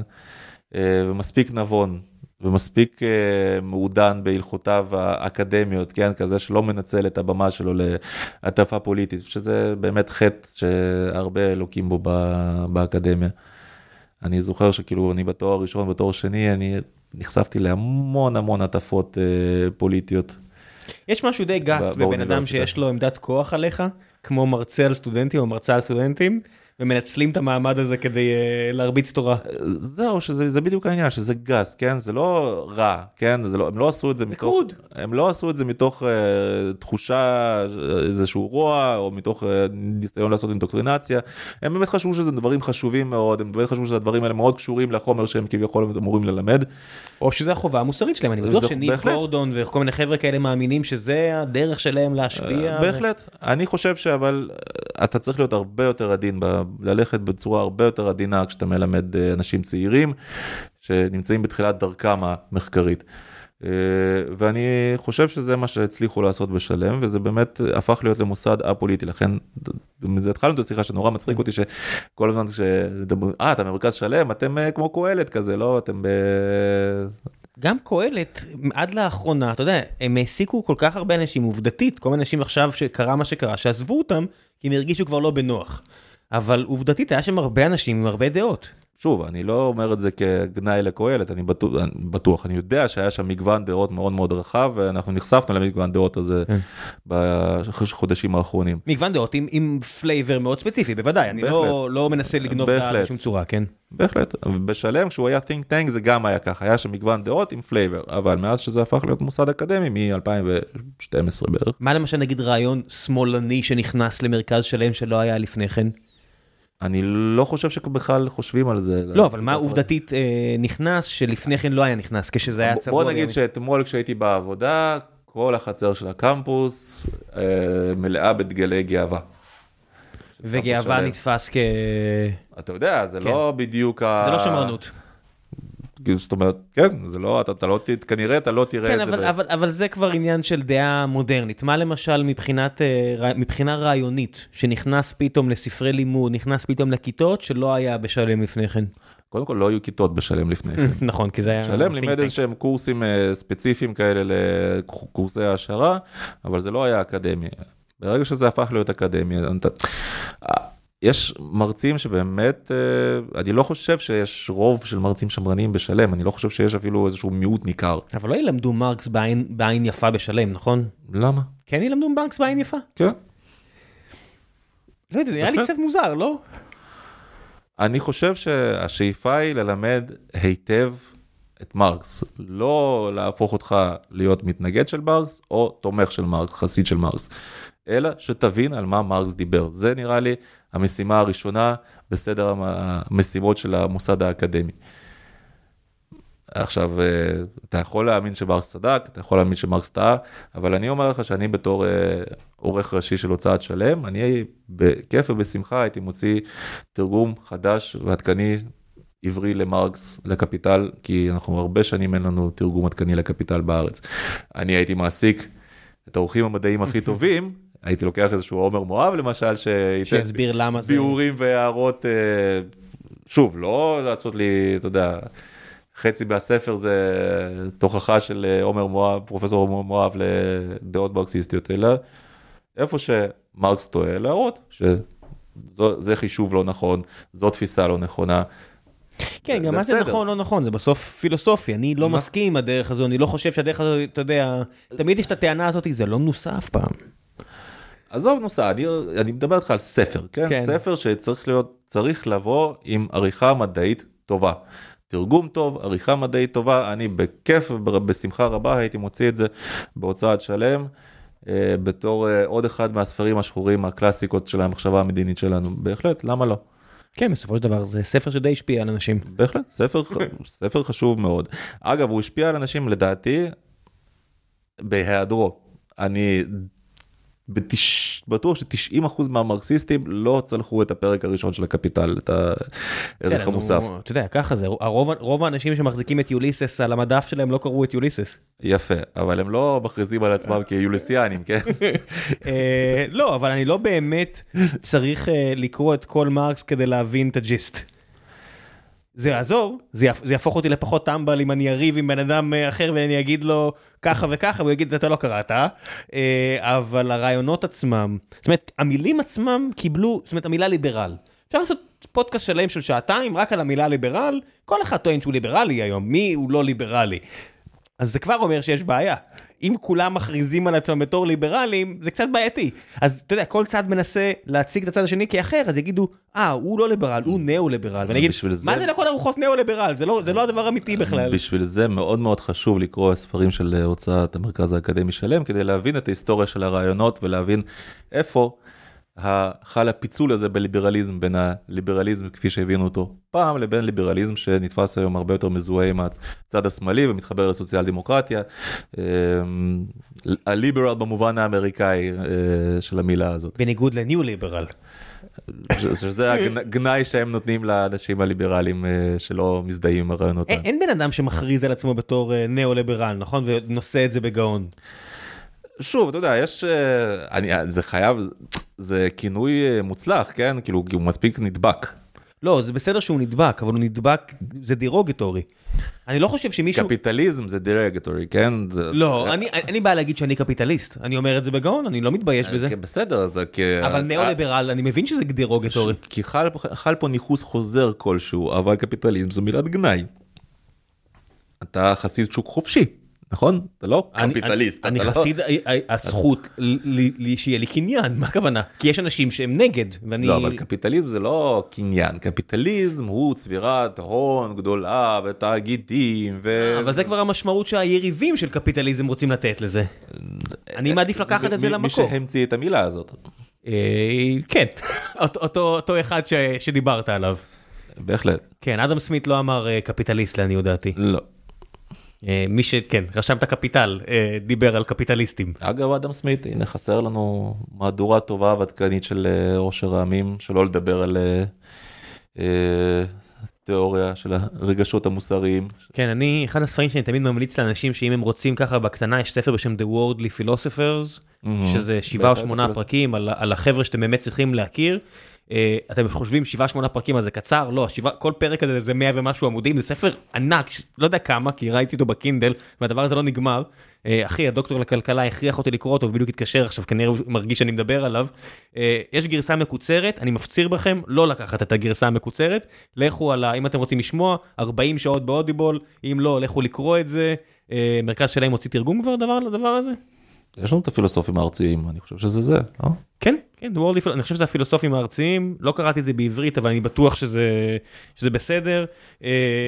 Speaker 2: אה, ומספיק נבון, ומספיק אה, מעודן בהלכותיו האקדמיות, כן, כזה שלא מנצל את הבמה שלו להטפה פוליטית, שזה באמת חטא שהרבה לוקים בו באקדמיה. אני זוכר שכאילו אני בתואר ראשון, בתואר שני, אני נחשפתי להמון המון הטפות פוליטיות.
Speaker 1: יש משהו די גס בבן אדם. שיש לו עמדת כוח עליך, כמו מרצה על סטודנטים או מרצה על סטודנטים, ומנצלים את המעמד הזה כדי אה, להרביץ תורה.
Speaker 2: זהו, שזה זה בדיוק העניין, שזה גס, כן? זה לא רע, כן? זה לא, הם לא עשו את זה מתוך...
Speaker 1: קרוד.
Speaker 2: הם לא עשו את זה מתוך אה, תחושה, אה, איזשהו רוע, או מתוך אה, ניסיון לעשות אינדוקטרינציה. הם באמת חשבו שזה דברים חשובים מאוד, הם באמת חשבו שהדברים האלה מאוד קשורים לחומר שהם כביכול אמורים ללמד.
Speaker 1: או שזה החובה המוסרית שלהם, אני בטוח
Speaker 2: בהחלט.
Speaker 1: גורדון וכל מיני חבר'ה כאלה מאמינים שזה הדרך שלהם להשפיע.
Speaker 2: אה, בהחלט. אני חושב שאבל אתה צריך להיות הרבה יותר עדין, ללכת בצורה הרבה יותר עדינה כשאתה מלמד אה, אנשים צעירים שנמצאים בתחילת דרכם המחקרית. אה, ואני חושב שזה מה שהצליחו לעשות בשלם, וזה באמת הפך להיות למוסד א-פוליטי, לכן מזה התחלנו את השיחה שנורא מצחיק אותי שכל הזמן כשדברים, אה, אתה מרכז שלם, אתם אה, כמו קהלת כזה, לא? אתם ב...
Speaker 1: גם קהלת, עד לאחרונה, אתה יודע, הם העסיקו כל כך הרבה אנשים, עובדתית, כל מיני אנשים עכשיו שקרה מה שקרה, שעזבו אותם, כי הם הרגישו כבר לא בנוח. אבל עובדתית, היה שם הרבה אנשים עם הרבה דעות.
Speaker 2: שוב, אני לא אומר את זה כגנאי לקהלת, אני בטוח, אני בטוח, אני יודע שהיה שם מגוון דעות מאוד מאוד רחב, ואנחנו נחשפנו למגוון דעות הזה
Speaker 1: כן.
Speaker 2: בחודשים האחרונים.
Speaker 1: מגוון דעות עם, עם flavor מאוד ספציפי, בוודאי, אני לא, לא מנסה לגנוב דעה. בשום צורה, כן?
Speaker 2: בהחלט, בשלם כשהוא היה think tank זה גם היה ככה, היה שם מגוון דעות עם flavor, אבל מאז שזה הפך להיות מוסד אקדמי מ-2012 בערך.
Speaker 1: מה למשל נגיד רעיון שמאלני שנכנס למרכז שלם שלא היה לפני כן?
Speaker 2: אני לא חושב שבכלל חושבים על זה.
Speaker 1: לא, אבל מה עובדתית אה, נכנס שלפני כן לא היה נכנס, כשזה היה צבוע?
Speaker 2: בוא נגיד שאתמול כשהייתי בעבודה, כל החצר של הקמפוס אה, מלאה בדגלי גאווה.
Speaker 1: וגאווה. נתפס כ...
Speaker 2: אתה יודע, זה
Speaker 1: כן.
Speaker 2: לא בדיוק ה...
Speaker 1: זה לא שמרנות.
Speaker 2: כאילו, זאת אומרת, כן, זה לא, אתה, אתה לא, כנראה אתה לא תראה
Speaker 1: כן,
Speaker 2: את זה.
Speaker 1: אבל,
Speaker 2: ב-
Speaker 1: אבל, אבל זה כבר עניין של דעה מודרנית. מה למשל מבחינת, אה, מבחינה רעיונית, שנכנס פתאום לספרי לימוד, נכנס פתאום לכיתות, שלא היה בשלם לפני כן?
Speaker 2: קודם כל לא היו כיתות בשלם לפני כן.
Speaker 1: נכון, כי זה היה...
Speaker 2: שלם לימד. איזה שהם קורסים אה, ספציפיים כאלה לקורסי העשרה, אבל זה לא היה אקדמי. ברגע שזה הפך להיות אקדמי, אתה... יש מרצים שבאמת, אה, אני לא חושב שיש רוב של מרצים שמרניים בשלם, אני לא חושב שיש אפילו איזשהו מיעוט ניכר.
Speaker 1: אבל לא ילמדו מרקס בעין, בעין יפה בשלם, נכון?
Speaker 2: למה?
Speaker 1: כן ילמדו מרקס בעין יפה?
Speaker 2: כן.
Speaker 1: לא יודע, זה נראה לי. קצת מוזר, לא?
Speaker 2: אני חושב שהשאיפה היא ללמד היטב את מרקס, לא להפוך אותך להיות מתנגד של מרקס או תומך של מרקס, חסיד של מרקס, אלא שתבין על מה מרקס דיבר. זה נראה לי המשימה הראשונה בסדר המ- המשימות של המוסד האקדמי. עכשיו, אה, אתה יכול להאמין שמרקס צדק, אתה יכול להאמין שמרקס טעה, אבל אני אומר לך שאני בתור אה, עורך ראשי של הוצאת שלם, אני בכיף ובשמחה הייתי מוציא תרגום חדש ועדכני עברי למרקס, לקפיטל, כי אנחנו הרבה שנים אין לנו תרגום עדכני לקפיטל בארץ. אני הייתי מעסיק את האורחים המדעיים הכי טובים, הייתי לוקח איזשהו עומר מואב למשל,
Speaker 1: שיסביר למה זה...
Speaker 2: ביאורים והערות, אה, שוב, לא לעשות לי, אתה יודע, חצי מהספר זה תוכחה של אה, עומר מואב, פרופסור עומר מואב לדעות מרקסיסטיות, אלא איפה שמרקס טועה, להראות שזה חישוב לא נכון, זו תפיסה לא נכונה.
Speaker 1: כן, גם מה זה. נכון לא נכון, זה בסוף פילוסופי, אני לא? מסכים עם הדרך הזו, אני לא חושב שהדרך הזו, אתה יודע, תמיד יש את הטענה הזאת, זה לא מנוסה אף פעם.
Speaker 2: עזוב נוסע, אני, אני מדבר איתך על ספר, כן?
Speaker 1: כן.
Speaker 2: ספר שצריך להיות, צריך לבוא עם עריכה מדעית טובה. תרגום טוב, עריכה מדעית טובה, אני בכיף ובשמחה רבה הייתי מוציא את זה בהוצאת שלם, אה, בתור אה, עוד אחד מהספרים השחורים הקלאסיקות של המחשבה המדינית שלנו, בהחלט, למה לא?
Speaker 1: כן, בסופו של דבר זה ספר שדי השפיע על אנשים.
Speaker 2: בהחלט, ספר, ספר חשוב מאוד. אגב, הוא השפיע על אנשים לדעתי בהיעדרו. אני בתש... בטוח ש-90% מהמרקסיסטים לא צלחו את הפרק הראשון של הקפיטל, את הערך המוסף.
Speaker 1: אתה יודע, ככה זה, הרוב, רוב האנשים שמחזיקים את יוליסס על המדף שלהם לא קראו את יוליסס.
Speaker 2: יפה, אבל הם לא מכריזים על עצמם כיוליסיאנים, כן?
Speaker 1: אה, לא, אבל אני לא באמת צריך אה, לקרוא את כל מרקס כדי להבין את הג'יסט. זה יעזור, זה, יהפ- זה יהפוך אותי לפחות טמבל אם אני אריב עם בן אדם אה, אחר ואני אגיד לו ככה וככה והוא יגיד אתה לא קראת, אה, אבל הרעיונות עצמם, זאת אומרת המילים עצמם קיבלו, זאת אומרת המילה ליברל. אפשר לעשות פודקאסט שלם של שעתיים רק על המילה ליברל, כל אחד טוען שהוא ליברלי היום, מי הוא לא ליברלי? אז זה כבר אומר שיש בעיה. אם כולם מכריזים על עצמם בתור ליברלים, זה קצת בעייתי. אז אתה יודע, כל צד מנסה להציג את הצד השני כאחר, אז יגידו, אה, הוא לא ליברל, הוא ניאו-ליברל. ואני אגיד,
Speaker 2: בשביל זה-
Speaker 1: מה זה לכל הרוחות ניאו-ליברל? זה לא, זה לא הדבר האמיתי בכלל.
Speaker 2: בשביל זה מאוד מאוד חשוב לקרוא ספרים של אה, הוצאת המרכז האקדמי שלם, כדי להבין את ההיסטוריה של הרעיונות ולהבין איפה חל הפיצול הזה בליברליזם בין הליברליזם כפי שהבינו אותו פעם לבין ליברליזם שנתפס היום הרבה יותר מזוהה עם הצד השמאלי ומתחבר לסוציאל דמוקרטיה. הליברל במובן האמריקאי של המילה הזאת.
Speaker 1: בניגוד לניו ליברל.
Speaker 2: שזה הגנאי שהם נותנים לאנשים הליברליים שלא מזדהים עם הרעיונות.
Speaker 1: אין בן אדם שמכריז על עצמו בתור ניאו-ליברל, נכון? ונושא את זה בגאון.
Speaker 2: שוב, אתה יודע, יש, אני, זה חייב, זה כינוי מוצלח, כן? כאילו, הוא מספיק נדבק.
Speaker 1: לא, זה בסדר שהוא נדבק, אבל הוא נדבק, זה דירוגטורי. אני לא חושב שמישהו...
Speaker 2: קפיטליזם זה derogatory, כן? זה...
Speaker 1: לא, אני, אני בא להגיד שאני קפיטליסט. אני אומר את זה בגאון, אני לא מתבייש בזה.
Speaker 2: בסדר, זה כ...
Speaker 1: אבל ניאו-ליברל, אני מבין שזה derogatory.
Speaker 2: כי חל, חל פה ניכוס חוזר כלשהו, אבל קפיטליזם זו מילת גנאי. אתה חסיד שוק חופשי. נכון? אתה לא קפיטליסט.
Speaker 1: אני חסיד הזכות שיהיה לי קניין, מה הכוונה? כי יש אנשים שהם נגד, ואני...
Speaker 2: לא, אבל קפיטליזם זה לא קניין, קפיטליזם הוא צבירת הון גדולה ותאגידים ו...
Speaker 1: אבל זה כבר המשמעות שהיריבים של קפיטליזם רוצים לתת לזה. אני מעדיף לקחת את זה למקום.
Speaker 2: מי שהמציא את המילה הזאת.
Speaker 1: כן, אותו אחד שדיברת עליו.
Speaker 2: בהחלט.
Speaker 1: כן, אדם סמית לא אמר קפיטליסט לעניות דעתי.
Speaker 2: לא.
Speaker 1: מי שכן, רשם את הקפיטל, דיבר על קפיטליסטים.
Speaker 2: אגב, אדם סמית, הנה חסר לנו מהדורה טובה ועדכנית של עושר העמים, שלא לדבר על תיאוריה של הרגשות המוסריים.
Speaker 1: כן, אני, אחד הספרים שאני תמיד ממליץ לאנשים שאם הם רוצים ככה בקטנה, יש ספר בשם The Worldly Philosophers, שזה שבעה או שמונה פרקים על החבר'ה שאתם באמת צריכים להכיר. אתם חושבים 7-8 פרקים אז זה קצר? לא, כל פרק הזה זה 100 ומשהו עמודים, זה ספר ענק, לא יודע כמה, כי ראיתי אותו בקינדל, והדבר הזה לא נגמר. אחי, הדוקטור לכלכלה הכריח אותי לקרוא אותו, ובדיוק התקשר עכשיו, כנראה הוא מרגיש שאני מדבר עליו. יש גרסה מקוצרת, אני מפציר בכם לא לקחת את הגרסה המקוצרת, לכו על ה... אם אתם רוצים לשמוע, 40 שעות באודיבול, אם לא, לכו לקרוא את זה. מרכז שלהם הוציא תרגום כבר דבר לדבר הזה?
Speaker 2: יש לנו את הפילוסופים הארציים, אני חושב שזה זה, לא?
Speaker 1: כן, כן, אני חושב שזה הפילוסופים הארציים, לא קראתי את זה בעברית, אבל אני בטוח שזה בסדר.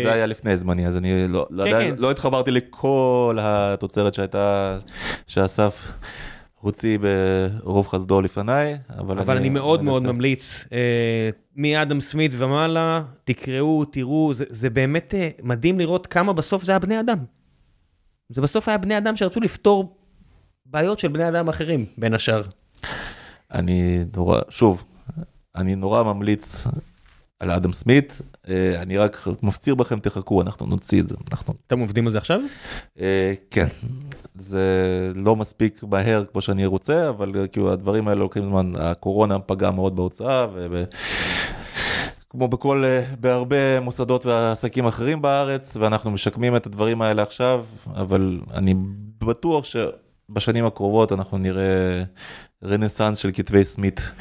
Speaker 2: זה היה לפני זמני, אז אני לא, לא התחברתי לכל התוצרת שהייתה, שאסף הוציא ברוב חסדו לפניי, אבל
Speaker 1: אבל אני מאוד מאוד ממליץ, מאדם סמית ומעלה, תקראו, תראו, זה באמת מדהים לראות כמה בסוף זה היה בני אדם. זה בסוף היה בני אדם שרצו לפתור בעיות של בני אדם אחרים, בין השאר.
Speaker 2: אני נורא, שוב, אני נורא ממליץ על אדם סמית, אני רק מפציר בכם, תחכו, אנחנו נוציא את זה. אנחנו...
Speaker 1: אתם עובדים על זה עכשיו?
Speaker 2: כן, זה לא מספיק מהר כמו שאני רוצה, אבל כאילו הדברים האלה לוקחים זמן, הקורונה פגעה מאוד בהוצאה, וב... כמו בכל, בהרבה מוסדות ועסקים אחרים בארץ, ואנחנו משקמים את הדברים האלה עכשיו, אבל אני בטוח ש... בשנים הקרובות אנחנו נראה רנסאנס של כתבי סמית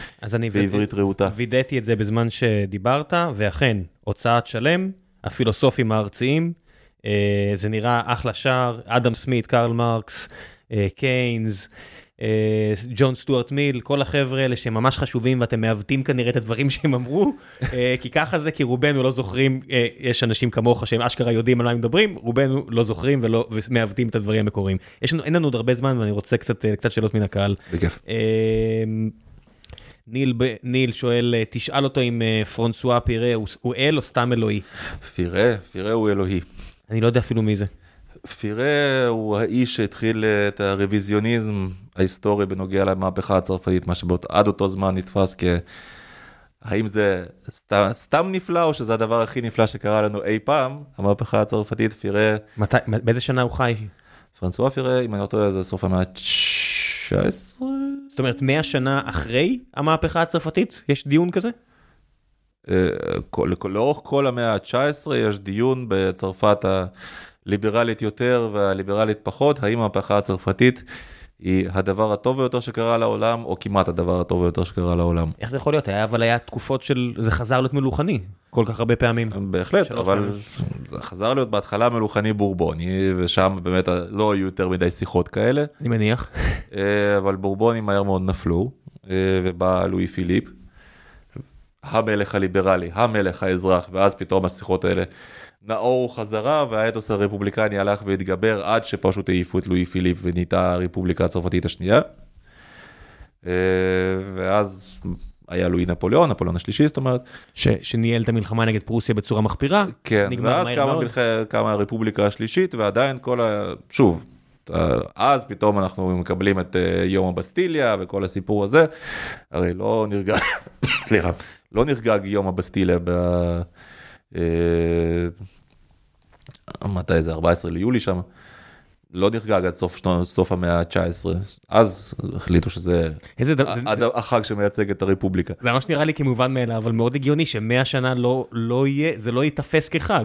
Speaker 2: בעברית רהוטה.
Speaker 1: וידאתי את זה בזמן שדיברת, ואכן, הוצאת שלם, הפילוסופים הארציים, זה נראה אחלה שער, אדם סמית, קרל מרקס, קיינס. ג'ון סטוארט מיל, כל החבר'ה האלה שהם ממש חשובים ואתם מעוותים כנראה את הדברים שהם אמרו, כי ככה זה, כי רובנו לא זוכרים, יש אנשים כמוך שהם אשכרה יודעים על מה הם מדברים, רובנו לא זוכרים ומעוותים את הדברים המקוריים. יש לנו, אין לנו עוד הרבה זמן ואני רוצה קצת, קצת שאלות מן הקהל.
Speaker 2: בכיף.
Speaker 1: ניל, ניל שואל, תשאל אותו אם פרנסואה פירה הוא אל או סתם אלוהי?
Speaker 2: פירה, פירה הוא אלוהי.
Speaker 1: אני לא יודע אפילו מי זה.
Speaker 2: פירה הוא האיש שהתחיל את הרוויזיוניזם ההיסטורי בנוגע למהפכה הצרפתית, מה שעד אותו זמן נתפס כ... האם זה סתם, סתם נפלא או שזה הדבר הכי נפלא שקרה לנו אי פעם, המהפכה הצרפתית, פירה.
Speaker 1: מתי, באיזה שנה הוא חי?
Speaker 2: פרנסואה פירה, אם אני לא טועה, זה סוף המאה ה-19.
Speaker 1: זאת אומרת, 100 שנה אחרי המהפכה הצרפתית, יש דיון כזה?
Speaker 2: לאורך כל המאה ה-19 יש דיון בצרפת הליברלית יותר והליברלית פחות, האם המהפכה הצרפתית היא הדבר הטוב ביותר שקרה לעולם, או כמעט הדבר הטוב ביותר שקרה לעולם.
Speaker 1: איך זה יכול להיות? היה, אבל היה תקופות של, זה חזר להיות מלוכני, כל כך הרבה פעמים.
Speaker 2: בהחלט, אבל פעמים. זה חזר להיות בהתחלה מלוכני בורבוני, ושם באמת לא היו יותר מדי שיחות כאלה.
Speaker 1: אני מניח.
Speaker 2: אבל בורבונים מהר מאוד נפלו, ובא לואי פיליפ, המלך הליברלי, המלך האזרח, ואז פתאום השיחות האלה נאור חזרה והאתוס הרפובליקני הלך והתגבר עד שפשוט העיפו את לואי פיליפ ונהייתה הרפובליקה הצרפתית השנייה. ואז היה לואי נפוליאון, נפוליאון השלישי, זאת אומרת.
Speaker 1: ש, שניהל את המלחמה נגד פרוסיה בצורה מחפירה.
Speaker 2: כן, ואז קמה. מלח... קמה הרפובליקה השלישית, ועדיין כל ה... שוב, אז פתאום אנחנו מקבלים את אה, יום הבסטיליה וכל הסיפור הזה, הרי לא נרגע, סליחה, לא נחגג יום הבסטיליה ב... אה, מתי זה? 14 ליולי שם. לא נחגג עד סוף, סוף המאה ה-19, אז החליטו שזה
Speaker 1: איזה דבר, זה,
Speaker 2: עד
Speaker 1: זה,
Speaker 2: החג שמייצג את הרפובליקה.
Speaker 1: זה ממש נראה לי כמובן מאליו, אבל מאוד הגיוני שמאה שנה לא, לא יהיה, זה לא ייתפס כחג.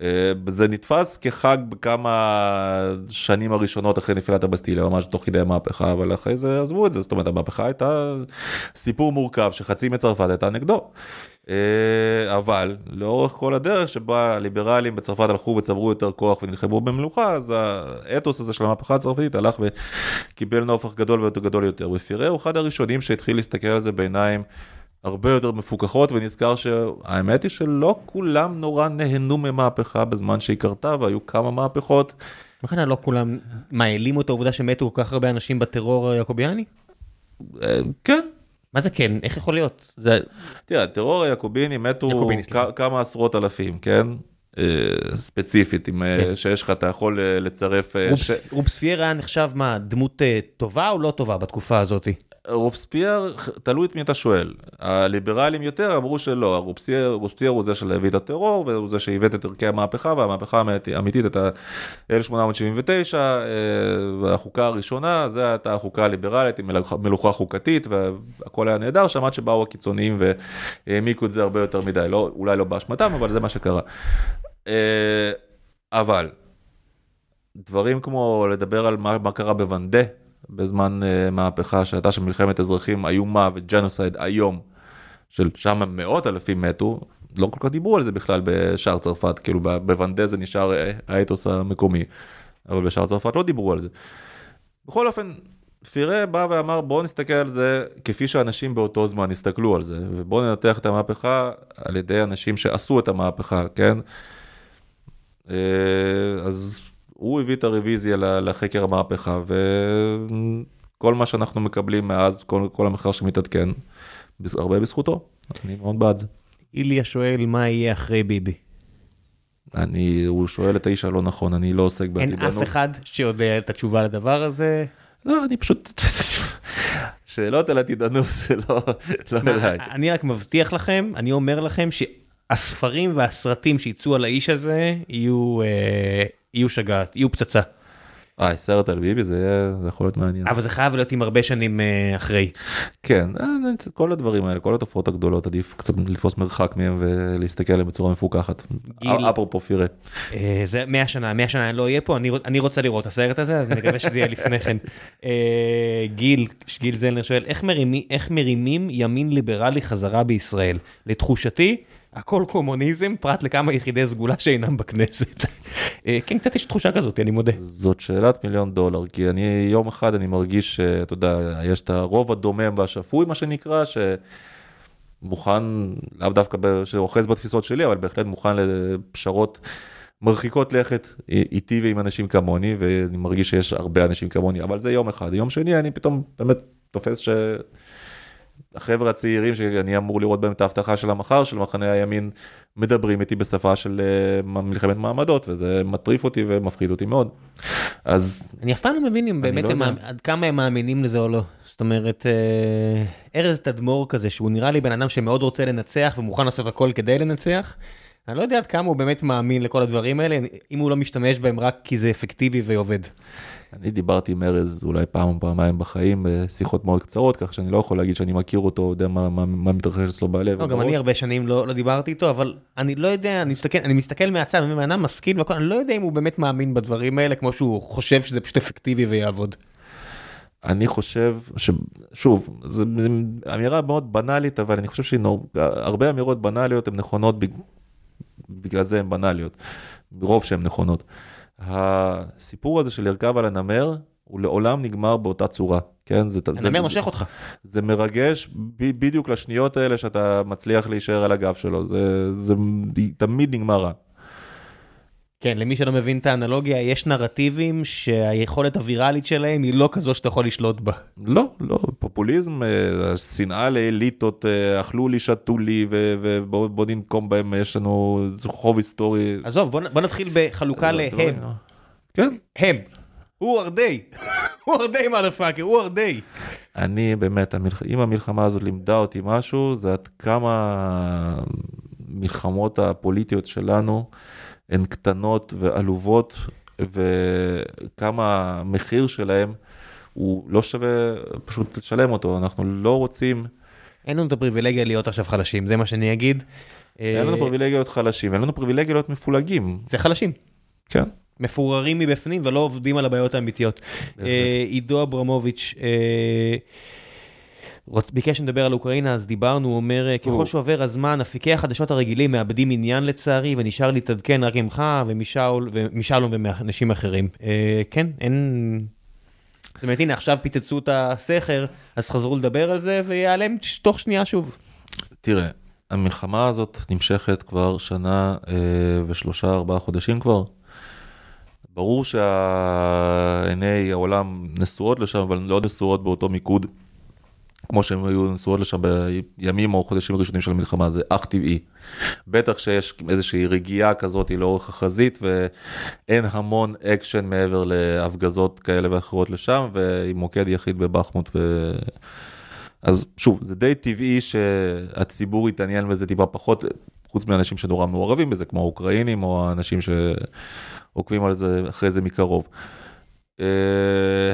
Speaker 2: אה, זה נתפס כחג בכמה שנים הראשונות אחרי נפילת הבסטיליה, ממש תוך כדי המהפכה, אבל אחרי זה עזבו את זה, זאת אומרת המהפכה הייתה סיפור מורכב שחצי מצרפת הייתה נגדו. אה, אבל לאורך כל הדרך שבה הליברלים בצרפת הלכו וצברו יותר כוח ונלחמו במלוכה, אז האתוס הזה של המהפכה הצרפתית הלך וקיבל נופח גדול ויותר גדול יותר. ופירה הוא אחד הראשונים שהתחיל להסתכל על זה בעיניים הרבה יותר מפוקחות ונזכר שהאמת היא שלא כולם נורא נהנו ממהפכה בזמן שהיא קרתה והיו כמה מהפכות.
Speaker 1: בכלל לא כולם, מה, העלימו את העובדה שמתו כל כך הרבה אנשים בטרור היעקוביאני?
Speaker 2: אה, כן,
Speaker 1: מה זה כן? איך יכול להיות? זה...
Speaker 2: תראה, הטרור היעקוביני מתו כמה עשרות אלפים, כן? אה, ספציפית, אם אה,
Speaker 1: כן.
Speaker 2: שיש לך, אתה יכול אה, לצרף... אה,
Speaker 1: רובס,
Speaker 2: ש-
Speaker 1: רובספייר היה נחשב מה, דמות אה, טובה או לא טובה בתקופה הזאת?
Speaker 2: רובספייר, תלוי את מי אתה שואל. הליברלים יותר אמרו שלא, רובספייר, הוא זה שהביא את הטרור, והוא זה שעיוות את ערכי המהפכה, והמהפכה האמית- האמיתית הייתה 1879, אה, והחוקה הראשונה, זו הייתה החוקה הליברלית עם מלוכה חוקתית, והכל היה נהדר, שם עד שבאו הקיצוניים והעמיקו את זה הרבה יותר מדי, לא, אולי לא באשמתם, אבל זה מה שקרה. אה, אבל, דברים כמו לדבר על מה, מה קרה בוונדה בזמן uh, מהפכה שהייתה שם מלחמת אזרחים איומה וג'נוסייד איום, של שם מאות אלפים מתו, לא כל כך דיברו על זה בכלל בשאר צרפת, כאילו בוונדה זה נשאר אה, האתוס המקומי, אבל בשאר צרפת לא דיברו על זה. בכל אופן, פירה בא ואמר בואו נסתכל על זה כפי שאנשים באותו זמן הסתכלו על זה, ובואו ננתח את המהפכה על ידי אנשים שעשו את המהפכה, כן? אה, אז הוא הביא את הרוויזיה לחקר המהפכה, וכל מה שאנחנו מקבלים מאז, כל, כל המחקר שמתעדכן, הרבה בזכותו. אני מאוד בעד זה.
Speaker 1: איליה שואל מה יהיה אחרי ביבי.
Speaker 2: אני, הוא שואל את האיש הלא נכון, אני לא עוסק
Speaker 1: אין
Speaker 2: בעתידנות.
Speaker 1: אף אחד שיודע את התשובה לדבר הזה.
Speaker 2: לא, אני פשוט... שאלות על עתידנות זה לא, לא אליי.
Speaker 1: אני רק מבטיח לכם, אני אומר לכם שהספרים והסרטים שיצאו על האיש הזה יהיו, אה, יהיו שגעת, יהיו פצצה.
Speaker 2: אה, סרט על ביבי זה יהיה- זה יכול להיות מעניין.
Speaker 1: אבל זה חייב להיות עם הרבה שנים אה, אחרי.
Speaker 2: כן, אה, כל הדברים האלה, כל התופעות הגדולות, עדיף קצת לתפוס מרחק מהם ולהסתכל עליהם בצורה מפוקחת.
Speaker 1: גיל.
Speaker 2: אפרופו פירה.
Speaker 1: אה, זה 100 שנה, 100 שנה אני לא אהיה פה, אני, אני רוצה לראות את הסרט הזה, אז אני מקווה שזה יהיה לפני כן. גיל, גיל זלנר שואל, איך, מרימי, איך מרימים ימין ליברלי חזרה בישראל? לתחושתי, הכל קומוניזם, פרט לכמה יחידי סגולה שאינם בכנסת. אה, כן, קצת יש תחושה כזאת, אני מודה.
Speaker 2: זאת שאלת מיליון דולר, כי אני יום אחד אני מרגיש שאתה יודע, יש את הרוב הדומם והשפוי מה שנקרא, שמוכן, לאו דווקא, שאוחז בתפיסות שלי, אבל בהחלט מוכן לפשרות מרחיקות לכת איתי ועם אנשים כמוני, ואני מרגיש שיש הרבה אנשים כמוני, אבל זה יום אחד. יום שני אני פתאום באמת תופס ש... החבר'ה הצעירים שאני אמור לראות בהם את ההבטחה של המחר, של מחנה הימין, מדברים איתי בשפה של אה, מלחמת מעמדות, וזה מטריף אותי ומפחיד אותי מאוד. אז
Speaker 1: אני אף פעם לא מבין אם באמת
Speaker 2: לא
Speaker 1: הם, עד כמה הם מאמינים לזה או לא. זאת אומרת, אה, ארז תדמור כזה, שהוא נראה לי בן אדם שמאוד רוצה לנצח ומוכן לעשות הכל כדי לנצח. אני לא יודע עד כמה הוא באמת מאמין לכל הדברים האלה, אם הוא לא משתמש בהם רק כי זה אפקטיבי ועובד.
Speaker 2: אני דיברתי עם ארז אולי פעם או פעמיים בחיים, בשיחות מאוד קצרות, כך שאני לא יכול להגיד שאני מכיר אותו, יודע מה, מה, מה מתרחש אצלו בלב.
Speaker 1: לא, גם. אני הרבה שנים לא, לא דיברתי איתו, אבל אני לא יודע, אני מסתכל, אני מסתכל מהצד, אני אומר, משכיל והכל, אני לא יודע אם הוא באמת מאמין בדברים האלה, כמו שהוא חושב שזה פשוט אפקטיבי ויעבוד.
Speaker 2: אני חושב ש... שוב, זו אמירה מאוד בנאלית, אבל אני חושב שהרבה אמירות בנאליות הן נכונות. בגלל זה הן בנאליות, ברוב שהן נכונות. הסיפור הזה של לרכב על הנמר, הוא לעולם נגמר באותה צורה, כן? זה,
Speaker 1: הנמר
Speaker 2: זה,
Speaker 1: מושך אותך.
Speaker 2: זה מרגש ב, בדיוק לשניות האלה שאתה מצליח להישאר על הגב שלו, זה, זה תמיד נגמר רע.
Speaker 1: כן, למי שלא מבין את האנלוגיה, יש נרטיבים שהיכולת הוויראלית שלהם היא לא כזו שאתה יכול לשלוט בה.
Speaker 2: לא, לא, פופוליזם, אה, שנאה לאליטות, אה, אכלו לי, שתו לי, ובוא ננקום בהם, יש לנו חוב היסטורי.
Speaker 1: עזוב, בוא, נתחיל בחלוקה
Speaker 2: אה,
Speaker 1: להם.
Speaker 2: כן,
Speaker 1: הם. הוא ארדי. הוא ארדי מלאפאקר, הוא ארדי.
Speaker 2: אני באמת, המלח... אם המלחמה הזאת לימדה אותי משהו, זה עד כמה המלחמות הפוליטיות שלנו הן קטנות ועלובות, וכמה המחיר שלהם הוא לא שווה פשוט לשלם אותו. אנחנו לא רוצים,
Speaker 1: אין לנו את הפריבילגיה להיות עכשיו חלשים, זה מה שאני אגיד.
Speaker 2: אין לנו פריבילגיה להיות חלשים, אין לנו פריבילגיה להיות מפולגים.
Speaker 1: זה חלשים.
Speaker 2: כן.
Speaker 1: מפוררים מבפנים ולא עובדים על הבעיות האמיתיות. אה, עידו אברמוביץ' אה, ביקש שנדבר על אוקראינה, אז דיברנו, הוא אומר, אה, ככל שעובר הזמן, אפיקי החדשות הרגילים מאבדים עניין לצערי, ונשאר להתעדכן רק ממך ומשאול ומשלום ומאנשים אחרים. אה, כן, אין... זאת אומרת, הנה, עכשיו פיצצו את הסכר, אז חזרו לדבר על זה, ויעלם תוך שנייה שוב.
Speaker 2: תראה, המלחמה הזאת נמשכת כבר שנה אה, ושלושה ארבעה חודשים כבר. ברור שעיני העולם נשואות לשם, אבל לא נשואות באותו מיקוד, כמו שהן היו נשואות לשם בימים או חודשים הראשונים של המלחמה, זה אך טבעי. בטח שיש איזושהי רגיעה כזאת לאורך החזית, ואין המון אקשן מעבר להפגזות כאלה ואחרות לשם, ועם מוקד יחיד בבחמוט. ו... אז שוב, זה די טבעי שהציבור יתעניין בזה טיפה פחות, חוץ מאנשים שנורא מעורבים בזה, כמו האוקראינים או האנשים שעוקבים על זה אחרי זה מקרוב. Uh,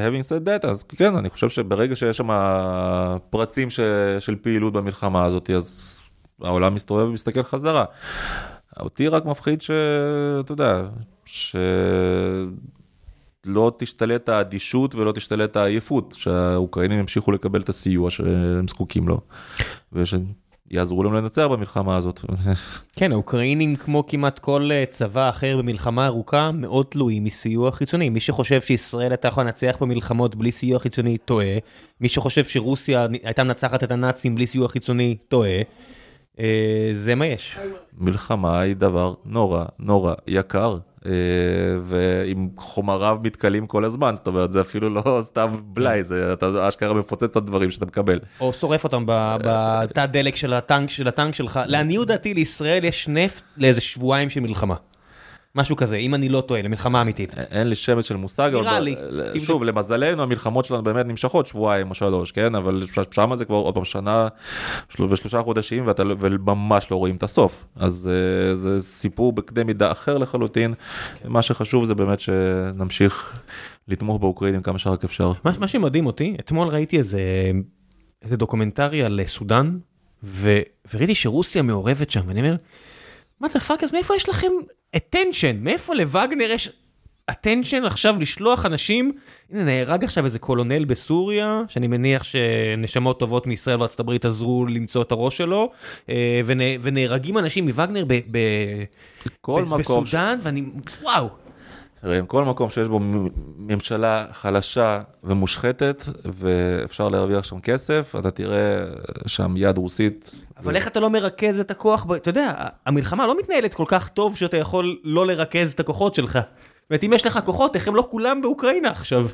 Speaker 2: having said that, אז כן, אני חושב שברגע שיש שם פרצים ש, של פעילות במלחמה הזאת, אז העולם מסתובב ומסתכל חזרה. אותי רק מפחיד שאתה יודע, שלא תשתלט האדישות ולא תשתלט העייפות, שהאוקראינים ימשיכו לקבל את הסיוע שהם זקוקים לו, ושיעזרו להם לנצח במלחמה הזאת.
Speaker 1: כן, האוקראינים, כמו כמעט כל אה, צבא אחר במלחמה ארוכה, מאוד תלויים מסיוע חיצוני. מי שחושב שישראל הייתה יכולה לנצח במלחמות בלי סיוע חיצוני, טועה. מי שחושב שרוסיה הייתה מנצחת את הנאצים בלי סיוע חיצוני, טועה. אה, זה מה יש.
Speaker 2: מלחמה היא דבר נורא נורא יקר, ועם חומריו מתכלים כל הזמן, זאת אומרת זה אפילו לא סתם בלאי, זה אתה אשכרה מפוצץ את הדברים שאתה מקבל.
Speaker 1: או שורף אותם בתא דלק של הטנק של הטנק שלך. לעניות דעתי, לישראל יש נפט לאיזה שבועיים של מלחמה. משהו כזה, אם אני לא טועה, למלחמה אמיתית.
Speaker 2: אין לי שמץ של מושג,
Speaker 1: נראה
Speaker 2: אבל
Speaker 1: לי.
Speaker 2: ב- שוב, למזלנו המלחמות שלנו באמת נמשכות שבועיים או שלוש, כן? אבל שם זה כבר עוד פעם שנה של- ושלושה חודשים ואתה לא- וממש לא רואים את הסוף. אז אה, זה סיפור בקנה מידה אחר לחלוטין. מה שחשוב זה באמת שנמשיך לתמוך באוקראינים כמה שרק אפשר.
Speaker 1: מה, מה שמדהים אותי, אתמול ראיתי איזה, איזה דוקומנטרי על סודאן, ו, וראיתי שרוסיה מעורבת שם, ואני אומר, what the fuck, אז מאיפה יש לכם attention? מאיפה לווגנר יש attention עכשיו לשלוח אנשים? הנה, נהרג עכשיו איזה קולונל בסוריה, שאני מניח שנשמות טובות מישראל וארצות הברית עזרו למצוא את הראש שלו, אה, ונה, ונהרגים אנשים מווגנר ב, ב,
Speaker 2: כל
Speaker 1: ב,
Speaker 2: מקום, ש-
Speaker 1: בסודאן, ואני, וואו.
Speaker 2: תראה, כל מקום שיש בו ממשלה חלשה ומושחתת ואפשר להרוויח שם כסף, אתה תראה שם יד רוסית.
Speaker 1: אבל איך אתה לא מרכז את הכוח, ב... אתה יודע, המלחמה לא מתנהלת כל כך טוב שאתה יכול לא לרכז את הכוחות שלך. זאת אומרת, אם יש לך כוחות, איך הם לא כולם באוקראינה עכשיו?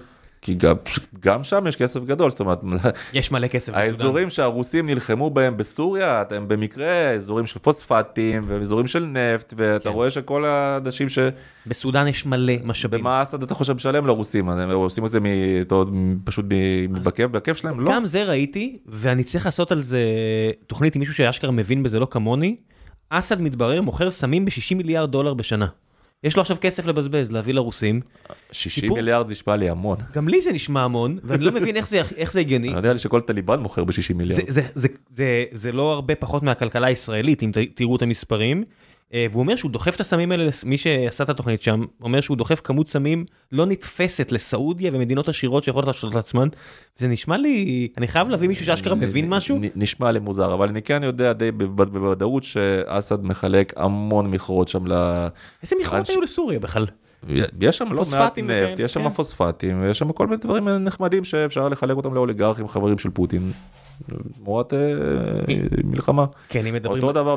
Speaker 2: כי גם, גם שם יש כסף גדול, זאת אומרת,
Speaker 1: יש מלא כסף.
Speaker 2: האזורים שהרוסים נלחמו בהם בסוריה, הם במקרה אזורים של פוספטים ואזורים של נפט, ואתה
Speaker 1: כן.
Speaker 2: רואה שכל האנשים
Speaker 1: בסודאן יש מלא משאבים.
Speaker 2: שבמה אסד אתה חושב משלם לרוסים, הם עושים את זה מ- פשוט מ- בכיף בכיף שלהם? לא.
Speaker 1: גם זה ראיתי, ואני צריך לעשות על זה תוכנית עם מישהו שאשכרה מבין בזה לא כמוני. אסד מתברר מוכר סמים ב-60 מיליארד דולר בשנה. יש לו עכשיו כסף לבזבז, להביא לרוסים.
Speaker 2: 60
Speaker 1: סיפור-
Speaker 2: מיליארד נשמע לי המון.
Speaker 1: גם לי זה נשמע המון, ואני לא מבין איך זה, הגיוני.
Speaker 2: אני יודע לי שכל טליבן מוכר ב-60
Speaker 1: זה,
Speaker 2: מיליארד.
Speaker 1: זה, לא הרבה פחות מהכלכלה הישראלית, אם תראו את המספרים. אה, והוא אומר שהוא דוחף את הסמים האלה, מי שעשה את התוכנית שם, אומר שהוא דוחף כמות סמים לא נתפסת לסעודיה ומדינות עשירות שיכולות להשלות לעצמן. זה נשמע לי, אני חייב להביא מישהו שאשכרה מבין משהו.
Speaker 2: נשמע לי מוזר, אבל אני כן יודע די בווד- בוודאות שאסד מחלק המון מכרות שם ל...
Speaker 1: איזה מכרות היו לסוריה בכלל?
Speaker 2: יש שם לא מעט נפט, יש שם
Speaker 1: כן.
Speaker 2: פוספטים, יש שם כל מיני דברים נחמדים שאפשר לחלק אותם לאוליגרכים חברים של פוטין. תמורת אה, מלחמה.
Speaker 1: כן, אם מדברים,
Speaker 2: אותו דבר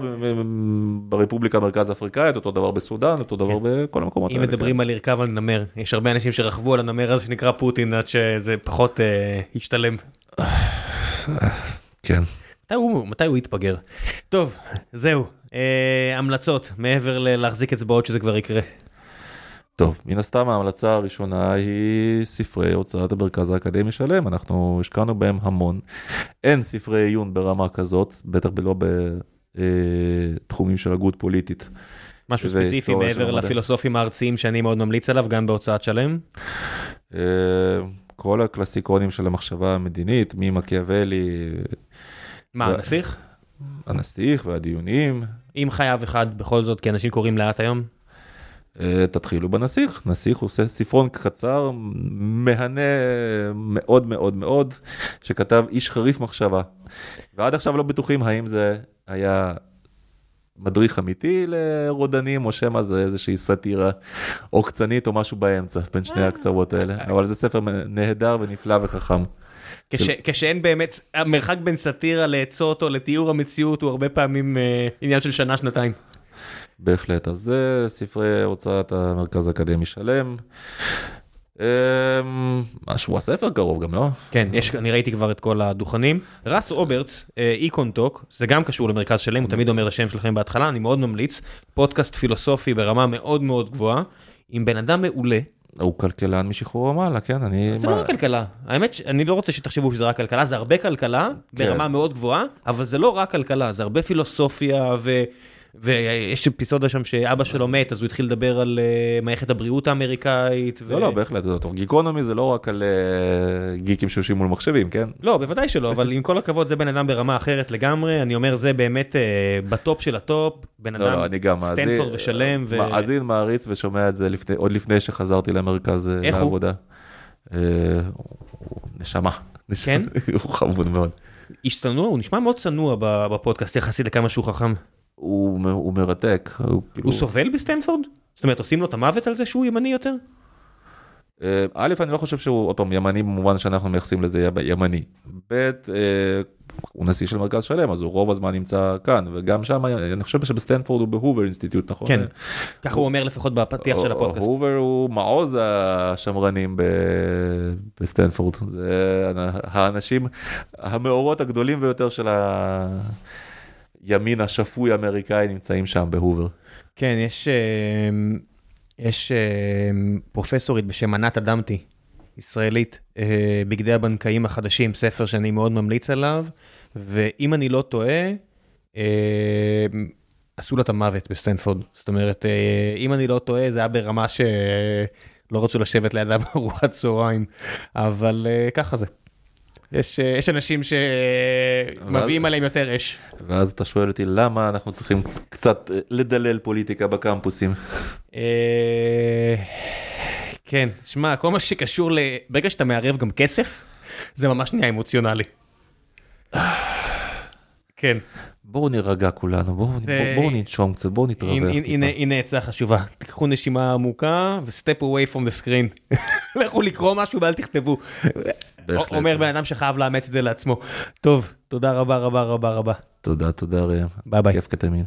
Speaker 2: ברפובליקה המרכז אפריקאית, אותו דבר בסודאן, אותו דבר בכל המקומות
Speaker 1: אם
Speaker 2: האלה.
Speaker 1: מדברים על לרכב על נמר, יש הרבה אנשים שרכבו על הנמר הזה שנקרא פוטין עד שזה פחות אה, השתלם.
Speaker 2: כן.
Speaker 1: מתי הוא, מתי הוא יתפגר? טוב, זהו. אה, המלצות, מעבר ללהחזיק אצבעות שזה כבר יקרה.
Speaker 2: טוב, מן הסתם ההמלצה הראשונה היא ספרי הוצאת המרכז האקדמי שלם, אנחנו השקענו בהם המון. אין ספרי עיון ברמה כזאת, בטח לא בתחומים של הגות פוליטית.
Speaker 1: משהו ספציפי מעבר. לפילוסופים הארציים שאני מאוד ממליץ עליו, גם בהוצאת שלם.
Speaker 2: אה, כל הקלאסיקונים של המחשבה המדינית, ממקיאוולי,
Speaker 1: מה,
Speaker 2: ו-
Speaker 1: הנסיך?
Speaker 2: הנסיך והדיונים,
Speaker 1: אם חייב אחד בכל זאת, כי אנשים קוראים לאט היום.
Speaker 2: אה, תתחילו בנסיך, נסיך עושה ספרון קצר, מהנה מאוד מאוד מאוד, שכתב איש חריף מחשבה. ועד עכשיו לא בטוחים האם זה היה מדריך אמיתי לרודנים, או שמא זה איזושהי סאטירה עוקצנית או משהו באמצע, בין שני הקצוות האלה. אבל זה ספר נהדר ונפלא וחכם.
Speaker 1: כש, כשאין באמת, המרחק בין סאטירה לעצות או לתיאור המציאות הוא הרבה פעמים אה, עניין של שנה-שנתיים.
Speaker 2: בהחלט, אז זה ספרי הוצאת המרכז האקדמי שלם. אמ, שבוע הספר קרוב גם, לא?
Speaker 1: כן, יש, אני ראיתי כבר את כל הדוכנים. ראס רוברטס, EconTalk, זה גם קשור למרכז שלם, הוא תמיד אומר את השם שלכם בהתחלה, אני מאוד ממליץ. פודקאסט פילוסופי ברמה מאוד מאוד גבוהה, עם בן אדם מעולה.
Speaker 2: הוא כלכלן משחרור המעלה, כן, אני...
Speaker 1: זה לא רק כלכלה, האמת שאני לא רוצה שתחשבו שזה רק כלכלה, זה הרבה כלכלה ברמה מאוד גבוהה, אבל זה לא רק כלכלה, זה הרבה פילוסופיה ו... ויש אפיזודה שם שאבא שלו מת, אז הוא התחיל לדבר על אה, מערכת הבריאות האמריקאית.
Speaker 2: לא, לא, בהחלט, זה טוב. גיקונומי זה לא רק על אה, גיקים שיושבים מול מחשבים, כן?
Speaker 1: לא, בוודאי שלא, אבל עם כל הכבוד זה בן אדם ברמה אחרת לגמרי, אני אומר זה באמת אה, בטופ של הטופ, בן
Speaker 2: לא,
Speaker 1: אדם
Speaker 2: לא, מאזין,
Speaker 1: סטנפורד ושלם.
Speaker 2: מאזין, מעריץ ושומע את זה עוד לפני שחזרתי למרכז? לעבודה. נשמה.
Speaker 1: כן?
Speaker 2: הוא חמוד מאוד.
Speaker 1: צנוע, הוא נשמע מאוד צנוע בפודקאסט יחסית לכמה שהוא חכם.
Speaker 2: הוא, הוא מרתק. הוא, כאילו,
Speaker 1: הוא סובל בסטנפורד? זאת אומרת, עושים לו את המוות על זה שהוא ימני יותר?
Speaker 2: אה, א', אני לא חושב שהוא, עוד פעם, ימני במובן שאנחנו מייחסים לזה ימ- ימני. ב', אה, הוא נשיא של מרכז שלם, אז הוא רוב הזמן נמצא כאן, וגם שם, אני חושב שבסטנפורד הוא ב Hoover Institute, נכון?
Speaker 1: כן, ככה הוא אומר לפחות בפתיח של הפודקאסט.
Speaker 2: הובר הוא מעוז השמרנים בסטנפורד. זה האנשים, המאורות הגדולים ביותר של הימין השפוי האמריקאי נמצאים שם בהובר.
Speaker 1: כן, יש, אה, יש אה, פרופסורית בשם ענת אדמתי, ישראלית, אה, בגדי הבנקאים החדשים, ספר שאני מאוד ממליץ עליו, ואם אני לא טועה, עשו לה את המוות בסטנפורד. זאת אומרת, אם אני לא טועה, זה היה ברמה שלא רצו לשבת לידה בארוחת צהריים, אבל ככה זה. יש, אה, יש אנשים שמביאים עליהם יותר אש.
Speaker 2: ואז אתה שואל אותי למה אנחנו צריכים קצת אה, לדלל פוליטיקה בקמפוסים.
Speaker 1: אה, כן, שמע, כל מה שקשור ל... ברגע שאתה מערב גם כסף, זה ממש נהיה אמוציונלי. כן,
Speaker 2: בואו נירגע כולנו, בואו
Speaker 1: זה-
Speaker 2: בואו ננשום קצת, בואו נתרווח
Speaker 1: הנה עצה חשובה, תיקחו נשימה עמוקה ו-step away from the screen. לכו לקרוא משהו ואל תכתבו.
Speaker 2: בהחלט.
Speaker 1: אומר בן אדם שחייב לאמץ את זה לעצמו. טוב, תודה רבה רבה רבה רבה.
Speaker 2: תודה, תודה ראם.
Speaker 1: ביי ביי.
Speaker 2: כיף כתמיד.